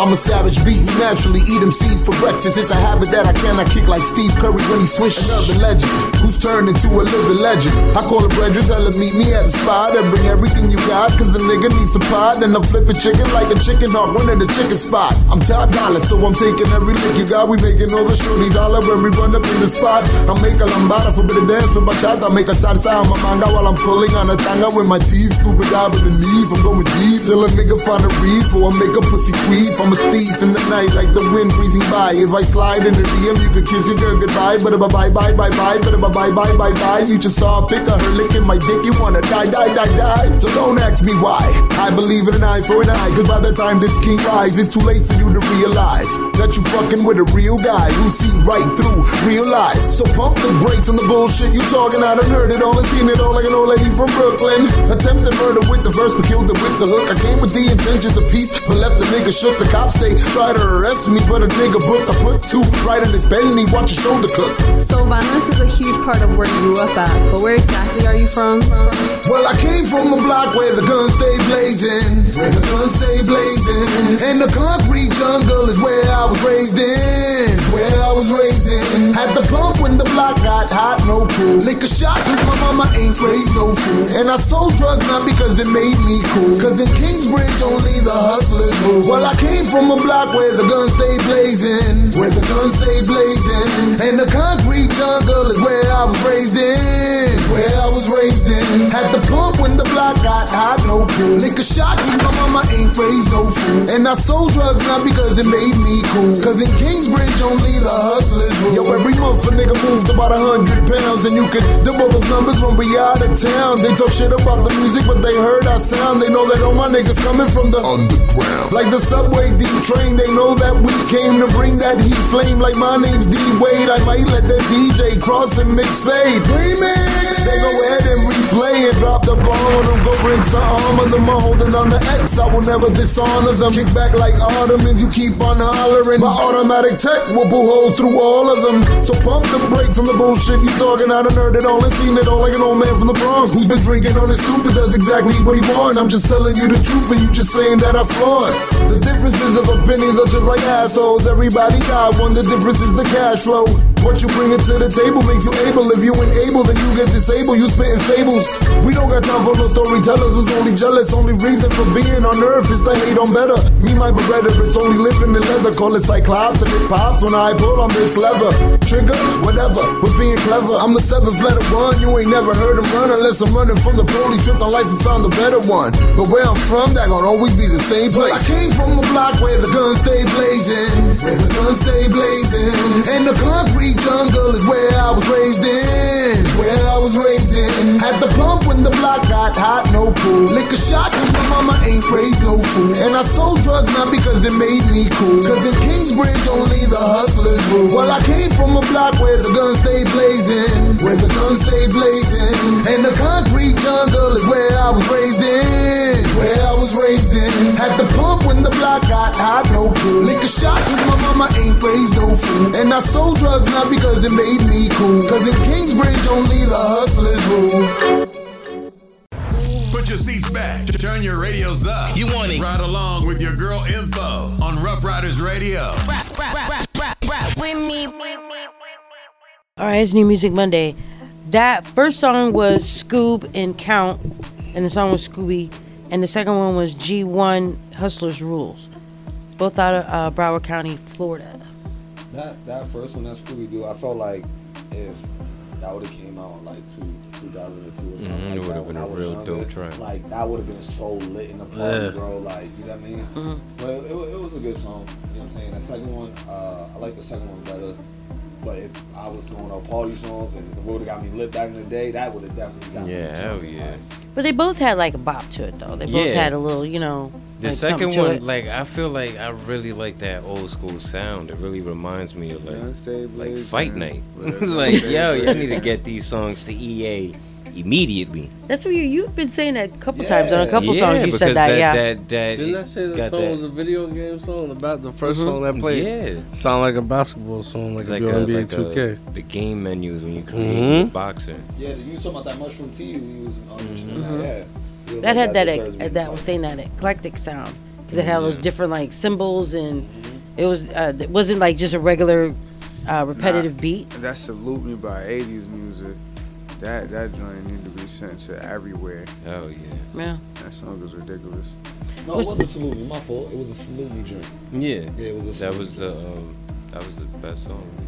I'm a savage beast, naturally eat them seeds for breakfast. It's a habit that I cannot kick like Steve Curry when he swish. Another legend who's turned into a living legend. I call a brethren, tell him meet me at the spot and bring everything you got, cause a nigga needs some pot. And I'm flipping chicken like a chicken hawk, running the chicken spot. I'm top dollar, so I'm taking every lick you got. We making all the shorties dollar when we run up in the spot. I make a lambada for bit of dance with my shot. I make a salsa on my manga while I'm pulling on a tanga with my teeth. Scuba with the knee. I'm going deep till a nigga find a reef or I make a pussy queef. I'm a thief in the night like the wind breezing by. If I slide in the DM, you could kiss your girl goodbye. But uh, if I bye bye bye bye, but uh, if I bye bye bye bye, you just saw a pic of her licking my dick. You wanna die die die die? So don't ask me why. I believe in an eye for an eye. Cause by the time this king rise, it's too late for you to realize that you fucking with a real guy who see right through real lies. So pump the brakes on the bullshit you talking. I done heard it all and seen it all like an old lady from Brooklyn. Attempted murder with the verse, but killed it with the hook. I came with the intentions of peace, but left the nigga shook. The cops they try to arrest me, but a nigga booked. I put two right in his belly, watch his shoulder cook. So violence is a huge part of where you grew up at, but where exactly are you from? Well, I came from a block where the guns stay blazing, where the guns stay blazing, and the concrete jungle is where I was raised in, where I was raised in. At the pump when the block got hot, no cool. Liquor shots with my mama ain't raised no fool. And I sold drugs not because it made me cool, cause in Kingsbridge only the hustlers rule. Well, I came from a block where the guns stay blazing, where the guns stay blazing, and the concrete jungle is where I was raised in, where I was raised in. At the pump when the block got hot, no cool. Liquor shots with my mama ain't raised no fool. And I sold drugs not because it made me cool, cause in Kingsbridge only the hustlers rule. Yo, every month a nigga moved about a hundred pounds, and you could double those numbers when we out of town. They talk shit about the music, but they heard our sound. They know that all my niggas coming from the underground. Like the subway, D train, they know that we came to bring that heat flame like my name's D Wade. I might let the DJ cross and mix fade. Remix. They go ahead and replay and drop the ball on them. Go bring some armor. Them are holding on the X. I will never dishonor them. Kick back like ottomans. You keep on hollering. My automatic tech will pull holes through all of them. So pump the brakes on the bullshit you talking. I done heard it all and seen it all like an old man from the Bronx. Who's been drinking on his stupid does exactly what he want. I'm just telling you the truth and you just saying that I flaunt. The differences of opinions are just like assholes. Everybody got one. The difference is the cash flow. What you bring it to the table makes you able. If you ain't able, then you get disabled. You spitting fables. We don't got time for no storytellers who's only jealous. Only reason for being on earth is to hate on better. Me, my it's only living in leather. Call it Cyclops and it pops when I pull on this lever. Trigger, whatever, was being clever. I'm the seventh letter one. You ain't never heard him run unless I'm running from the police. Tripped on life and found a better one. But where I'm from, that gon' always be the same place. I came from a block where the guns stay blazing. Where the guns stay blazing. And the concrete jungle is where I was raised in. Where I was raised in. At the pump when the block got hot, no pool. Liquor shot cause my mama ain't raised no fool. And I sold drugs not because it made me cool. Cause in Kingsbridge only the hustlers rule. Well, I came from a block where the guns stay blazing. Where the guns stay blazing. And the concrete jungle is where I was raised in. Where I was raised in. At the pump when the block got hot, no pool. Liquor shot cause my mama ain't raised no fool. And I sold drugs not because it made me cool. Cause in Kingsbridge only the hustlers rule. Put your seats back. Turn your radios up. You want it? Ride along with your girl info on Ruff Ryders Radio. Rap, rap, rap rap, rap, rap. All right, it's New Music Monday. That first song was Scoob and Count, and the song was Scooby, and the second one was G.One Hustlers Rules, both out of uh, Broward County, Florida. That that first one, that Scooby Doo, I felt like if that would have came out in like two, 2002 or something Mhm, like it that, would've when been I a was real younger, dope track. Like that would have been so lit in the party, Yeah. bro. Like you know what I mean? Mhm. But it, it, it was a good song. You know what I'm saying? That second one, uh, I like the second one better. But if I was going on party songs and if the would have got me lit back in the day, that would have definitely got me. Yeah, hell yeah. like, But they both had like a bop to it, though. They both Yeah. had a little, you know. The like second something to one, it. like I feel like I really like that old school sound. It really reminds me of like like Fight Night. It's like yo, y'all need to get these songs to EA immediately. That's what you you've been saying that a couple times on a couple Yeah, songs. You said that, yeah. That, that, Didn't I say the song that- was a video game song? About the 1st Mhm. song that played. Yeah. Sound like a basketball song, like It's a like, like a, NBA like 2K. a, the game menus when you create Mhm. a boxer. Yeah, you was talking about that mushroom tea we was on Mhm. Yeah. He was that like, had that deserves ec- me that was saying that eclectic sound because it had those different like symbols and it was uh, it wasn't like just a regular uh, repetitive Nah, beat. That salute me by '80s music. That that joint need to be sent to everywhere. Oh yeah. Yeah. That song is ridiculous. No, it wasn't salute me. My fault. It was a salute me drink. Yeah. Yeah, it was a That salute was the um, that was the best song.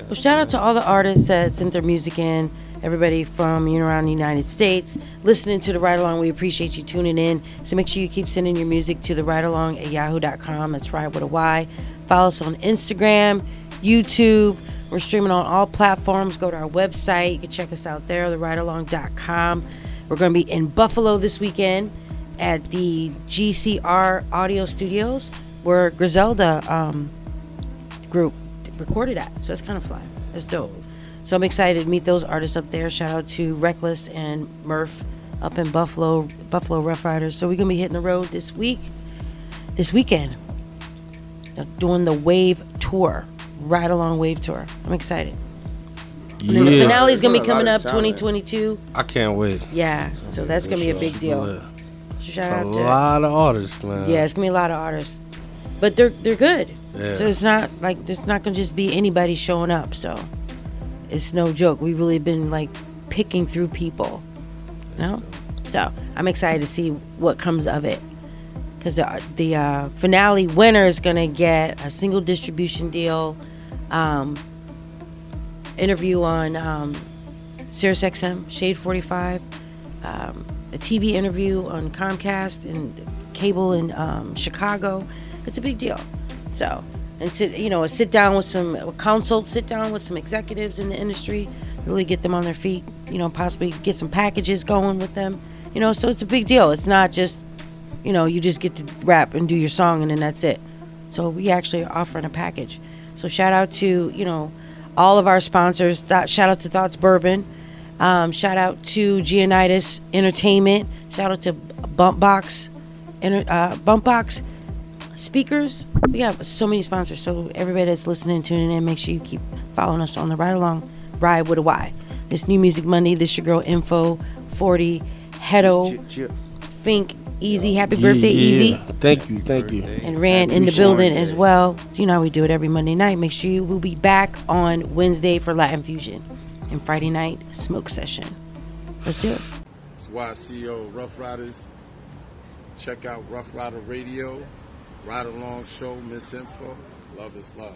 Well, shout out to all the artists that sent their music in. Everybody from you know around the United States listening to the ride along. We appreciate you tuning in. So make sure you keep sending your music to the ride along at yahoo.com. That's right with a Y. Follow us on Instagram, YouTube. We're streaming on all platforms. Go to our website. You can check us out there, theridealong.com. We're going to be in Buffalo this weekend at the GCR Audio Studios where Griselda um, group recorded at. So it's kind of fly. It's dope. So I'm excited to meet those artists up there. Shout out to Reckless and Murph up in Buffalo, Buffalo Ruff Ryders. So we're gonna be hitting the road this week, this weekend, doing the Wave Tour, Ride Along Wave Tour. I'm excited. And then the Yeah. finale is gonna be There's a lot coming of up talent. 2022. I can't wait. Yeah, so that's gonna be a big deal. Yeah. So shout A out to lot of artists, man. yeah, it's gonna be a lot of artists, but they're they're good. Yeah. So it's not like it's not gonna just be anybody showing up. So it's no joke. We've really been like picking through people, you know. So I'm excited to see what comes of it, because the the uh, finale winner is gonna get a single distribution deal, um, interview on um, SiriusXM, Shade 45, um, a TV interview on Comcast and cable in um, Chicago. It's a big deal. So, and sit, you know, a sit down with some a consult, sit down with some executives in the industry, really get them on their feet. You know, possibly get some packages going with them. You know, so it's a big deal. It's not just, you know, you just get to rap and do your song and then that's it. So we actually are offering a package. So shout out to you know all of our sponsors. Th- Shout out to Thoughts Bourbon. Um, shout out to Gionitis Entertainment. Shout out to Bumpbox, Enter- uh, Bumpbox speakers. We have so many sponsors. So everybody that's listening, tuning in, make sure you keep following us on the ride along, ride with a Y. This new music Monday. This your girl Info Forty Hedo Fink Easy. Happy birthday, Yeah, Easy. yeah. Thank you, thank you. And Rand in the building as well. So you know how we do it every Monday night. Make sure you will be back on Wednesday for Latin Fusion and Friday night smoke session. Let's do it. It's YCO Ruff Ryders. Check out Ruff Ryder Radio, Ride Along Show, Miss Info. Love is love.